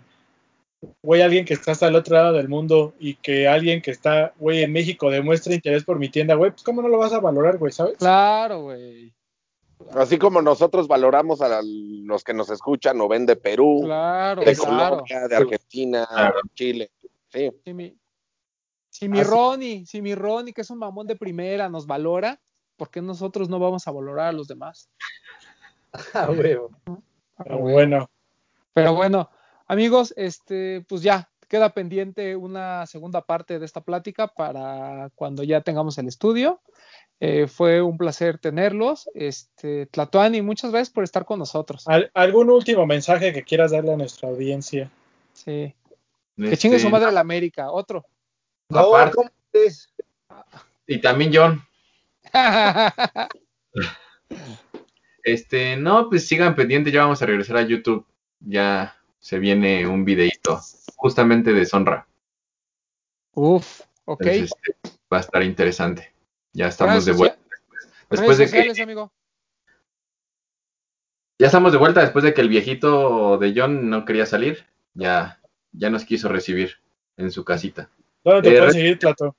Speaker 6: güey, alguien que está hasta el otro lado del mundo y que alguien que está, güey, en México demuestre interés por mi tienda, güey, pues cómo no lo vas a valorar, güey, ¿sabes?
Speaker 2: Claro, güey.
Speaker 5: Así como nosotros valoramos a los que nos escuchan o ven de Perú, de Colombia, de Argentina, de Chile. Sí.
Speaker 2: Si mi, si mi Ronnie, si mi Ronnie, que es un mamón de primera, nos valora, ¿por qué nosotros no vamos a valorar a los demás?
Speaker 3: Ah,
Speaker 6: ah, bueno.
Speaker 2: Pero bueno, amigos, este, pues ya queda pendiente una segunda parte de esta plática para cuando ya tengamos el estudio. Eh, fue un placer tenerlos. Este, Tlatuani, muchas gracias por estar con nosotros.
Speaker 6: ¿Algún último mensaje que quieras darle a nuestra audiencia?
Speaker 2: Sí. Que chingue su madre la América. Otro.
Speaker 3: No, ¿cómo es?
Speaker 4: Y también John. este, no, pues sigan pendientes, ya vamos a regresar a YouTube. Ya se viene un videito justamente de Sonra.
Speaker 2: Uf, ok.
Speaker 4: Este, va a estar interesante. Ya estamos de vuelta. Después, de que... Ya estamos de vuelta después de que el viejito de John no quería salir. Ya, ya nos quiso recibir en su casita.
Speaker 6: ¿Dónde te eh, puedes seguir, Plato?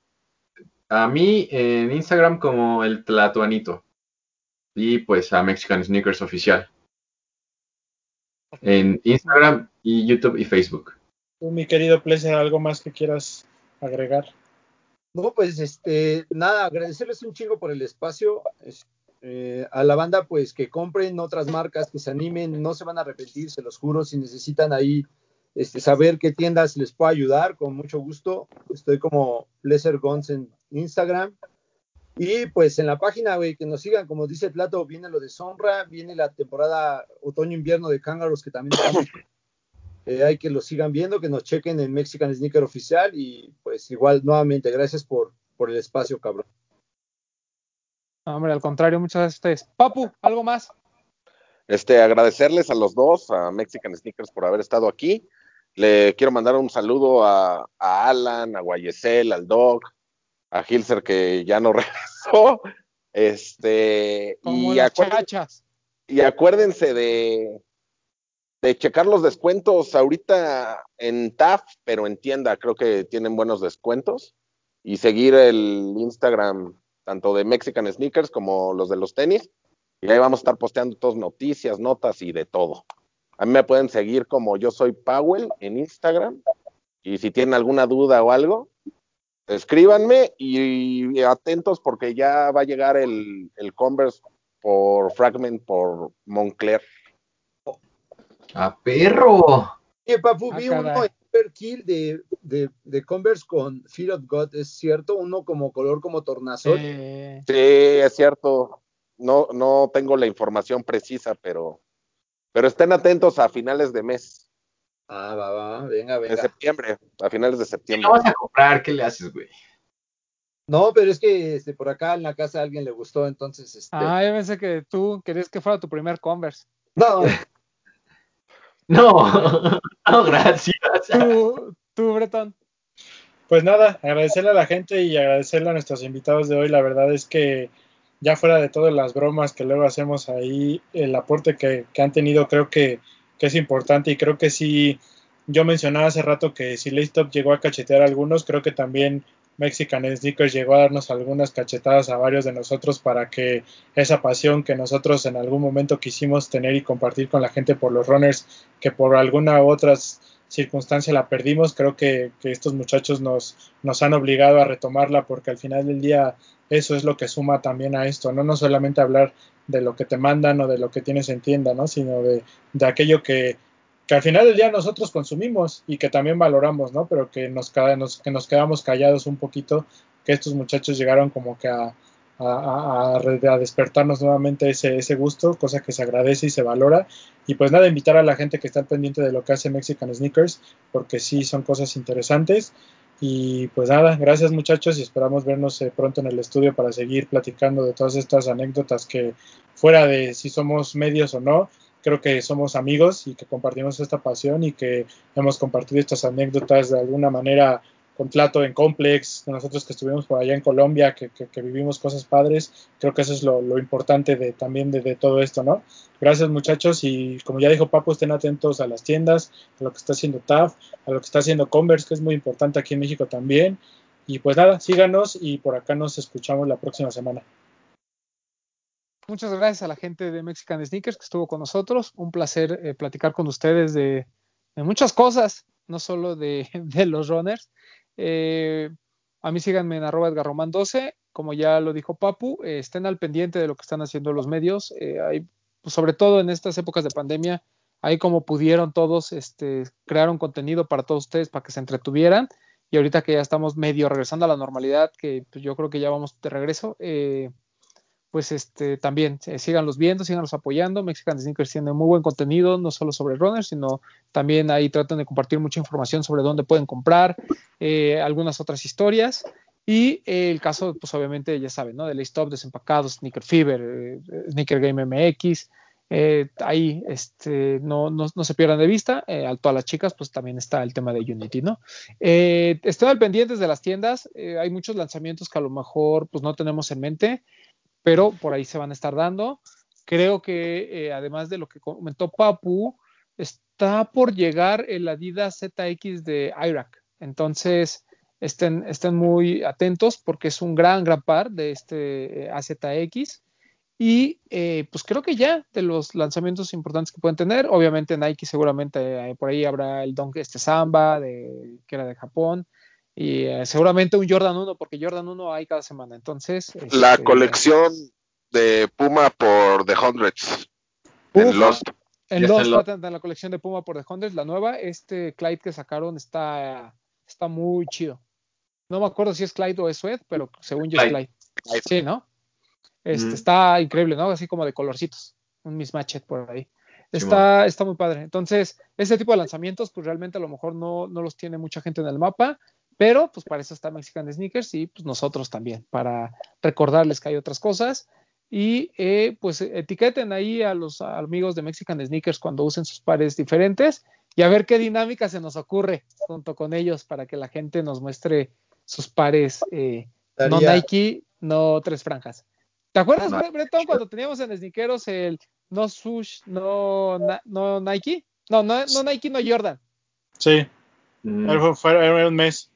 Speaker 4: A mí en Instagram como el Tlatuanito. Y pues a Mexican Sneakers Oficial. En Instagram y YouTube y Facebook.
Speaker 6: Tú, mi querido Pleasure, ¿algo más que quieras agregar?
Speaker 3: No, pues este, nada, agradecerles un chingo por el espacio. Eh, a la banda, pues que compren otras marcas, que se animen, no se van a arrepentir, se los juro. Si necesitan ahí este, saber qué tiendas les puedo ayudar, con mucho gusto. Estoy como Pleasure Guns en Instagram. Y pues en la página, güey, que nos sigan, como dice Plato, viene lo de Sonra, viene la temporada otoño-invierno de Kangaroos, que también estamos eh, hay que lo sigan viendo, que nos chequen en Mexican Sneaker Oficial y pues igual nuevamente gracias por, por el espacio, cabrón.
Speaker 2: hombre, al contrario, muchas gracias a ustedes. Papu, ¿algo más?
Speaker 5: Este, agradecerles a los dos, a Mexican Sneakers por haber estado aquí. Le quiero mandar un saludo a, Alan, a Guayesel, al Doc, a Hilser que ya no regresó. Este,
Speaker 2: y,
Speaker 5: y acuérdense de, de checar los descuentos ahorita en TAF, pero en tienda creo que tienen buenos descuentos. Y seguir el Instagram tanto de Mexican Sneakers como los de los tenis. Y ahí vamos a estar posteando todas noticias, notas y de todo. A mí me pueden seguir como yo soy Powell en Instagram. Y si tienen alguna duda o algo, escríbanme y, atentos porque ya va a llegar el, el Converse por Fragment por Moncler.
Speaker 4: ¡A perro!
Speaker 3: Oye, Papu, ah, vi uno en Kill de, de, de, Converse con Fear of God, ¿es cierto? Uno como color como tornasol.
Speaker 5: Sí, es cierto. No, no tengo la información precisa, pero, pero estén atentos a finales de mes.
Speaker 3: Ah, va, va, venga, venga.
Speaker 5: En septiembre, a finales de septiembre.
Speaker 4: ¿Qué vas a comprar? ¿Qué le haces, güey?
Speaker 3: No, pero es que este, por acá en la casa a alguien le gustó, entonces. Este...
Speaker 2: Ah, yo pensé que tú querías que fuera tu primer Converse.
Speaker 3: No,
Speaker 4: No, no, gracias.
Speaker 2: ¿Tú, tú, Bretón?
Speaker 6: Pues nada, agradecerle a la gente y agradecerle a nuestros invitados de hoy. La verdad es que ya fuera de todas las bromas que luego hacemos ahí, el aporte que, han tenido creo que, es importante y creo que sí, yo mencionaba hace rato que si Laystop llegó a cachetear a algunos, creo que también Mexican Sneakers llegó a darnos algunas cachetadas a varios de nosotros para que esa pasión que nosotros en algún momento quisimos tener y compartir con la gente por los runners, que por alguna u otra circunstancia la perdimos, creo que, estos muchachos nos, nos han obligado a retomarla porque al final del día eso es lo que suma también a esto, no, no solamente hablar de lo que te mandan o de lo que tienes en tienda, ¿no? sino de, de aquello que, que al final del día nosotros consumimos y que también valoramos, ¿no? Pero que nos, que nos quedamos callados un poquito, que estos muchachos llegaron como que a, a, despertarnos nuevamente ese, gusto, cosa que se agradece y se valora. Y pues nada, invitar a la gente que está pendiente de lo que hace Mexican Sneakers, porque sí son cosas interesantes. Y pues nada, gracias muchachos y esperamos vernos eh, pronto en el estudio para seguir platicando de todas estas anécdotas que fuera de si somos medios o no, creo que somos amigos y que compartimos esta pasión y que hemos compartido estas anécdotas de alguna manera con Plato en Complex, nosotros que estuvimos por allá en Colombia, que, vivimos cosas padres, creo que eso es lo, importante de, también de, todo esto, ¿no? Gracias muchachos y como ya dijo Papo, estén atentos a las tiendas, a lo que está haciendo TAF, a lo que está haciendo Converse, que es muy importante aquí en México también. Y pues nada, síganos y por acá nos escuchamos la próxima semana.
Speaker 2: Muchas gracias a la gente de Mexican Sneakers que estuvo con nosotros. Un placer eh, platicar con ustedes de, muchas cosas, no solo de, los runners. Eh, a mí síganme en arroba edgarroman12. Como ya lo dijo Papu, eh, estén al pendiente de lo que están haciendo los medios. Pues, sobre todo en estas épocas de pandemia, ahí como pudieron todos, este, crearon contenido para todos ustedes para que se entretuvieran. Y ahorita que ya estamos medio regresando a la normalidad, que pues, yo creo que ya vamos de regreso, pues este también eh, síganlos viendo, síganlos apoyando. Mexican Sneakers tiene muy buen contenido, no solo sobre runners, sino también ahí tratan de compartir mucha información sobre dónde pueden comprar, eh, algunas otras historias. Y eh, el caso, pues obviamente ya saben, ¿no? De Stop, Desempacados, Sneaker Fever, Sneaker Game MX. ahí este, no, no, no, se pierdan de vista. a todas las chicas, pues también está el tema de Unity, ¿no? estén al pendientes de las tiendas. hay muchos lanzamientos que a lo mejor pues no tenemos en mente pero por ahí se van a estar dando. Creo que eh, además de lo que comentó Papu, está por llegar el Adidas ZX de Irak. Entonces, estén, muy atentos porque es un gran, gran par de este eh, AZX. Y eh, pues creo que ya de los lanzamientos importantes que pueden tener, obviamente Nike seguramente por ahí habrá el Don este Samba, que era de Japón, y seguramente un Jordan 1, porque Jordan 1 hay cada semana. Entonces.
Speaker 5: La este, colección de Puma por The Hundreds. en Lost.
Speaker 2: En Lost, en la colección de Puma por The Hundreds, la nueva, este Clyde que sacaron está, está muy chido. No me acuerdo si es Clyde o es Sued, pero según yo es Clyde. Sí, ¿no? Este, Está increíble, ¿no? Así como de colorcitos. Un mismatchet por ahí. Está, está muy padre. Entonces, ese tipo de lanzamientos, pues realmente a lo mejor no, no los tiene mucha gente en el mapa, pero pues para eso está Mexican Sneakers y pues nosotros también, para recordarles que hay otras cosas. Y eh, pues etiqueten ahí a los amigos de Mexican Sneakers cuando usen sus pares diferentes y a ver qué dinámica se nos ocurre junto con ellos para que la gente nos muestre sus pares eh, no Nike, no tres franjas. ¿Te acuerdas, Breton, cuando teníamos en Sneakeros el no Sush, no, no Nike? No, no, no Nike, no Jordan.
Speaker 6: Sí. Mm. Fue, un mes.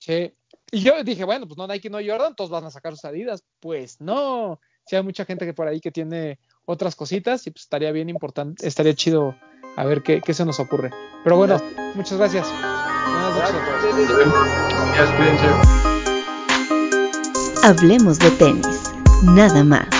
Speaker 2: Sí. Y yo dije, bueno, pues no Nike, no Jordan, todos van a sacar sus Adidas. Pues no. Sí, hay mucha gente que por ahí que tiene otras cositas y pues estaría bien importante, estaría chido a ver qué, qué se nos ocurre. Pero bueno, muchas gracias.
Speaker 1: Hablemos de tenis, nada más.